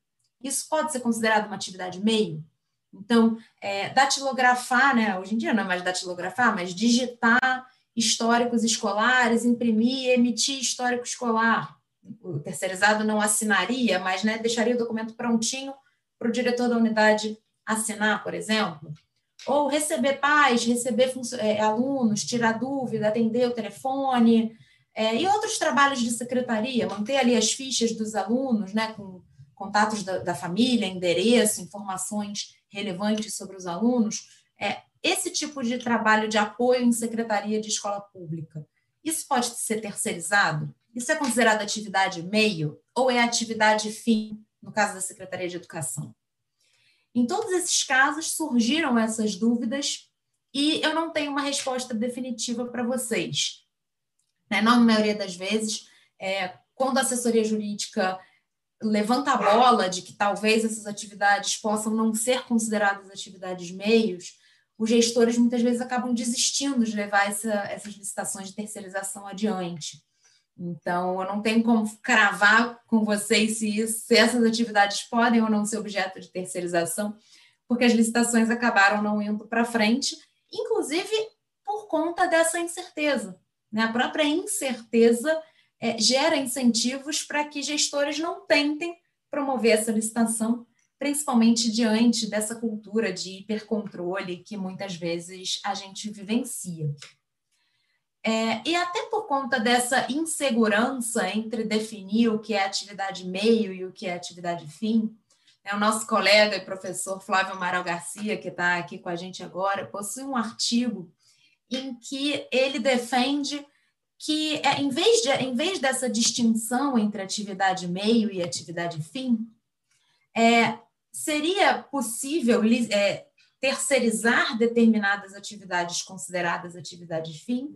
Isso pode ser considerado uma atividade meio? Então, é, datilografar, né? Hoje em dia não é mais datilografar, mas digitar históricos escolares, imprimir, emitir histórico escolar. O terceirizado não assinaria, mas né, deixaria o documento prontinho para o diretor da unidade assinar, por exemplo. ou receber pais, receber é, alunos, tirar dúvida, atender o telefone, é, e outros trabalhos de secretaria, manter ali as fichas dos alunos, né, com contatos da, da família, endereço, informações relevantes sobre os alunos, é, esse tipo de trabalho de apoio em secretaria de escola pública, isso pode ser terceirizado? Isso é considerado atividade meio ou é atividade fim, no caso da Secretaria de Educação? Em todos esses casos surgiram essas dúvidas e eu não tenho uma resposta definitiva para vocês. Na enorme maioria das vezes, é, quando a assessoria jurídica levanta a bola de que talvez essas atividades possam não ser consideradas atividades meios, os gestores muitas vezes acabam desistindo de levar essa, essas licitações de terceirização adiante. Então, eu não tenho como cravar com vocês se, isso, se essas atividades podem ou não ser objeto de terceirização, porque as licitações acabaram não indo para frente, inclusive por conta dessa incerteza. Né? A própria incerteza é, gera incentivos para que gestores não tentem promover essa licitação, principalmente diante dessa cultura de hipercontrole que muitas vezes a gente vivencia. É, e até por conta dessa insegurança entre definir o que é atividade meio e o que é atividade fim, é, o nosso colega e professor Flávio Amaral Garcia, que está aqui com a gente agora, possui um artigo em que ele defende que, é, em, vez de, em vez dessa distinção entre atividade meio e atividade fim, é, seria possível é, terceirizar determinadas atividades consideradas atividade fim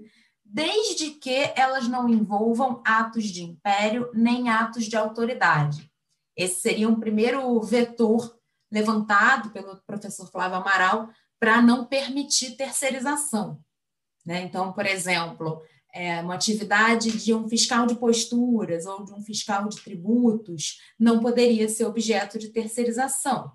desde que elas não envolvam atos de império nem atos de autoridade. Esse seria um primeiro vetor levantado pelo professor Flávio Amaral para não permitir terceirização. Né? Então, por exemplo, é, uma atividade de um fiscal de posturas ou de um fiscal de tributos não poderia ser objeto de terceirização.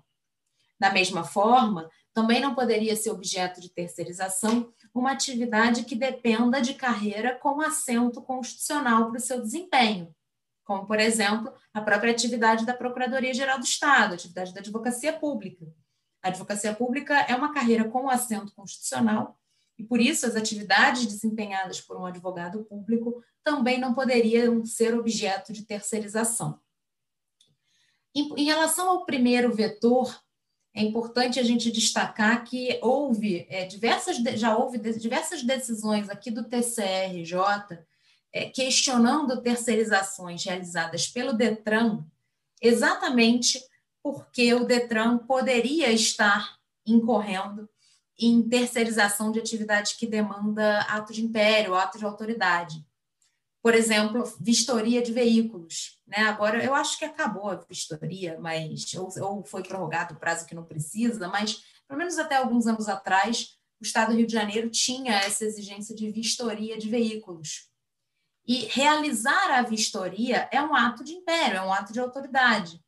Da mesma forma, também não poderia ser objeto de terceirização uma atividade que dependa de carreira com assento constitucional para o seu desempenho, como, por exemplo, a própria atividade da Procuradoria-Geral do Estado, atividade da advocacia pública. A advocacia pública é uma carreira com assento constitucional e, por isso, as atividades desempenhadas por um advogado público também não poderiam ser objeto de terceirização. Em, relação ao primeiro vetor, é importante a gente destacar que houve é, diversas, já houve diversas decisões aqui do TCRJ é, questionando terceirizações realizadas pelo Detran, exatamente porque o Detran poderia estar incorrendo em terceirização de atividade que demanda ato de império, ato de autoridade por exemplo, vistoria de veículos. Né? Agora, eu acho que acabou a vistoria, mas ou, ou, foi prorrogado o prazo que não precisa, mas pelo menos até alguns anos atrás, o Estado do Rio de Janeiro tinha essa exigência de vistoria de veículos. E realizar a vistoria é um ato de império, é um ato de autoridade.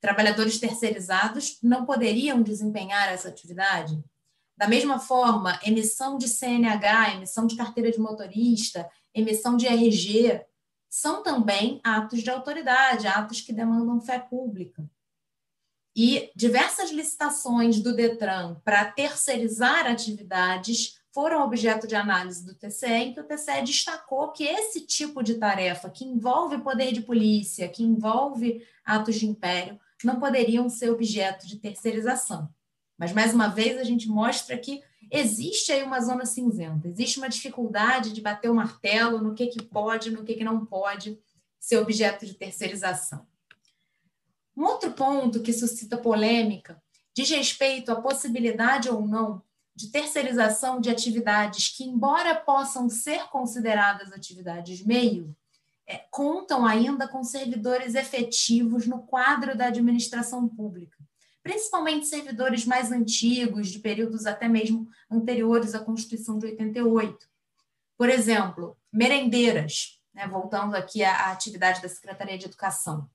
Trabalhadores terceirizados não poderiam desempenhar essa atividade. Da mesma forma, emissão de CNH, emissão de carteira de motorista, emissão de RG, são também atos de autoridade, atos que demandam fé pública. E diversas licitações do Detran para terceirizar atividades foram objeto de análise do TCE, em que o TCE destacou que esse tipo de tarefa, que envolve poder de polícia, que envolve atos de império, não poderiam ser objeto de terceirização. Mas, mais uma vez, a gente mostra que existe aí uma zona cinzenta, existe uma dificuldade de bater o martelo no que, que pode, no que, que não pode ser objeto de terceirização. Um outro ponto que suscita polêmica diz respeito à possibilidade ou não de terceirização de atividades que, embora possam ser consideradas atividades meio, é, contam ainda com servidores efetivos no quadro da administração pública principalmente servidores mais antigos, de períodos até mesmo anteriores à Constituição de 88. Por exemplo, merendeiras, né, voltando aqui à, atividade da Secretaria de Educação.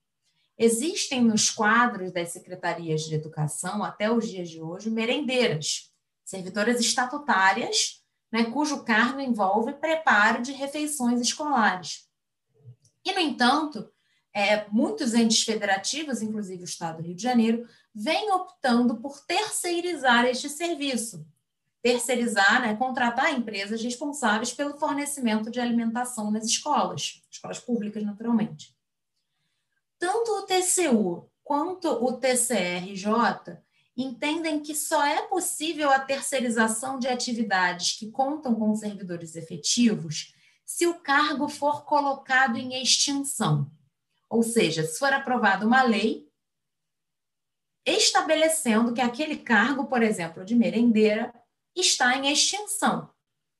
Existem nos quadros das secretarias de educação, até os dias de hoje, merendeiras, servidoras estatutárias, né, cujo cargo envolve preparo de refeições escolares. E, no entanto, é, muitos entes federativos, inclusive o Estado do Rio de Janeiro, vem optando por terceirizar este serviço. Terceirizar, né, contratar empresas responsáveis pelo fornecimento de alimentação nas escolas, escolas públicas, naturalmente. Tanto o TCU quanto o TCRJ entendem que só é possível a terceirização de atividades que contam com servidores efetivos se o cargo for colocado em extinção. Ou seja, se for aprovada uma lei estabelecendo que aquele cargo, por exemplo, de merendeira, está em extinção.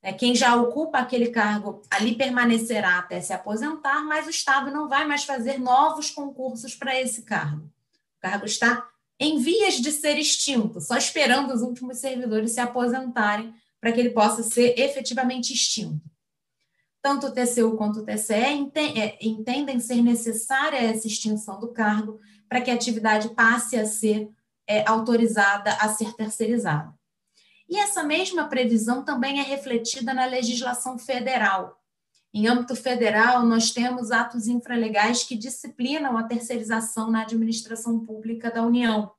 É, quem já ocupa aquele cargo ali permanecerá até se aposentar, mas o Estado não vai mais fazer novos concursos para esse cargo. O cargo está em vias de ser extinto, só esperando os últimos servidores se aposentarem para que ele possa ser efetivamente extinto. Tanto o TCU quanto o TCE é, entendem ser necessária essa extinção do cargo para que a atividade passe a ser é, autorizada a ser terceirizada. E essa mesma previsão também é refletida na legislação federal. Em âmbito federal, nós temos atos infralegais que disciplinam a terceirização na administração pública da União.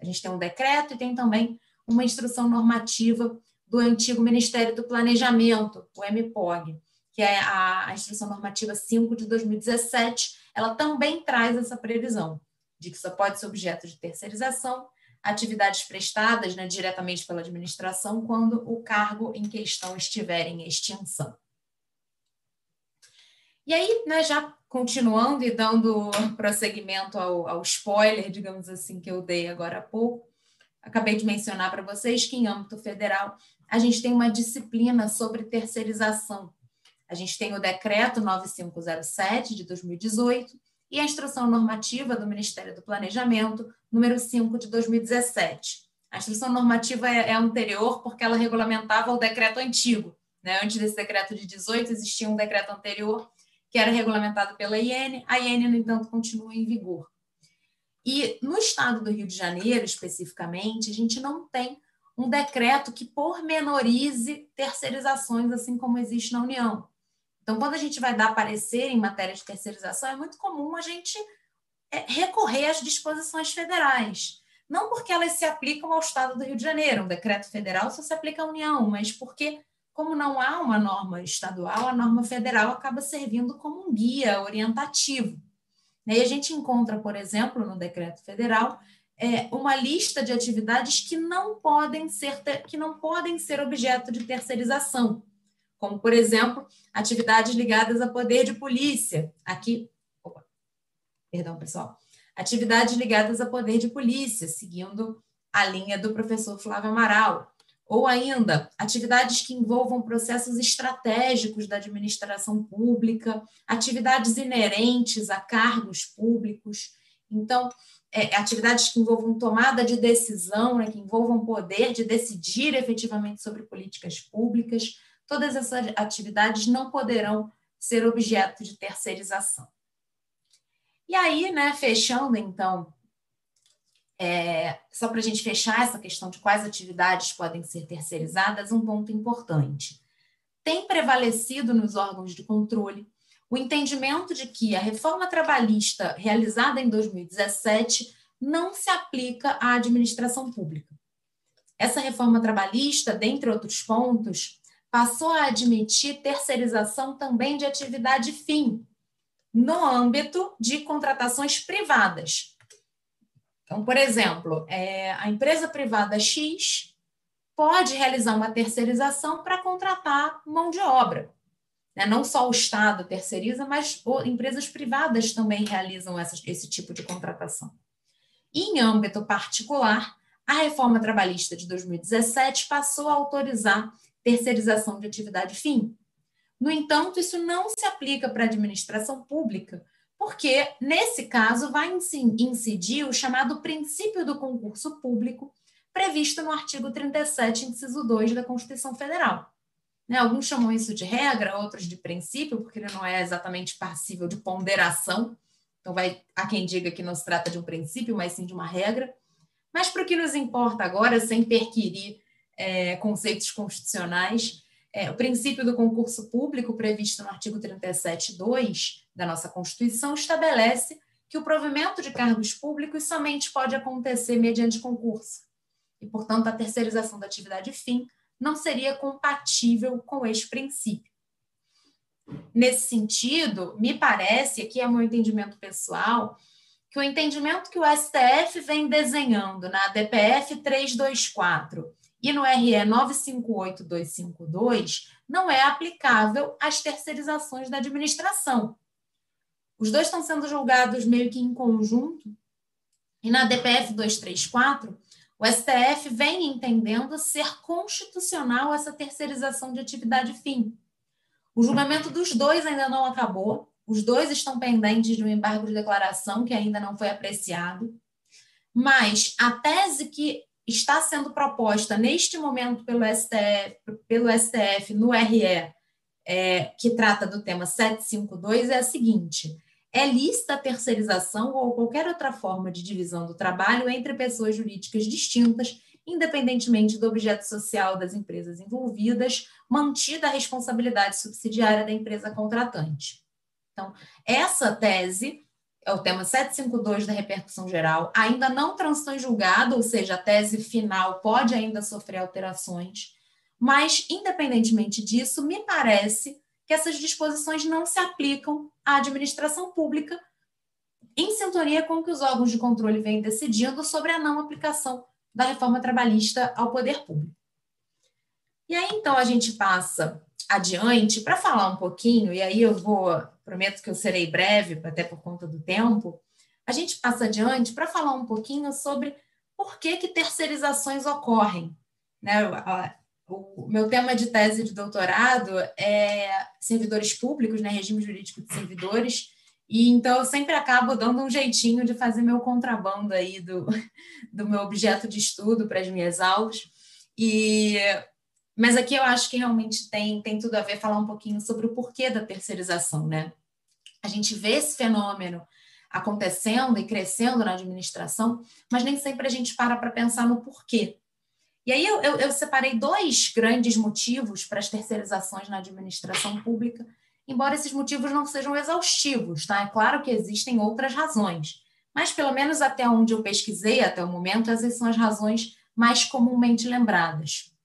A gente tem um decreto e tem também uma instrução normativa do antigo Ministério do Planejamento, o MPOG, que é a, instrução normativa 5 de 2017. Ela também traz essa previsão de que só pode ser objeto de terceirização atividades prestadas né, diretamente pela administração quando o cargo em questão estiver em extinção. E aí, né, já continuando e dando prosseguimento ao, ao spoiler, digamos assim, que eu dei agora há pouco, acabei de mencionar para vocês que, em âmbito federal, a gente tem uma disciplina sobre terceirização. A gente tem o decreto 9507 de 2018 e a instrução normativa do Ministério do Planejamento, número 5 de 2017. A instrução normativa é, é anterior porque ela regulamentava o decreto antigo. Né? Antes desse decreto de 18, existia um decreto anterior que era regulamentado pela IN, a IN, no entanto, continua em vigor. E no estado do Rio de Janeiro, especificamente, a gente não tem um decreto que pormenorize terceirizações, assim como existe na União. Então, quando a gente vai dar parecer em matéria de terceirização, é muito comum a gente é, recorrer às disposições federais. Não porque elas se aplicam ao Estado do Rio de Janeiro, um decreto federal só se aplica à União, mas porque, como não há uma norma estadual, a norma federal acaba servindo como um guia orientativo. E a gente encontra, por exemplo, no decreto federal, é, uma lista de atividades que não podem ser que não podem ser objeto de terceirização como, por exemplo, atividades ligadas a poder de polícia. Aqui, opa, perdão, pessoal. Atividades ligadas a poder de polícia, seguindo a linha do professor Flávio Amaral. Ou ainda, atividades que envolvam processos estratégicos da administração pública, atividades inerentes a cargos públicos. Então, é, atividades que envolvam tomada de decisão, né, que envolvam poder de decidir efetivamente sobre políticas públicas, todas essas atividades não poderão ser objeto de terceirização. E aí, né, fechando então, é, só para a gente fechar essa questão de quais atividades podem ser terceirizadas, um ponto importante. Tem prevalecido nos órgãos de controle o entendimento de que a reforma trabalhista realizada em 2017 não se aplica à administração pública. Essa reforma trabalhista, dentre outros pontos, passou a admitir terceirização também de atividade fim, no âmbito de contratações privadas. Então, por exemplo, é, a empresa privada X pode realizar uma terceirização para contratar mão de obra. Né? Não só o Estado terceiriza, mas empresas privadas também realizam essa, esse tipo de contratação. E, em âmbito particular, a reforma trabalhista de 2017 passou a autorizar terceirização de atividade fim. No entanto, isso não se aplica para a administração pública, porque, nesse caso, vai incidir o chamado princípio do concurso público, previsto no artigo 37, inciso 2 da Constituição Federal. Né? Alguns chamam isso de regra, outros de princípio, porque ele não é exatamente passível de ponderação. Então, vai a quem diga que não se trata de um princípio, mas sim de uma regra. Mas para o que nos importa agora, sem perquirir é, conceitos constitucionais. É, o princípio do concurso público, previsto no artigo 37.2 da nossa Constituição, estabelece que o provimento de cargos públicos somente pode acontecer mediante concurso. E, portanto, a terceirização da atividade fim não seria compatível com este princípio. Nesse sentido, me parece, aqui é meu entendimento pessoal, que o entendimento que o STF vem desenhando na DPF 324 e no RE 958252 não é aplicável às terceirizações da administração. Os dois estão sendo julgados meio que em conjunto, e na DPF 234, o STF vem entendendo ser constitucional essa terceirização de atividade fim. O julgamento dos dois ainda não acabou, os dois estão pendentes de um embargo de declaração que ainda não foi apreciado, mas a tese que está sendo proposta neste momento pelo STF, pelo STF no RE, é, que trata do tema 752, é a seguinte: é lista a terceirização ou qualquer outra forma de divisão do trabalho entre pessoas jurídicas distintas, independentemente do objeto social das empresas envolvidas, mantida a responsabilidade subsidiária da empresa contratante. Então, essa tese é o tema 752 da repercussão geral, ainda não transitou em julgado, ou seja, a tese final pode ainda sofrer alterações, mas, independentemente disso, me parece que essas disposições não se aplicam à administração pública, em sintonia com o que os órgãos de controle vêm decidindo sobre a não aplicação da reforma trabalhista ao poder público. E aí, então, a gente passa adiante para falar um pouquinho, e aí eu vou, prometo que eu serei breve, até por conta do tempo, a gente passa adiante para falar um pouquinho sobre por que, que terceirizações ocorrem. Né? O meu tema de tese de doutorado é servidores públicos, né? regime jurídico de servidores, e então eu sempre acabo dando um jeitinho de fazer meu contrabando aí do, *laughs* do meu objeto de estudo para as minhas aulas. E mas aqui eu acho que realmente tem, tem tudo a ver falar um pouquinho sobre o porquê da terceirização, né? A gente vê esse fenômeno acontecendo e crescendo na administração, mas nem sempre a gente para para pensar no porquê. E aí eu, eu, eu separei dois grandes motivos para as terceirizações na administração pública, embora esses motivos não sejam exaustivos, tá? É claro que existem outras razões, mas pelo menos até onde eu pesquisei até o momento, essas são as razões mais comumente lembradas.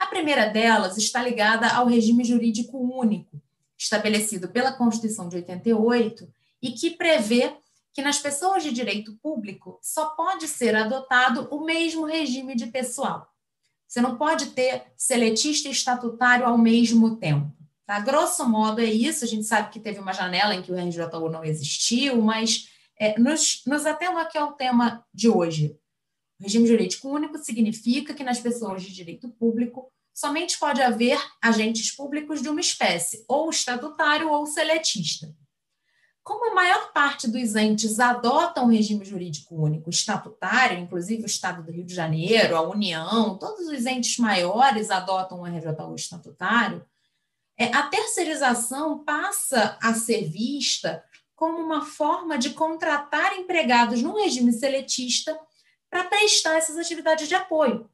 A primeira delas está ligada ao regime jurídico único, estabelecido pela Constituição de 88 e que prevê que nas pessoas de direito público só pode ser adotado o mesmo regime de pessoal. Você não pode ter seletista e estatutário ao mesmo tempo. Tá? Grosso modo é isso. A gente sabe que teve uma janela em que o RJU não existiu, mas é, nos, nos atendo aqui ao tema de hoje. O regime jurídico único significa que nas pessoas de direito público somente pode haver agentes públicos de uma espécie, ou estatutário ou seletista. Como a maior parte dos entes adotam um regime jurídico único estatutário, inclusive o Estado do Rio de Janeiro, a União, todos os entes maiores adotam um RJU estatutário, é, a terceirização passa a ser vista como uma forma de contratar empregados num regime seletista para prestar essas atividades de apoio.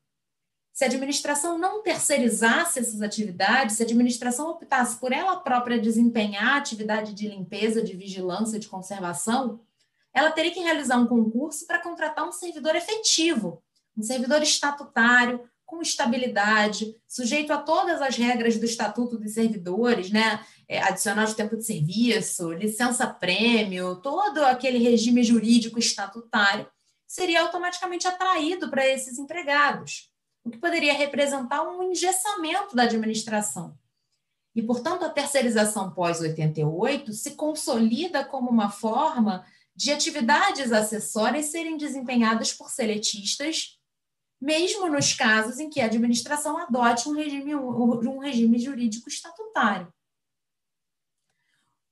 Se a administração não terceirizasse essas atividades, se a administração optasse por ela própria desempenhar a atividade de limpeza, de vigilância, de conservação, ela teria que realizar um concurso para contratar um servidor efetivo, um servidor estatutário, com estabilidade, sujeito a todas as regras do Estatuto dos Servidores, né? É, adicional de tempo de serviço, licença-prêmio, todo aquele regime jurídico estatutário seria automaticamente atraído para esses empregados, o que poderia representar um engessamento da administração. E, portanto, a terceirização pós-88 se consolida como uma forma de atividades acessórias serem desempenhadas por seletistas, mesmo nos casos em que a administração adote um regime, um regime jurídico estatutário.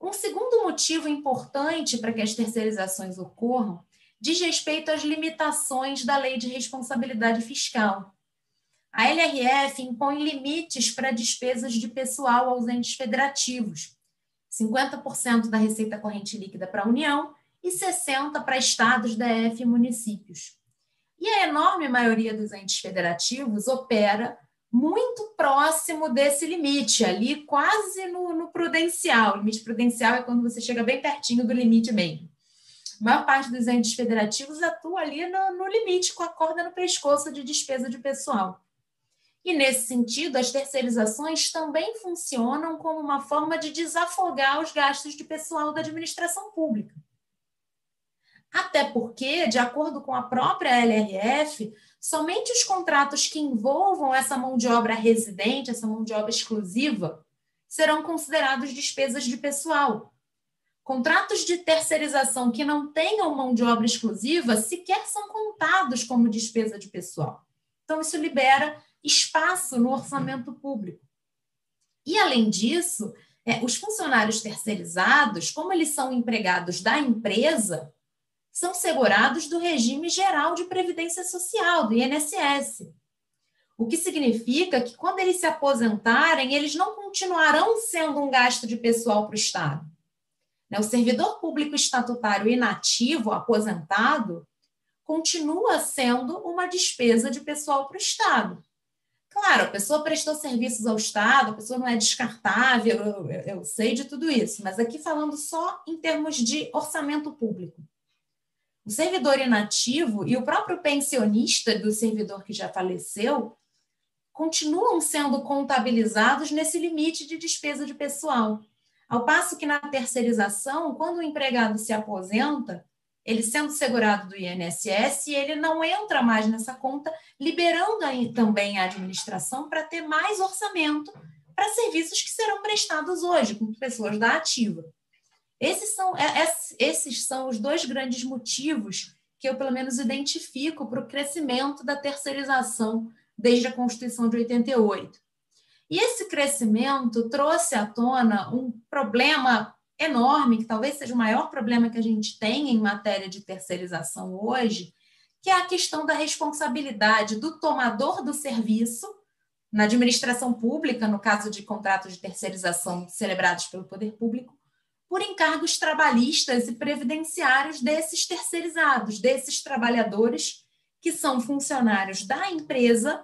Um segundo motivo importante para que as terceirizações ocorram diz respeito às limitações da lei de responsabilidade fiscal. A LRF impõe limites para despesas de pessoal aos entes federativos, 50% da receita corrente líquida para a União e 60% para estados, DF e municípios. E a enorme maioria dos entes federativos opera muito próximo desse limite, ali quase no, no prudencial. O limite prudencial é quando você chega bem pertinho do limite mesmo. A maior parte dos entes federativos atua ali no, no limite, com a corda no pescoço de despesa de pessoal. E, nesse sentido, as terceirizações também funcionam como uma forma de desafogar os gastos de pessoal da administração pública. Até porque, de acordo com a própria LRF, somente os contratos que envolvam essa mão de obra residente, essa mão de obra exclusiva, serão considerados despesas de pessoal. Contratos de terceirização que não tenham mão de obra exclusiva sequer são contados como despesa de pessoal. Então, isso libera espaço no orçamento público. E, além disso, é, os funcionários terceirizados, como eles são empregados da empresa, são segurados do regime geral de previdência social, do INSS. O que significa que, quando eles se aposentarem, eles não continuarão sendo um gasto de pessoal para o Estado. Né, o servidor público estatutário inativo, aposentado, continua sendo uma despesa de pessoal para o Estado. Claro, a pessoa prestou serviços ao Estado, a pessoa não é descartável, eu, eu, sei de tudo isso, mas aqui falando só em termos de orçamento público. O servidor inativo e o próprio pensionista do servidor que já faleceu continuam sendo contabilizados nesse limite de despesa de pessoal. Ao passo que na terceirização, quando o empregado se aposenta, ele sendo segurado do INSS, ele não entra mais nessa conta, liberando aí também a administração para ter mais orçamento para serviços que serão prestados hoje, com pessoas da ativa. Esses são, é, esses são os dois grandes motivos que eu, pelo menos, identifico para o crescimento da terceirização desde a Constituição de 88. E esse crescimento trouxe à tona um problema enorme, que talvez seja o maior problema que a gente tem em matéria de terceirização hoje, que é a questão da responsabilidade do tomador do serviço, na administração pública, no caso de contratos de terceirização celebrados pelo poder público, por encargos trabalhistas e previdenciários desses terceirizados, desses trabalhadores que são funcionários da empresa,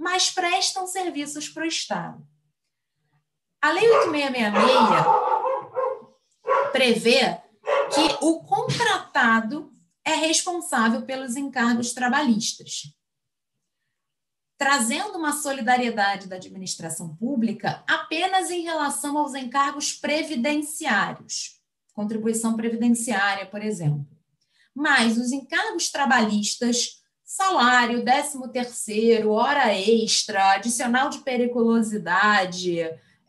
mas prestam serviços para o Estado. A Lei 8666 prevê que o contratado é responsável pelos encargos trabalhistas, trazendo uma solidariedade da administração pública apenas em relação aos encargos previdenciários, contribuição previdenciária, por exemplo. Mas os encargos trabalhistas, salário, décimo terceiro, hora extra, adicional de periculosidade,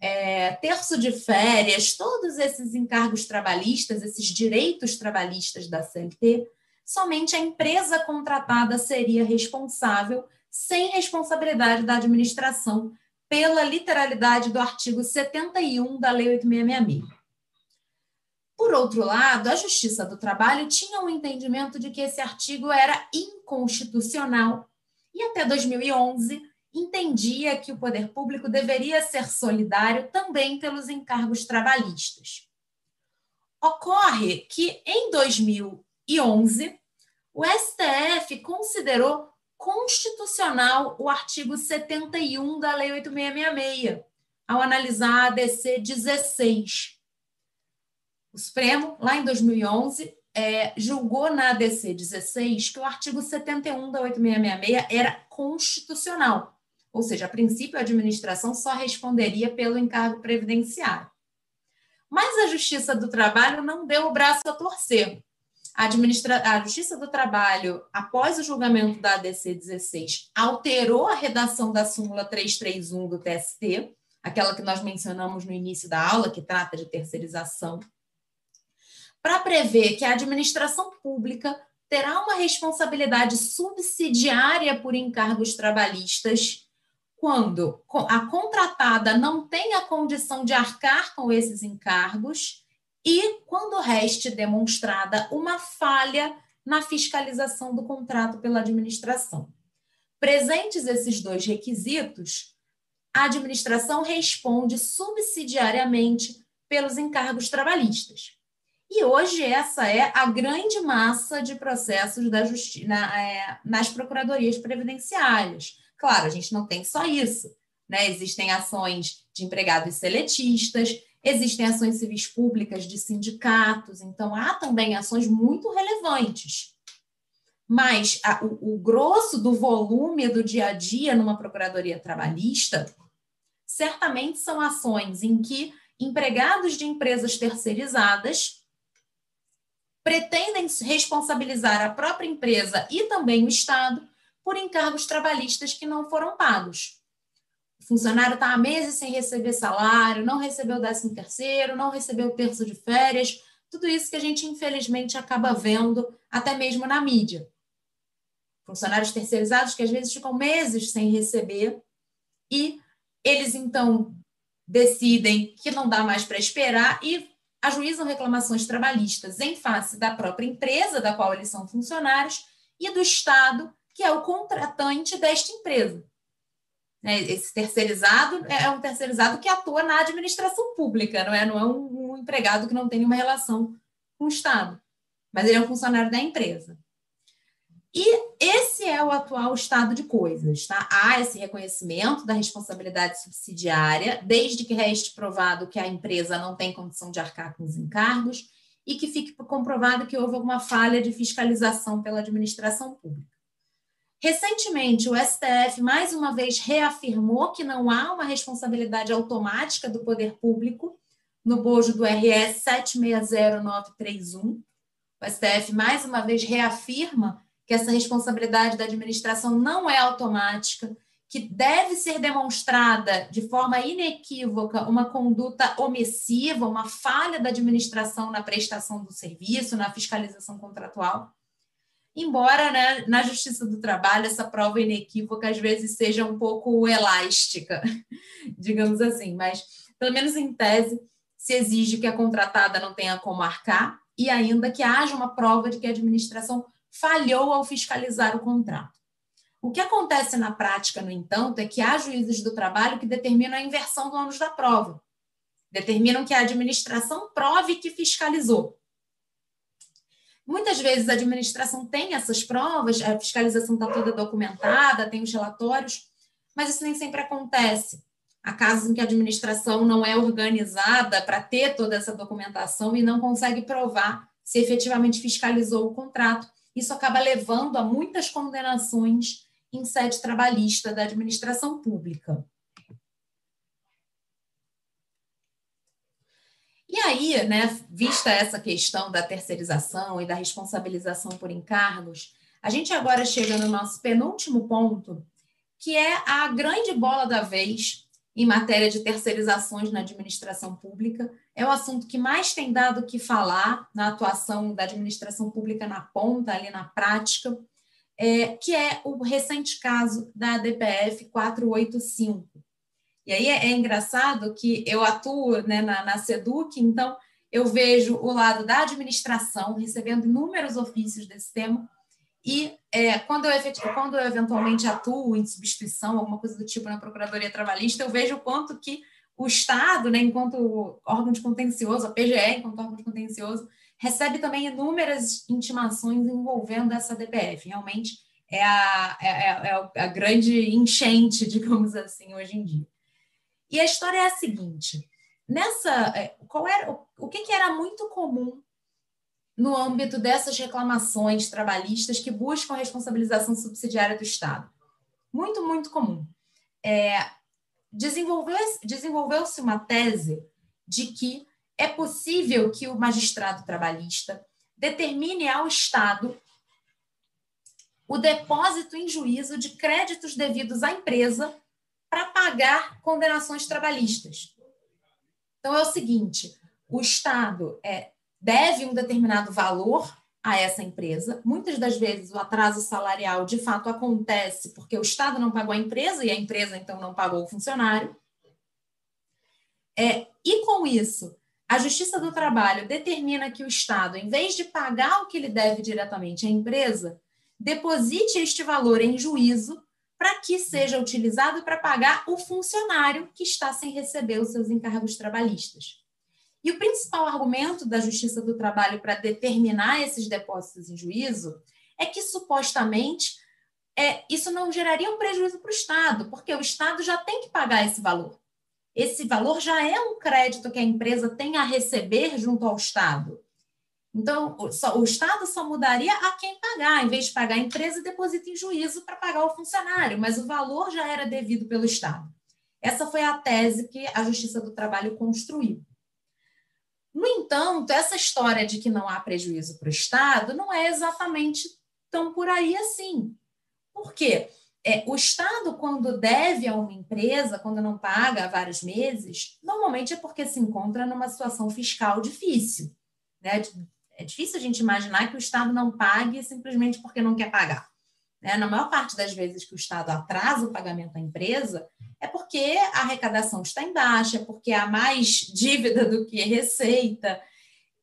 é, terço de férias, todos esses encargos trabalhistas, esses direitos trabalhistas da CLT, somente a empresa contratada seria responsável, sem responsabilidade da administração, pela literalidade do artigo 71 da Lei 8666. Por outro lado, a Justiça do Trabalho tinha um entendimento de que esse artigo era inconstitucional e até 2011 entendia que o poder público deveria ser solidário também pelos encargos trabalhistas. Ocorre que, em 2011, o STF considerou constitucional o artigo 71 da Lei 8666, ao analisar a ADC 16. O Supremo, lá em 2011, é, julgou na ADC 16 que o artigo 71 da 8666 era constitucional, ou seja, a princípio, a administração só responderia pelo encargo previdenciário. Mas a Justiça do Trabalho não deu o braço a torcer. A, administra... a Justiça do Trabalho, após o julgamento da ADC 16, alterou a redação da súmula 331 do TST, aquela que nós mencionamos no início da aula, que trata de terceirização, para prever que a administração pública terá uma responsabilidade subsidiária por encargos trabalhistas quando a contratada não tem a condição de arcar com esses encargos e quando reste demonstrada uma falha na fiscalização do contrato pela administração. Presentes esses dois requisitos, a administração responde subsidiariamente pelos encargos trabalhistas. E hoje essa é a grande massa de processos da justi na, é, nas procuradorias previdenciárias. Claro, a gente não tem só isso. Né? Existem ações de empregados seletistas, existem ações civis públicas de sindicatos, então há também ações muito relevantes. Mas a, o, o grosso do volume do dia a dia numa procuradoria trabalhista certamente são ações em que empregados de empresas terceirizadas pretendem responsabilizar a própria empresa e também o Estado por encargos trabalhistas que não foram pagos. O funcionário está há meses sem receber salário, não recebeu décimo terceiro, não recebeu terço de férias, tudo isso que a gente infelizmente acaba vendo até mesmo na mídia. Funcionários terceirizados que às vezes ficam meses sem receber e eles então decidem que não dá mais para esperar e ajuizam reclamações trabalhistas em face da própria empresa da qual eles são funcionários e do Estado, que é o contratante desta empresa. Né, esse terceirizado é um terceirizado que atua na administração pública, não é, não é um empregado que não tem nenhuma relação com o Estado, mas ele é um funcionário da empresa. E esse é o atual estado de coisas. Tá? Há esse reconhecimento da responsabilidade subsidiária, desde que reste provado que a empresa não tem condição de arcar com os encargos e que fique comprovado que houve alguma falha de fiscalização pela administração pública. Recentemente, o STF mais uma vez reafirmou que não há uma responsabilidade automática do poder público no bojo do RS 760931. O STF mais uma vez reafirma que essa responsabilidade da administração não é automática, que deve ser demonstrada de forma inequívoca uma conduta omissiva, uma falha da administração na prestação do serviço, na fiscalização contratual. Embora né, na Justiça do Trabalho essa prova inequívoca às vezes seja um pouco elástica, *laughs* digamos assim, mas pelo menos em tese se exige que a contratada não tenha como arcar e ainda que haja uma prova de que a administração falhou ao fiscalizar o contrato. O que acontece na prática, no entanto, é que há juízes do trabalho que determinam a inversão do ônus da prova. Determinam que a administração prove que fiscalizou. Muitas vezes a administração tem essas provas, a fiscalização está toda documentada, tem os relatórios, mas isso nem sempre acontece. Há casos em que a administração não é organizada para ter toda essa documentação e não consegue provar se efetivamente fiscalizou o contrato isso acaba levando a muitas condenações em sede trabalhista da administração pública. E aí, né, vista essa questão da terceirização e da responsabilização por encargos, a gente agora chega no nosso penúltimo ponto, que é a grande bola da vez em matéria de terceirizações na administração pública. É o assunto que mais tem dado que falar na atuação da administração pública na ponta, ali na prática, é, que é o recente caso da DPF 485. E aí é, é engraçado que eu atuo né, na, na SEDUC, então eu vejo o lado da administração recebendo inúmeros ofícios desse tema, e é, quando, eu, quando eu eventualmente atuo em substituição, alguma coisa do tipo na Procuradoria Trabalhista, eu vejo o quanto que o Estado, né, enquanto órgão de contencioso, a PGE, enquanto órgão de contencioso, recebe também inúmeras intimações envolvendo essa DPF. Realmente é a, é, é, é a grande enchente, *laughs* digamos assim, hoje em dia. E a história é a seguinte: nessa, é, qual era o que, que era muito comum no âmbito dessas reclamações trabalhistas que buscam a responsabilização subsidiária do Estado. Muito, muito comum. É, Desenvolveu-se desenvolveu uma tese de que é possível que o magistrado trabalhista determine ao Estado o depósito em juízo de créditos devidos à empresa para pagar condenações trabalhistas. Então, é o seguinte: o Estado é, deve um determinado valor a essa empresa. Muitas das vezes o atraso salarial de fato acontece porque o Estado não pagou a empresa e a empresa então não pagou o funcionário. É, e com isso, a Justiça do Trabalho determina que o Estado, em vez de pagar o que ele deve diretamente à empresa, deposite este valor em juízo para que seja utilizado para pagar o funcionário que está sem receber os seus encargos trabalhistas. E o principal argumento da Justiça do Trabalho para determinar esses depósitos em juízo é que, supostamente, é, isso não geraria um prejuízo para o Estado, porque o Estado já tem que pagar esse valor. esse valor já é um crédito que a empresa tem a receber junto ao Estado. Então, só, o Estado só mudaria a quem pagar. Em vez de pagar a empresa, deposita em juízo para pagar o funcionário, mas o valor já era devido pelo Estado. Essa foi a tese que a Justiça do Trabalho construiu. No entanto, essa história de que não há prejuízo para o Estado não é exatamente tão por aí assim. Por quê? É, o Estado, quando deve a uma empresa, quando não paga há vários meses, normalmente é porque se encontra numa situação fiscal difícil. Né? É difícil a gente imaginar que o Estado não pague simplesmente porque não quer pagar. Né? Na maior parte das vezes que o Estado atrasa o pagamento à empresa, é porque a arrecadação está em baixa, é porque há mais dívida do que receita.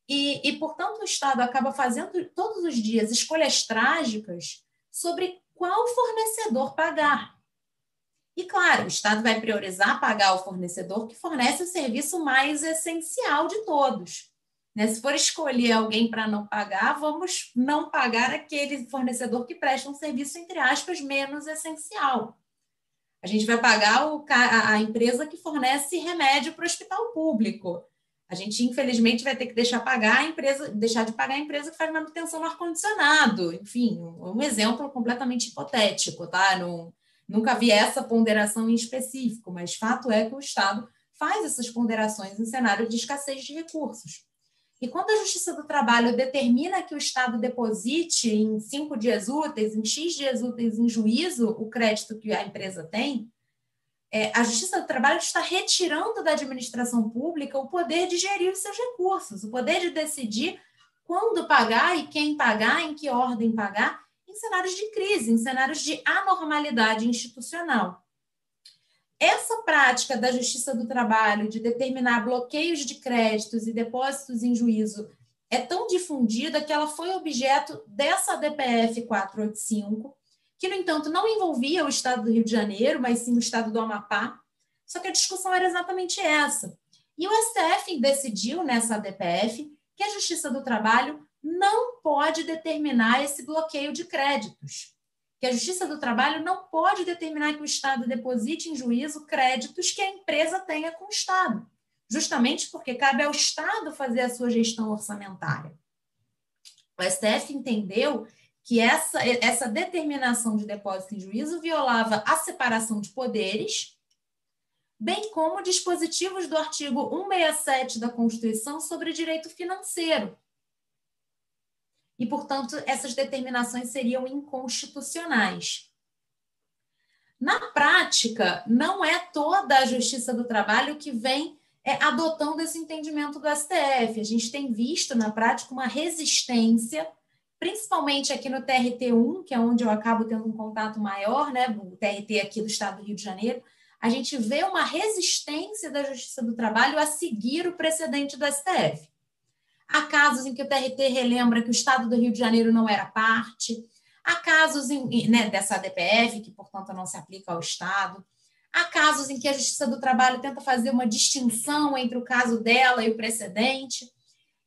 E, e, portanto, o Estado acaba fazendo todos os dias escolhas trágicas sobre qual fornecedor pagar. E, claro, o Estado vai priorizar pagar o fornecedor que fornece o serviço mais essencial de todos. Né? Se for escolher alguém para não pagar, vamos não pagar aquele fornecedor que presta um serviço, entre aspas, menos essencial. A gente vai pagar o, a, empresa que fornece remédio para o hospital público. A gente, infelizmente, vai ter que deixar pagar a empresa, deixar de pagar a empresa que faz manutenção no ar-condicionado. Enfim, um, um, exemplo completamente hipotético, tá? Não, nunca vi essa ponderação em específico, mas fato é que o Estado faz essas ponderações em cenário de escassez de recursos. E quando a Justiça do Trabalho determina que o Estado deposite em cinco dias úteis, em X dias úteis em juízo, o crédito que a empresa tem, é, a Justiça do Trabalho está retirando da administração pública o poder de gerir os seus recursos, o poder de decidir quando pagar e quem pagar, em que ordem pagar, em cenários de crise, em cenários de anormalidade institucional. Essa prática da Justiça do Trabalho de determinar bloqueios de créditos e depósitos em juízo é tão difundida que ela foi objeto dessa DPF 485, que, no entanto, não envolvia o Estado do Rio de Janeiro, mas sim o Estado do Amapá. Só que a discussão era exatamente essa. E o STF decidiu nessa DPF que a Justiça do Trabalho não pode determinar esse bloqueio de créditos que a Justiça do Trabalho não pode determinar que o Estado deposite em juízo créditos que a empresa tenha com o Estado, justamente porque cabe ao Estado fazer a sua gestão orçamentária. O STF entendeu que essa, essa determinação de depósito em juízo violava a separação de poderes, bem como dispositivos do artigo 167 da Constituição sobre direito financeiro, e, portanto, essas determinações seriam inconstitucionais. Na prática, não é toda a Justiça do Trabalho que vem é, adotando esse entendimento do STF. A gente tem visto na prática uma resistência, principalmente aqui no TRT1, que é onde eu acabo tendo um contato maior, né, o TRT aqui do Estado do Rio de Janeiro, a gente vê uma resistência da Justiça do Trabalho a seguir o precedente do STF. Há casos em que o TRT relembra que o Estado do Rio de Janeiro não era parte. Há casos em, né, dessa ADPF, que, portanto, não se aplica ao Estado. Há casos em que a Justiça do Trabalho tenta fazer uma distinção entre o caso dela e o precedente.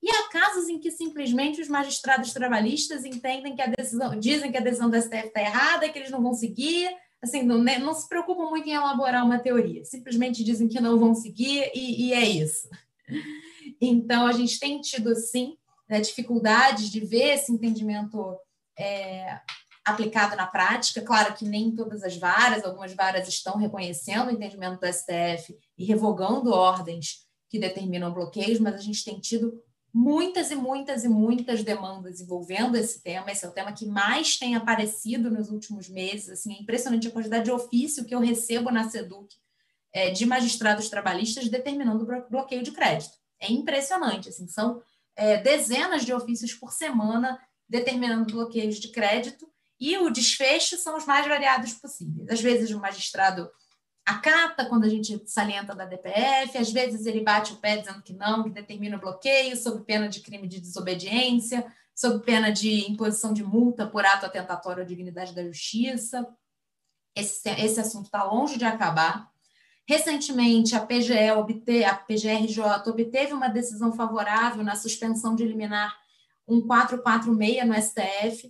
E há casos em que simplesmente os magistrados trabalhistas entendem que a decisão, dizem que a decisão do STF está errada, que eles não vão seguir, assim, não, né, não, se preocupam muito em elaborar uma teoria, simplesmente dizem que não vão seguir e, e é isso. Então, a gente tem tido, sim, né, dificuldades de ver esse entendimento é, aplicado na prática. Claro que nem todas as varas, algumas varas estão reconhecendo o entendimento do STF e revogando ordens que determinam bloqueios, mas a gente tem tido muitas e muitas e muitas demandas envolvendo esse tema. Esse é o tema que mais tem aparecido nos últimos meses. Assim, é impressionante a quantidade de ofício que eu recebo na SEDUC é, de magistrados trabalhistas determinando bloqueio de crédito. É impressionante, assim, são é, dezenas de ofícios por semana determinando bloqueios de crédito e o desfecho são os mais variados possíveis. Às vezes o magistrado acata quando a gente salienta da DPF, às vezes ele bate o pé dizendo que não, que determina o bloqueio sob pena de crime de desobediência, sob pena de imposição de multa por ato atentatório à dignidade da justiça. Esse, esse assunto está longe de acabar. Recentemente, a PGE obteve, a PGRJ obteve uma decisão favorável na suspensão de liminar 1446 no STF.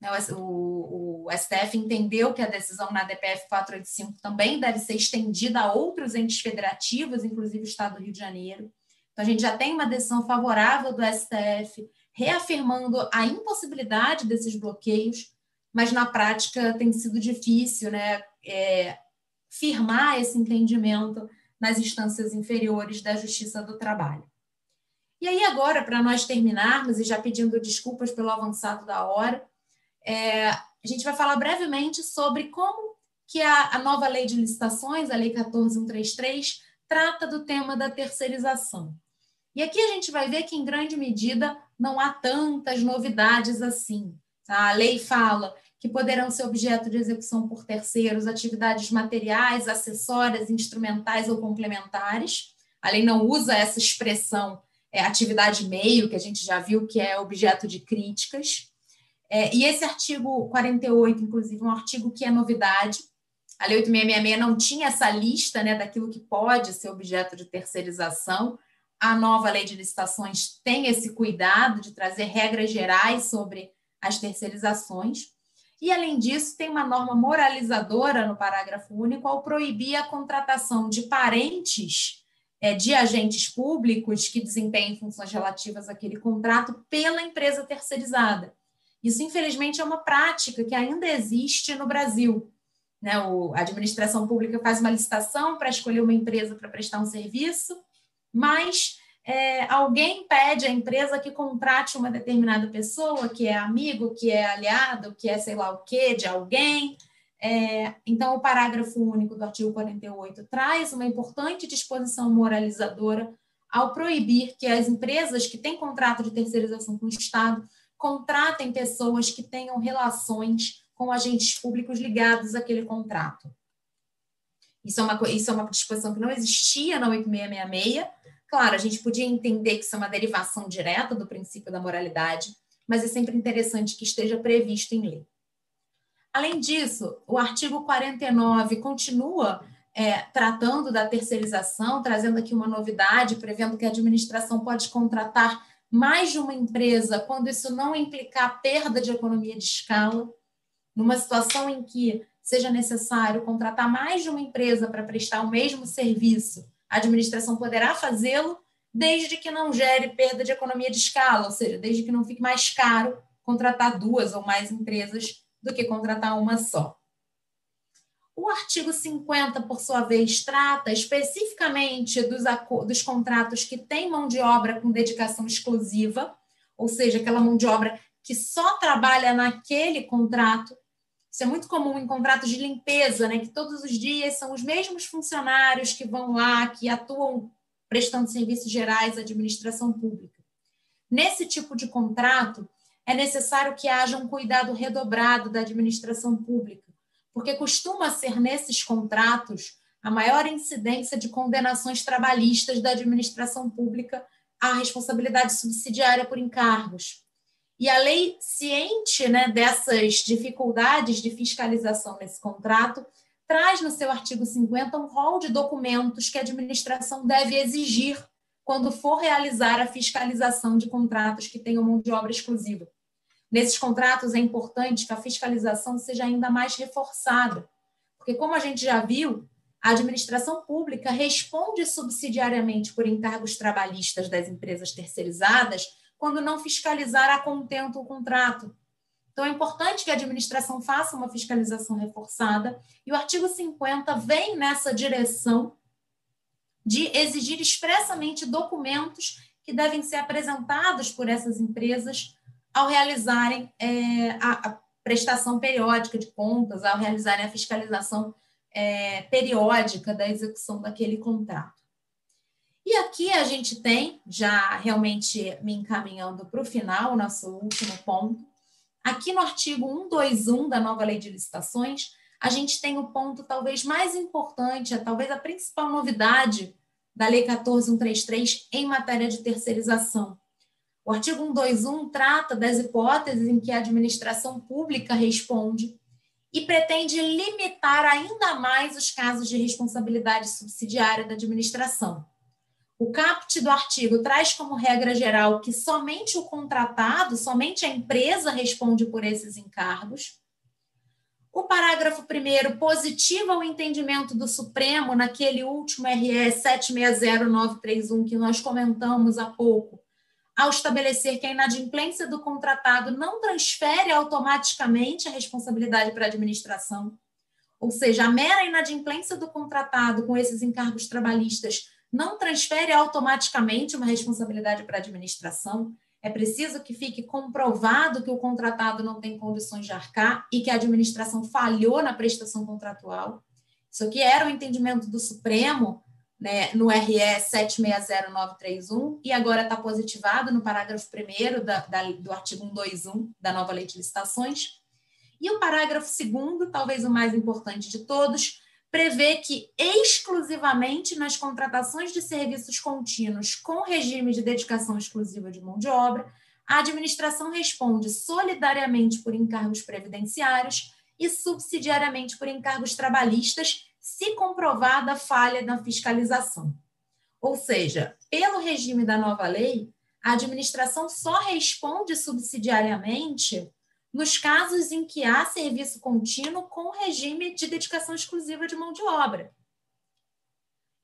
Né, o, o, STF entendeu que a decisão na DPF 485 também deve ser estendida a outros entes federativos, inclusive o Estado do Rio de Janeiro. Então, a gente já tem uma decisão favorável do STF, reafirmando a impossibilidade desses bloqueios, mas na prática tem sido difícil né, é, firmar esse entendimento nas instâncias inferiores da Justiça do Trabalho. E aí, agora, para nós terminarmos, e já pedindo desculpas pelo avançado da hora, é, a gente vai falar brevemente sobre como que a, a nova lei de licitações, a Lei 14133, trata do tema da terceirização. E aqui a gente vai ver que, em grande medida, não há tantas novidades assim. Tá? A lei fala que poderão ser objeto de execução por terceiros atividades materiais, acessórias, instrumentais ou complementares. A lei não usa essa expressão é, atividade meio, que a gente já viu que é objeto de críticas. É, e esse artigo 48, inclusive, é um artigo que é novidade. A Lei 8666 não tinha essa lista né, daquilo que pode ser objeto de terceirização. A nova lei de licitações tem esse cuidado de trazer regras gerais sobre as terceirizações. E, além disso, tem uma norma moralizadora no parágrafo único ao proibir a contratação de parentes é, de agentes públicos que desempenhem funções relativas àquele contrato pela empresa terceirizada. Isso, infelizmente, é uma prática que ainda existe no Brasil. Né? A administração pública faz uma licitação para escolher uma empresa para prestar um serviço, mas é, alguém pede à empresa que contrate uma determinada pessoa, que é amigo, que é aliado, que é sei lá o quê, de alguém. É, então, o parágrafo único do artigo 48 traz uma importante disposição moralizadora ao proibir que as empresas que têm contrato de terceirização com o Estado contratem pessoas que tenham relações com agentes públicos ligados àquele contrato. Isso é uma, isso é uma disposição que não existia na 8666. Claro, a gente podia entender que isso é uma derivação direta do princípio da moralidade, mas é sempre interessante que esteja previsto em lei. Além disso, o artigo 49 continua é, tratando da terceirização, trazendo aqui uma novidade, prevendo que a administração pode contratar mais de uma empresa quando isso não implicar perda de economia de escala, numa situação em que seja necessário contratar mais de uma empresa para prestar o mesmo serviço, a administração poderá fazê-lo desde que não gere perda de economia de escala, ou seja, desde que não fique mais caro contratar duas ou mais empresas do que contratar uma só. O artigo 50, por sua vez, trata especificamente dos, dos contratos que têm mão de obra com dedicação exclusiva, ou seja, aquela mão de obra que só trabalha naquele contrato. Isso é muito comum em contratos de limpeza, né? que todos os dias são os mesmos funcionários que vão lá, que atuam prestando serviços gerais à administração pública. Nesse tipo de contrato, é necessário que haja um cuidado redobrado da administração pública porque costuma ser nesses contratos a maior incidência de condenações trabalhistas da administração pública à responsabilidade subsidiária por encargos. E a lei, ciente né, dessas dificuldades de fiscalização nesse contrato, traz no seu artigo 50 um rol de documentos que a administração deve exigir quando for realizar a fiscalização de contratos que tenham mão de obra exclusiva. Nesses contratos é importante que a fiscalização seja ainda mais reforçada, porque, como a gente já viu, a administração pública responde subsidiariamente por encargos trabalhistas das empresas terceirizadas quando não fiscalizar a contento o contrato. Então, é importante que a administração faça uma fiscalização reforçada, e o artigo 50 vem nessa direção de exigir expressamente documentos que devem ser apresentados por essas empresas ao realizarem é, a, a, prestação periódica de contas, ao realizarem a fiscalização é, periódica da execução daquele contrato. E aqui a gente tem, já realmente me encaminhando para o final, nosso último ponto, aqui no artigo 121 da nova lei de licitações, a gente tem o ponto talvez mais importante, talvez a principal novidade da Lei 14133 em matéria de terceirização, o artigo 121 trata das hipóteses em que a administração pública responde e pretende limitar ainda mais os casos de responsabilidade subsidiária da administração. O caput do artigo traz como regra geral que somente o contratado, somente a empresa responde por esses encargos. O parágrafo 1 positiva o entendimento do Supremo naquele último RS 760931 que nós comentamos há pouco, ao estabelecer que a inadimplência do contratado não transfere automaticamente a responsabilidade para a administração. Ou seja, a mera inadimplência do contratado com esses encargos trabalhistas não transfere automaticamente uma responsabilidade para a administração. É preciso que fique comprovado que o contratado não tem condições de arcar e que a administração falhou na prestação contratual. Isso aqui era o entendimento do Supremo né, no RE 760931 e agora está positivado no parágrafo 1 da, da, do artigo 121 da nova lei de licitações. E o parágrafo 2, talvez o mais importante de todos, prevê que exclusivamente nas contratações de serviços contínuos com regime de dedicação exclusiva de mão de obra, a administração responde solidariamente por encargos previdenciários e subsidiariamente por encargos trabalhistas, se comprovada falha na fiscalização. Ou seja, pelo regime da nova lei, a administração só responde subsidiariamente nos casos em que há serviço contínuo com regime de dedicação exclusiva de mão de obra.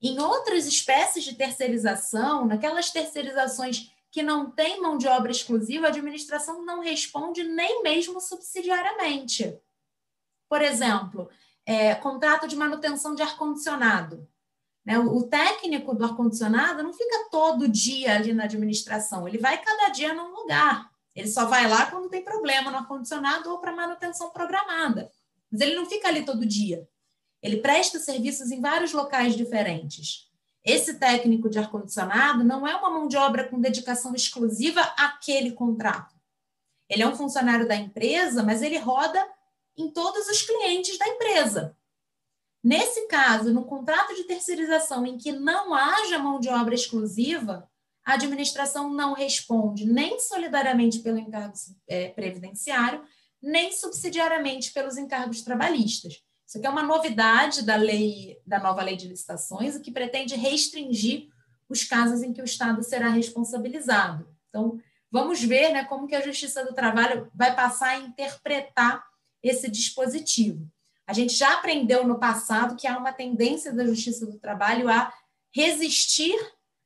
Em outras espécies de terceirização, naquelas terceirizações que não têm mão de obra exclusiva, a administração não responde nem mesmo subsidiariamente. Por exemplo, é, contrato de manutenção de ar-condicionado. Né? O técnico do ar-condicionado não fica todo dia ali na administração, ele vai cada dia num lugar. Ele só vai lá quando tem problema no ar-condicionado ou para manutenção programada. Mas ele não fica ali todo dia. Ele presta serviços em vários locais diferentes. Esse técnico de ar-condicionado não é uma mão de obra com dedicação exclusiva àquele contrato. Ele é um funcionário da empresa, mas ele roda em todos os clientes da empresa. Nesse caso, no contrato de terceirização em que não haja mão de obra exclusiva, a administração não responde nem solidariamente pelo encargo é, previdenciário, nem subsidiariamente pelos encargos trabalhistas. Isso aqui é uma novidade da lei, da nova lei de licitações, o que pretende restringir os casos em que o Estado será responsabilizado. Então, vamos ver né, como que a Justiça do Trabalho vai passar a interpretar esse dispositivo. A gente já aprendeu no passado que há uma tendência da Justiça do Trabalho a resistir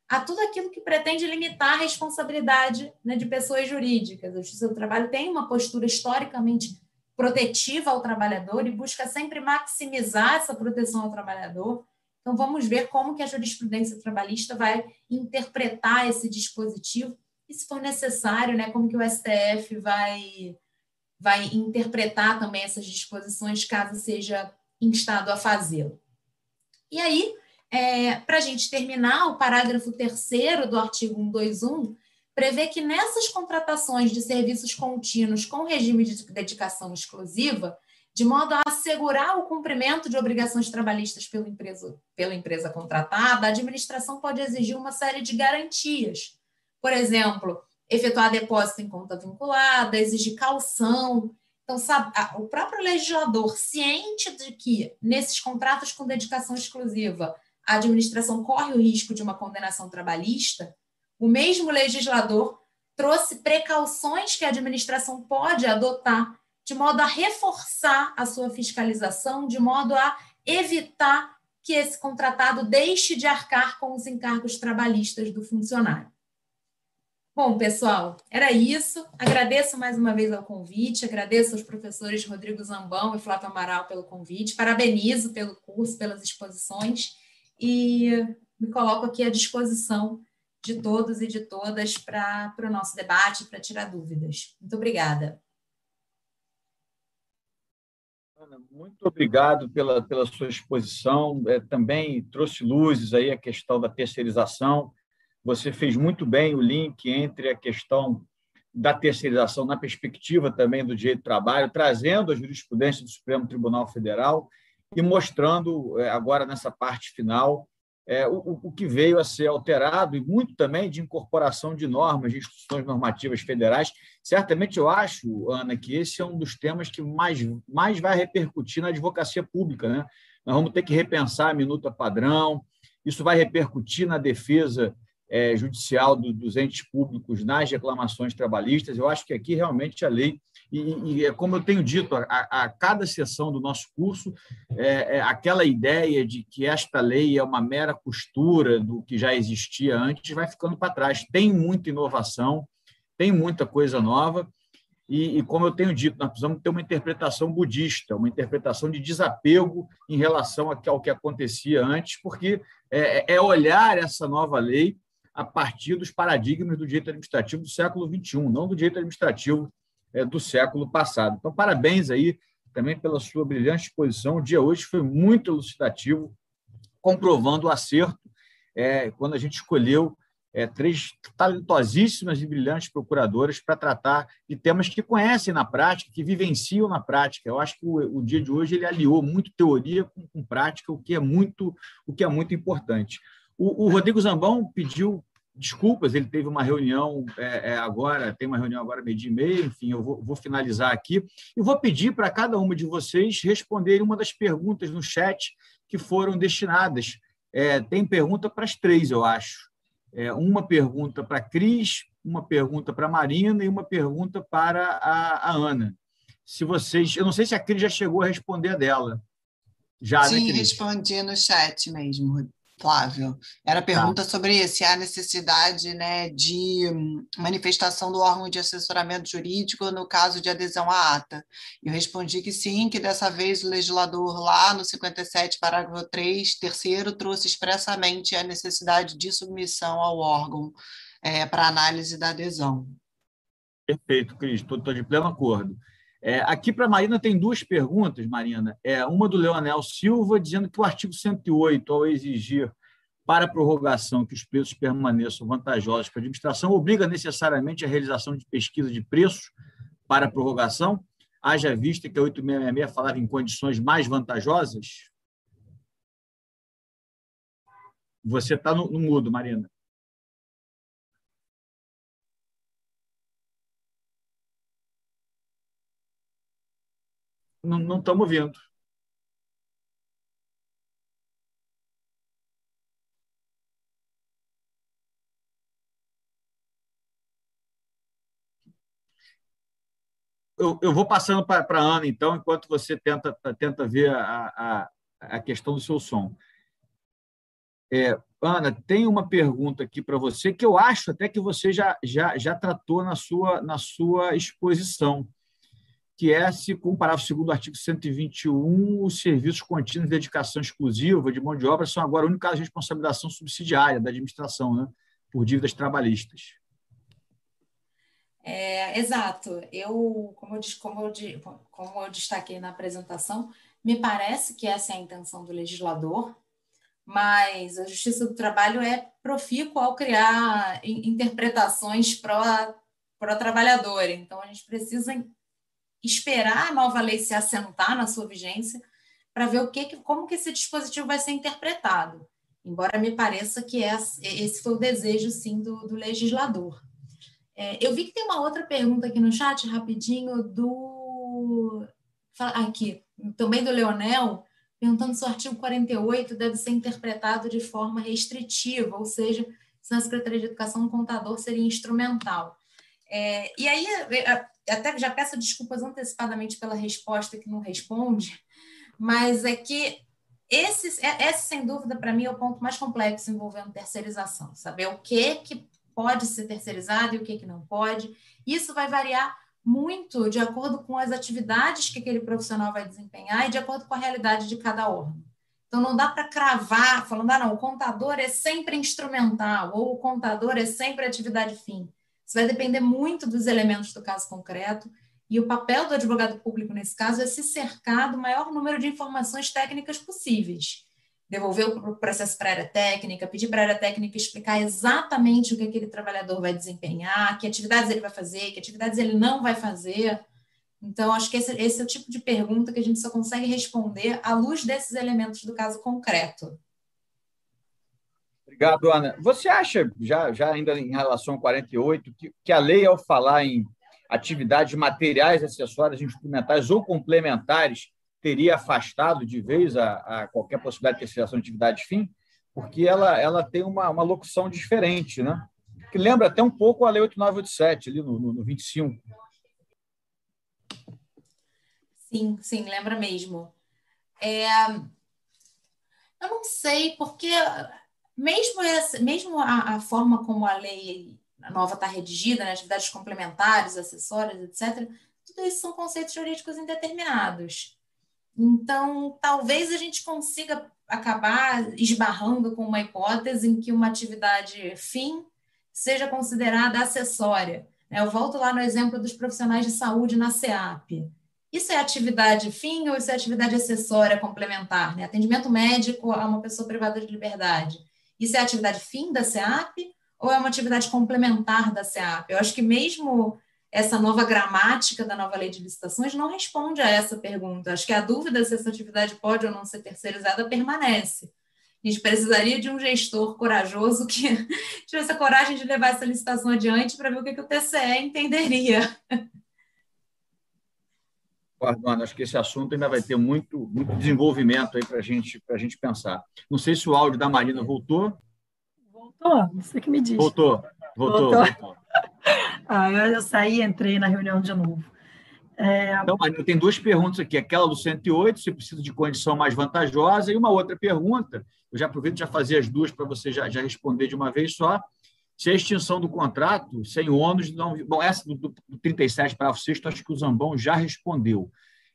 a tudo aquilo que pretende limitar a responsabilidade né, de pessoas jurídicas. A Justiça do Trabalho tem uma postura historicamente protetiva ao trabalhador e busca sempre maximizar essa proteção ao trabalhador. Então, vamos ver como que a jurisprudência trabalhista vai interpretar esse dispositivo e, se for necessário, né, como que o STF vai, vai interpretar também essas disposições, caso seja instado a fazê-lo. E aí, é, Para a gente terminar, o parágrafo 3 do artigo 121 prevê que nessas contratações de serviços contínuos com regime de dedicação exclusiva, de modo a assegurar o cumprimento de obrigações trabalhistas pela empresa, pela empresa contratada, a administração pode exigir uma série de garantias. Por exemplo, efetuar depósito em conta vinculada, exigir calção. Então, sabe, o próprio legislador, ciente de que nesses contratos com dedicação exclusiva a administração corre o risco de uma condenação trabalhista, o mesmo legislador trouxe precauções que a administração pode adotar de modo a reforçar a sua fiscalização, de modo a evitar que esse contratado deixe de arcar com os encargos trabalhistas do funcionário. Bom, pessoal, era isso. Agradeço mais uma vez ao convite, agradeço aos professores Rodrigo Zambão e Flávio Amaral pelo convite, parabenizo pelo curso, pelas exposições e me coloco aqui à disposição de todos e de todas para o nosso debate, para tirar dúvidas. Muito obrigada. Ana, muito obrigado pela, pela sua exposição. É, também trouxe luzes aí a questão da terceirização. Você fez muito bem o link entre a questão da terceirização na perspectiva também do direito do trabalho, trazendo a jurisprudência do Supremo Tribunal Federal e mostrando é, agora nessa parte final é, o, que veio a ser alterado e muito também de incorporação de normas, de instituições normativas federais. Certamente eu acho, Ana, que esse é um dos temas que mais, mais vai repercutir na advocacia pública. Né? Nós vamos ter que repensar a minuta padrão, isso vai repercutir na defesa é, judicial do, dos entes públicos nas reclamações trabalhistas. Eu acho que aqui realmente a lei, e, e é como eu tenho dito, a, a, cada sessão do nosso curso, é, é, aquela ideia de que esta lei é uma mera costura do que já existia antes vai ficando para trás. Tem muita inovação, tem muita coisa nova. E, e, como eu tenho dito, nós precisamos ter uma interpretação budista, uma interpretação de desapego em relação ao que acontecia antes, porque é, é olhar essa nova lei a partir dos paradigmas do direito administrativo do século XXI, não do direito administrativo é, do século passado. Então, parabéns aí também pela sua brilhante exposição. O dia hoje foi muito elucidativo, comprovando o acerto é, quando a gente escolheu é, três talentosíssimas e brilhantes procuradoras para tratar de temas que conhecem na prática, que vivenciam na prática. Eu acho que o, o dia de hoje ele aliou muito teoria com, com, prática, o que é muito, o que é muito importante. O, o Rodrigo Zambão pediu desculpas, ele teve uma reunião é, é, agora, tem uma reunião agora meio dia e meia, enfim, eu vou, vou finalizar aqui e vou pedir para cada uma de vocês responderem uma das perguntas no chat que foram destinadas. É, tem pergunta para as três, eu acho. É, uma pergunta para a Cris, uma pergunta para a Marina e uma pergunta para a, a, Ana. Se vocês, eu não sei se a Cris já chegou a responder a dela. Já, né, Sim, né, respondi no chat mesmo. Flávio. Era pergunta tá. sobre se há necessidade né, de manifestação do órgão de assessoramento jurídico no caso de adesão à ata. Eu respondi que sim, que dessa vez o legislador, lá no 57, parágrafo 3, terceiro, trouxe expressamente a necessidade de submissão ao órgão é, para análise da adesão. Perfeito, Cris, estou de pleno acordo. É, aqui para a Marina tem duas perguntas, Marina. É, uma do Leonel Silva, dizendo que o artigo 108, ao exigir para a prorrogação que os preços permaneçam vantajosos para a administração, obriga necessariamente a realização de pesquisa de preços para a prorrogação, haja vista que a 8666 falava em condições mais vantajosas? Você está no, no mudo, Marina. Não estamos vendo. Eu, eu, vou passando para a Ana, então, enquanto você tenta, tenta ver a, a, a questão do seu som. É, Ana, tem uma pergunta aqui para você que eu acho até que você já, já, já tratou na sua, na sua exposição que é se, o parágrafo 2 do artigo 121, os serviços contínuos de dedicação exclusiva de mão de obra são agora o caso de responsabilização subsidiária da administração, né, por dívidas trabalhistas. É, exato. Eu como, eu, como, eu, como eu destaquei na apresentação, me parece que essa é a intenção do legislador, mas a Justiça do Trabalho é profícua ao criar interpretações pró-trabalhador. Então, a gente precisa esperar a nova lei se assentar na sua vigência para ver o que, como que esse dispositivo vai ser interpretado. Embora me pareça que esse foi o desejo, sim, do, do legislador. É, eu vi que tem uma outra pergunta aqui no chat, rapidinho, do... Aqui, também do Leonel, perguntando se o artigo 48 deve ser interpretado de forma restritiva, ou seja, se na Secretaria de Educação um contador seria instrumental. É, e aí, até já peço desculpas antecipadamente pela resposta que não responde, mas é que esse, é, esse sem dúvida, para mim, é o ponto mais complexo envolvendo terceirização. Saber o que, que pode ser terceirizado e o que, que não pode. Isso vai variar muito de acordo com as atividades que aquele profissional vai desempenhar e de acordo com a realidade de cada órgão. Então, não dá para cravar falando, ah, não, o contador é sempre instrumental ou o contador é sempre atividade fim. Isso vai depender muito dos elementos do caso concreto. E o papel do advogado público nesse caso é se cercar do maior número de informações técnicas possíveis. Devolver o processo para a área técnica, pedir para a área técnica explicar exatamente o que aquele trabalhador vai desempenhar, que atividades ele vai fazer, que atividades ele não vai fazer. Então, acho que esse, esse é o tipo de pergunta que a gente só consegue responder à luz desses elementos do caso concreto. Obrigado, Ana. Você acha, já, já ainda em relação ao 48, que, que a lei, ao falar em atividades materiais, acessórias, instrumentais ou complementares, teria afastado de vez a, a qualquer possibilidade de terceirização de atividade fim? porque ela, ela tem uma, uma locução diferente, né? que lembra até um pouco a Lei 8987, ali no, no, no 25. Sim, sim, lembra mesmo. É, eu não sei, porque mesmo, essa, mesmo a, a forma como a lei nova está redigida, né, atividades complementares, acessórias, etc., tudo isso são conceitos jurídicos indeterminados. Então, talvez a gente consiga acabar esbarrando com uma hipótese em que uma atividade fim seja considerada acessória. Né? Eu volto lá no exemplo dos profissionais de saúde na SEAP. Isso é atividade fim ou isso é atividade acessória complementar? Né? Atendimento médico a uma pessoa privada de liberdade. Isso é atividade fim da SEAP ou é uma atividade complementar da SEAP? Eu acho que mesmo essa nova gramática da nova lei de licitações não responde a essa pergunta. Acho que a dúvida se essa atividade pode ou não ser terceirizada permanece. A gente precisaria de um gestor corajoso que *laughs* tivesse a coragem de levar essa licitação adiante para ver o que, que o TCE entenderia. Guardando, acho que esse assunto ainda vai ter muito, muito desenvolvimento aí para gente, a gente pensar. Não sei se o áudio da Marina voltou. Voltou, você que me diz. Voltou, voltou. voltou. voltou. *laughs* ah, eu, eu saí e entrei na reunião de novo. É... Então, Marina, tem duas perguntas aqui. Aquela do 108, se precisa de condição mais vantajosa, e uma outra pergunta, eu já aproveito já fazer as duas para você já, já responder de uma vez só. Se a extinção do contrato, sem ônus, não. Bom, essa do, do, do 37, parágrafo 6, acho que o Zambão já respondeu.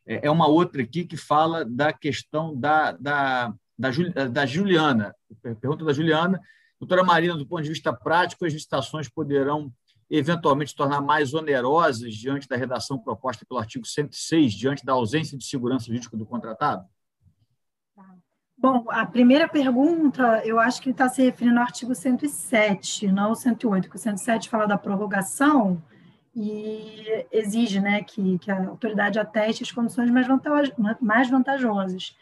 É, é uma outra aqui que fala da questão da, da, da, da Juliana. Pergunta da Juliana. Doutora Marina, do ponto de vista prático, as licitações poderão eventualmente tornar mais onerosas diante da redação proposta pelo artigo 106, diante da ausência de segurança jurídica do contratado? Bom, a primeira pergunta, eu acho que está se referindo ao artigo 107, não o 108, porque o 107 fala da prorrogação e exige né, que, que a autoridade ateste as condições mais, vantaj mais vantajosas.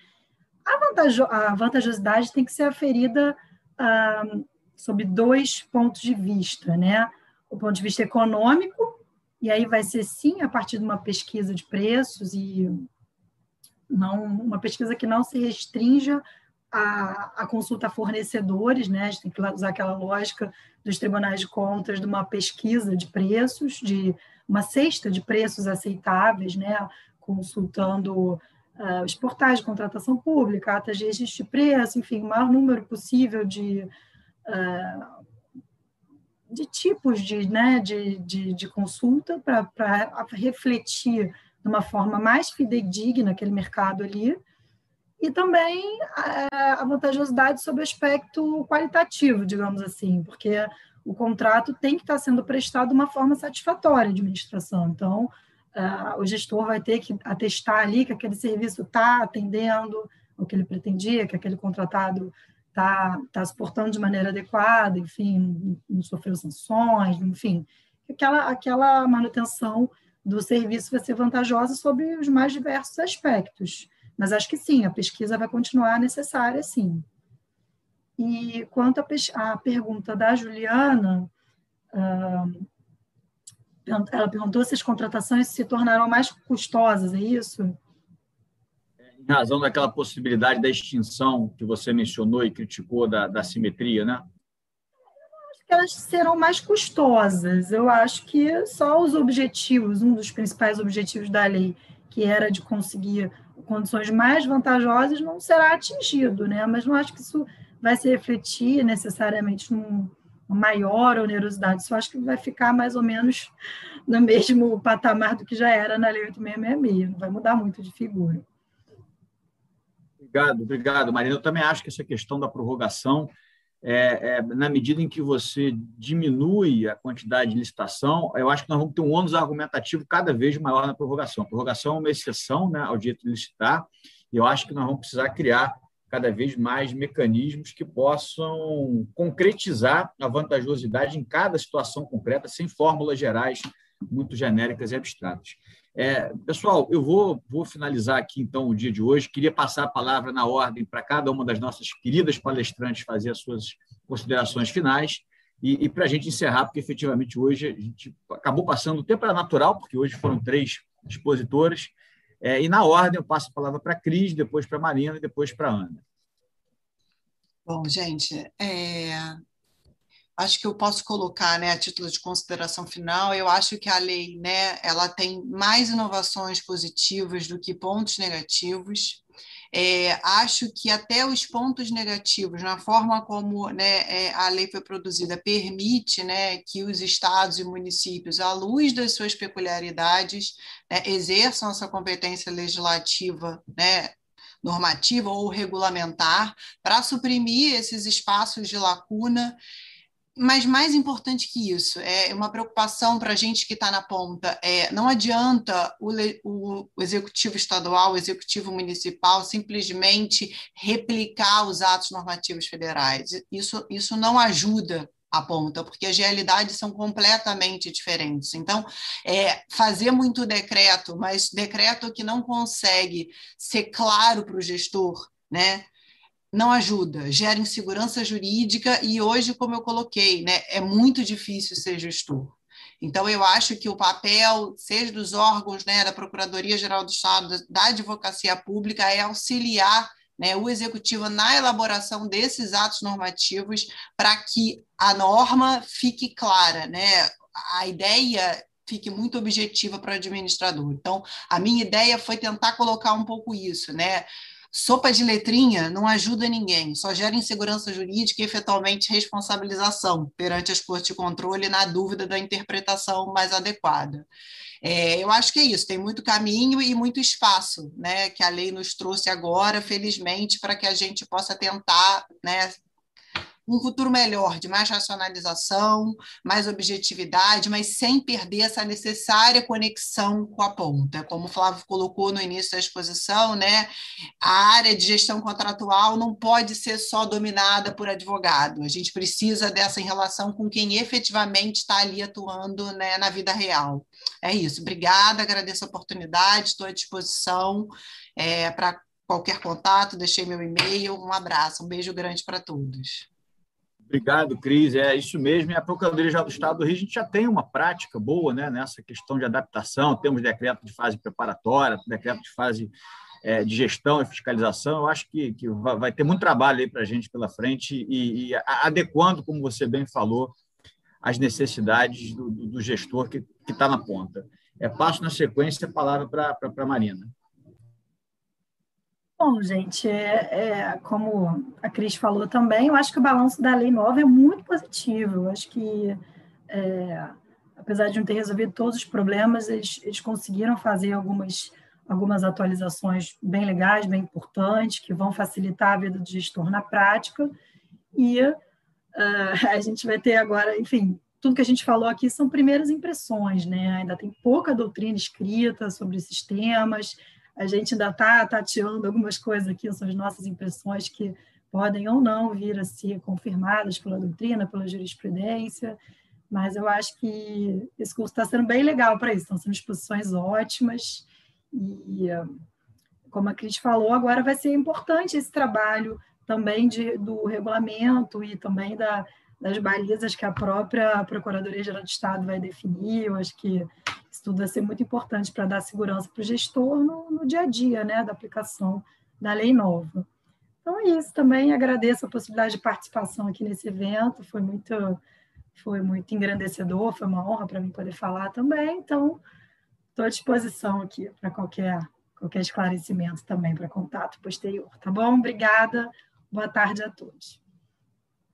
A, vantajo a vantajosidade tem que ser aferida ah, sob dois pontos de vista, né? O ponto de vista econômico, e aí vai ser sim a partir de uma pesquisa de preços e não uma pesquisa que não se restrinja a, a consulta a fornecedores, né? A gente tem que usar aquela lógica dos tribunais de contas de uma pesquisa de preços, de uma cesta de preços aceitáveis, né? Consultando uh, os portais de contratação pública, atas de registro de preço, enfim, o maior número possível de, uh, de tipos de, né, de, de, de consulta para refletir uma forma mais fidedigna aquele mercado ali, e também a, é, a vantajosidade sobre o aspecto qualitativo, digamos assim, porque o contrato tem que estar sendo prestado de uma forma satisfatória de administração. Então, uh, o gestor vai ter que atestar ali que aquele serviço está atendendo o que ele pretendia, que aquele contratado está tá suportando de maneira adequada, enfim, não sofreu sanções, enfim, aquela, aquela manutenção do serviço vai ser vantajosa sobre os mais diversos aspectos. Mas acho que sim, a pesquisa vai continuar necessária, sim. E quanto à pergunta da Juliana, ela perguntou se as contratações se tornarão mais custosas, é isso? Em razão daquela possibilidade da extinção que você mencionou e criticou da, da simetria, né? Elas serão mais custosas. Eu acho que só os objetivos, um dos principais objetivos da lei, que era de conseguir condições mais vantajosas, não será atingido, né? Mas não acho que isso vai se refletir necessariamente numa maior onerosidade. Só acho que vai ficar mais ou menos no mesmo patamar do que já era na Lei 8666. Não vai mudar muito de figura. Obrigado, obrigado, Marina. Eu também acho que essa questão da prorrogação é, é, na medida em que você diminui a quantidade de licitação, eu acho que nós vamos ter um ônus argumentativo cada vez maior na prorrogação. A prorrogação é uma exceção né, ao direito de licitar, e eu acho que nós vamos precisar criar cada vez mais mecanismos que possam concretizar a vantajosidade em cada situação concreta, sem fórmulas gerais muito genéricas e abstratas. É, pessoal, eu vou, vou finalizar aqui então o dia de hoje. Queria passar a palavra na ordem para cada uma das nossas queridas palestrantes fazer as suas considerações finais. E, e para a gente encerrar, porque efetivamente hoje a gente acabou passando o tempo era natural, porque hoje foram três expositores. É, e na ordem eu passo a palavra para a Cris, depois para a Marina e depois para a Ana. Bom, gente, é, acho que eu posso colocar, né, a título de consideração final, eu acho que a lei, né, ela tem mais inovações positivas do que pontos negativos. É, acho que até os pontos negativos, na forma como né, é, a lei foi produzida, permite né, que os estados e municípios, à luz das suas peculiaridades, né, exerçam essa competência legislativa né, normativa ou regulamentar para suprimir esses espaços de lacuna mas mais importante que isso, é uma preocupação para a gente que está na ponta. É, não adianta o, o, o, executivo estadual, o executivo municipal simplesmente replicar os atos normativos federais. Isso, isso não ajuda a ponta, porque as realidades são completamente diferentes. Então, é, fazer muito decreto, mas decreto que não consegue ser claro para o gestor, né? Não ajuda, gera insegurança jurídica e hoje, como eu coloquei, né, é muito difícil ser gestor. Então, eu acho que o papel, seja dos órgãos né, da Procuradoria-Geral do Estado, da Advocacia Pública, é auxiliar né, o executivo na elaboração desses atos normativos para que a norma fique clara, né? a ideia fique muito objetiva para o administrador. Então, a minha ideia foi tentar colocar um pouco isso, né? Sopa de letrinha não ajuda ninguém, só gera insegurança jurídica e, efetualmente, responsabilização perante as cortes de controle na dúvida da interpretação mais adequada. É, eu acho que é isso, tem muito caminho e muito espaço né, que a lei nos trouxe agora, felizmente, para que a gente possa tentar né, um futuro melhor, de mais racionalização, mais objetividade, mas sem perder essa necessária conexão com a ponta. Como o Flávio colocou no início da exposição, né, a área de gestão contratual não pode ser só dominada por advogado. A gente precisa dessa em relação com quem efetivamente está ali atuando né, na vida real. É isso. Obrigada, agradeço a oportunidade, estou à disposição é, para qualquer contato, deixei meu e-mail. Um abraço, um beijo grande para todos. Obrigado, Cris. É isso mesmo. E a Procuradoria-Geral do Estado do Rio, a gente já tem uma prática boa né, nessa questão de adaptação. Temos decreto de fase preparatória, decreto de fase é, de gestão e fiscalização. Eu acho que, que vai ter muito trabalho para a gente pela frente e, e, adequando, como você bem falou, as necessidades do, do gestor que está na ponta. É, passo na sequência a palavra para a Marina. Bom, gente, é, é, como a Cris falou também, eu acho que o balanço da lei nova é muito positivo. Eu acho que, é, apesar de não ter resolvido todos os problemas, eles, eles conseguiram fazer algumas, algumas atualizações bem legais, bem importantes, que vão facilitar a vida do gestor na prática. E uh, *laughs* a gente vai ter agora, enfim, tudo que a gente falou aqui são primeiras impressões, né? Ainda tem pouca doutrina escrita sobre esses temas a gente ainda está tateando algumas coisas aqui, são as nossas impressões que podem ou não vir a ser confirmadas pela doutrina, pela jurisprudência, mas eu acho que esse curso está sendo bem legal para isso, estão sendo exposições ótimas, e como a Cris falou, agora vai ser importante esse trabalho também de, do regulamento e também da, das balizas que a própria Procuradoria-Geral do Estado vai definir, eu acho que isso tudo vai ser muito importante para dar segurança para o gestor no, no, dia a dia, né, da aplicação da lei nova. Então é isso também, agradeço a possibilidade de participação aqui nesse evento, foi muito, foi muito engrandecedor, foi uma honra para mim poder falar também, então estou à disposição aqui para qualquer, qualquer esclarecimento também, para contato posterior, tá bom? Obrigada, boa tarde a todos.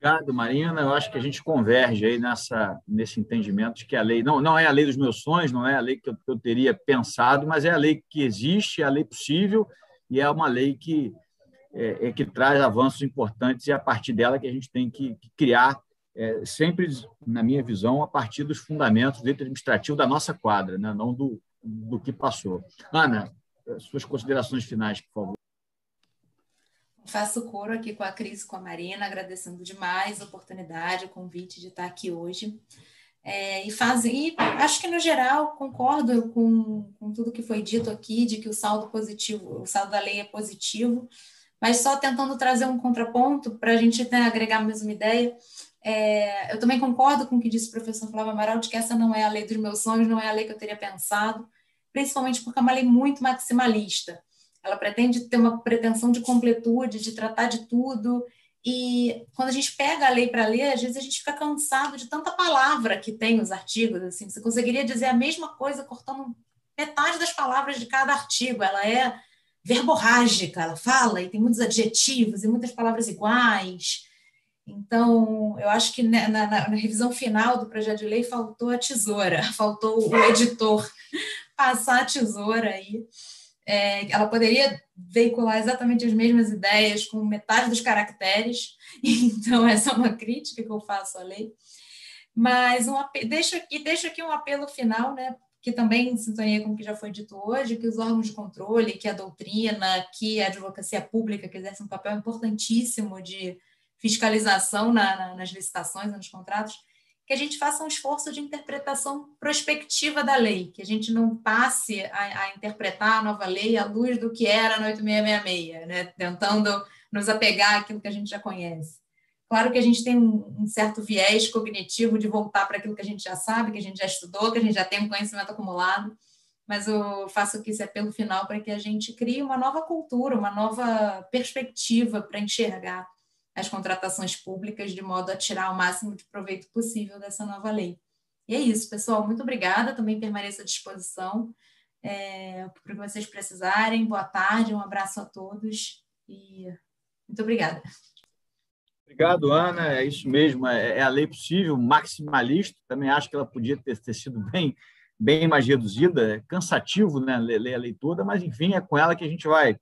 Obrigado, Marina. Eu acho que a gente converge aí nessa, nesse entendimento de que a lei não, não é a lei dos meus sonhos, não é a lei que eu, que eu teria pensado, mas é a lei que existe, é a lei possível e é uma lei que, é, é que traz avanços importantes e é a partir dela que a gente tem que, que criar, é, sempre, na minha visão, a partir dos fundamentos do administrativo da nossa quadra, né? não do, do que passou. Ana, suas considerações finais, por favor. Faço coro aqui com a Cris e com a Marina, agradecendo demais a oportunidade, o convite de estar aqui hoje. É, e, faz, e acho que, no geral, concordo com, com tudo que foi dito aqui, de que o saldo positivo, o saldo da lei é positivo, mas só tentando trazer um contraponto para a gente né, agregar a mesma ideia. É, eu também concordo com o que disse o professor Flávio Amaral, de que essa não é a lei dos meus sonhos, não é a lei que eu teria pensado, principalmente porque é uma lei muito maximalista ela pretende ter uma pretensão de completude, de tratar de tudo, E quando a gente pega a lei para ler, às vezes a gente fica cansado de tanta palavra que tem os artigos. Assim, você conseguiria dizer a mesma coisa cortando metade das palavras de cada artigo. Ela é verborrágica, ela fala e tem muitos adjetivos e muitas palavras iguais. Então, eu acho que na, na, na, revisão final do projeto de lei faltou a tesoura, *laughs* faltou o editor passar a tesoura aí. É, ela poderia veicular exatamente as mesmas ideias com metade dos caracteres, *laughs* então essa é uma crítica que eu faço à lei. Mas um, deixo, aqui, deixo aqui um apelo final, né, que também em sintonia com o que já foi dito hoje, que os órgãos de controle, que a doutrina, que a advocacia pública, que exerce um papel importantíssimo de fiscalização na, na, nas licitações, nos contratos, que a gente faça um esforço de interpretação prospectiva da lei, que a gente não passe a, a interpretar a nova lei à luz do que era no 8666, né? tentando nos apegar àquilo que a gente já conhece. Claro que a gente tem um, um certo viés cognitivo de voltar para aquilo que a gente já sabe, que a gente já estudou, que a gente já tem um conhecimento acumulado, mas eu faço aqui esse apelo final para que a gente crie uma nova cultura, uma nova perspectiva para enxergar as contratações públicas de modo a tirar o máximo de proveito possível dessa nova lei. E é isso, pessoal. Muito obrigada. Também permaneço à disposição é, para o que vocês precisarem. Boa tarde, um abraço a todos e muito obrigada. Obrigado, Ana. É isso mesmo. É, é a lei possível, maximalista. Também acho que ela podia ter, sido bem, bem mais reduzida. É cansativo, né, ler a lei toda, mas enfim, é com ela que a gente vai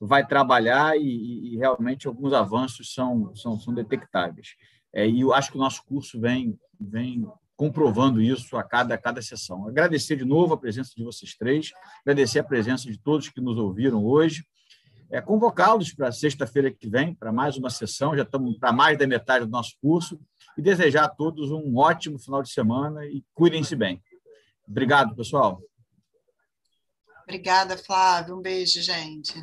vai trabalhar e, e realmente alguns avanços são, são, são detectáveis. É, e eu acho que o nosso curso vem, vem comprovando isso a cada, a cada sessão. Agradecer de novo a presença de vocês três, agradecer a presença de todos que nos ouviram hoje, é, convocá-los para sexta-feira que vem, para mais uma sessão, já estamos para mais da metade do nosso curso, e desejar a todos um ótimo final de semana e cuidem-se bem. Obrigado, pessoal. Obrigada, Flávio. Um beijo, gente.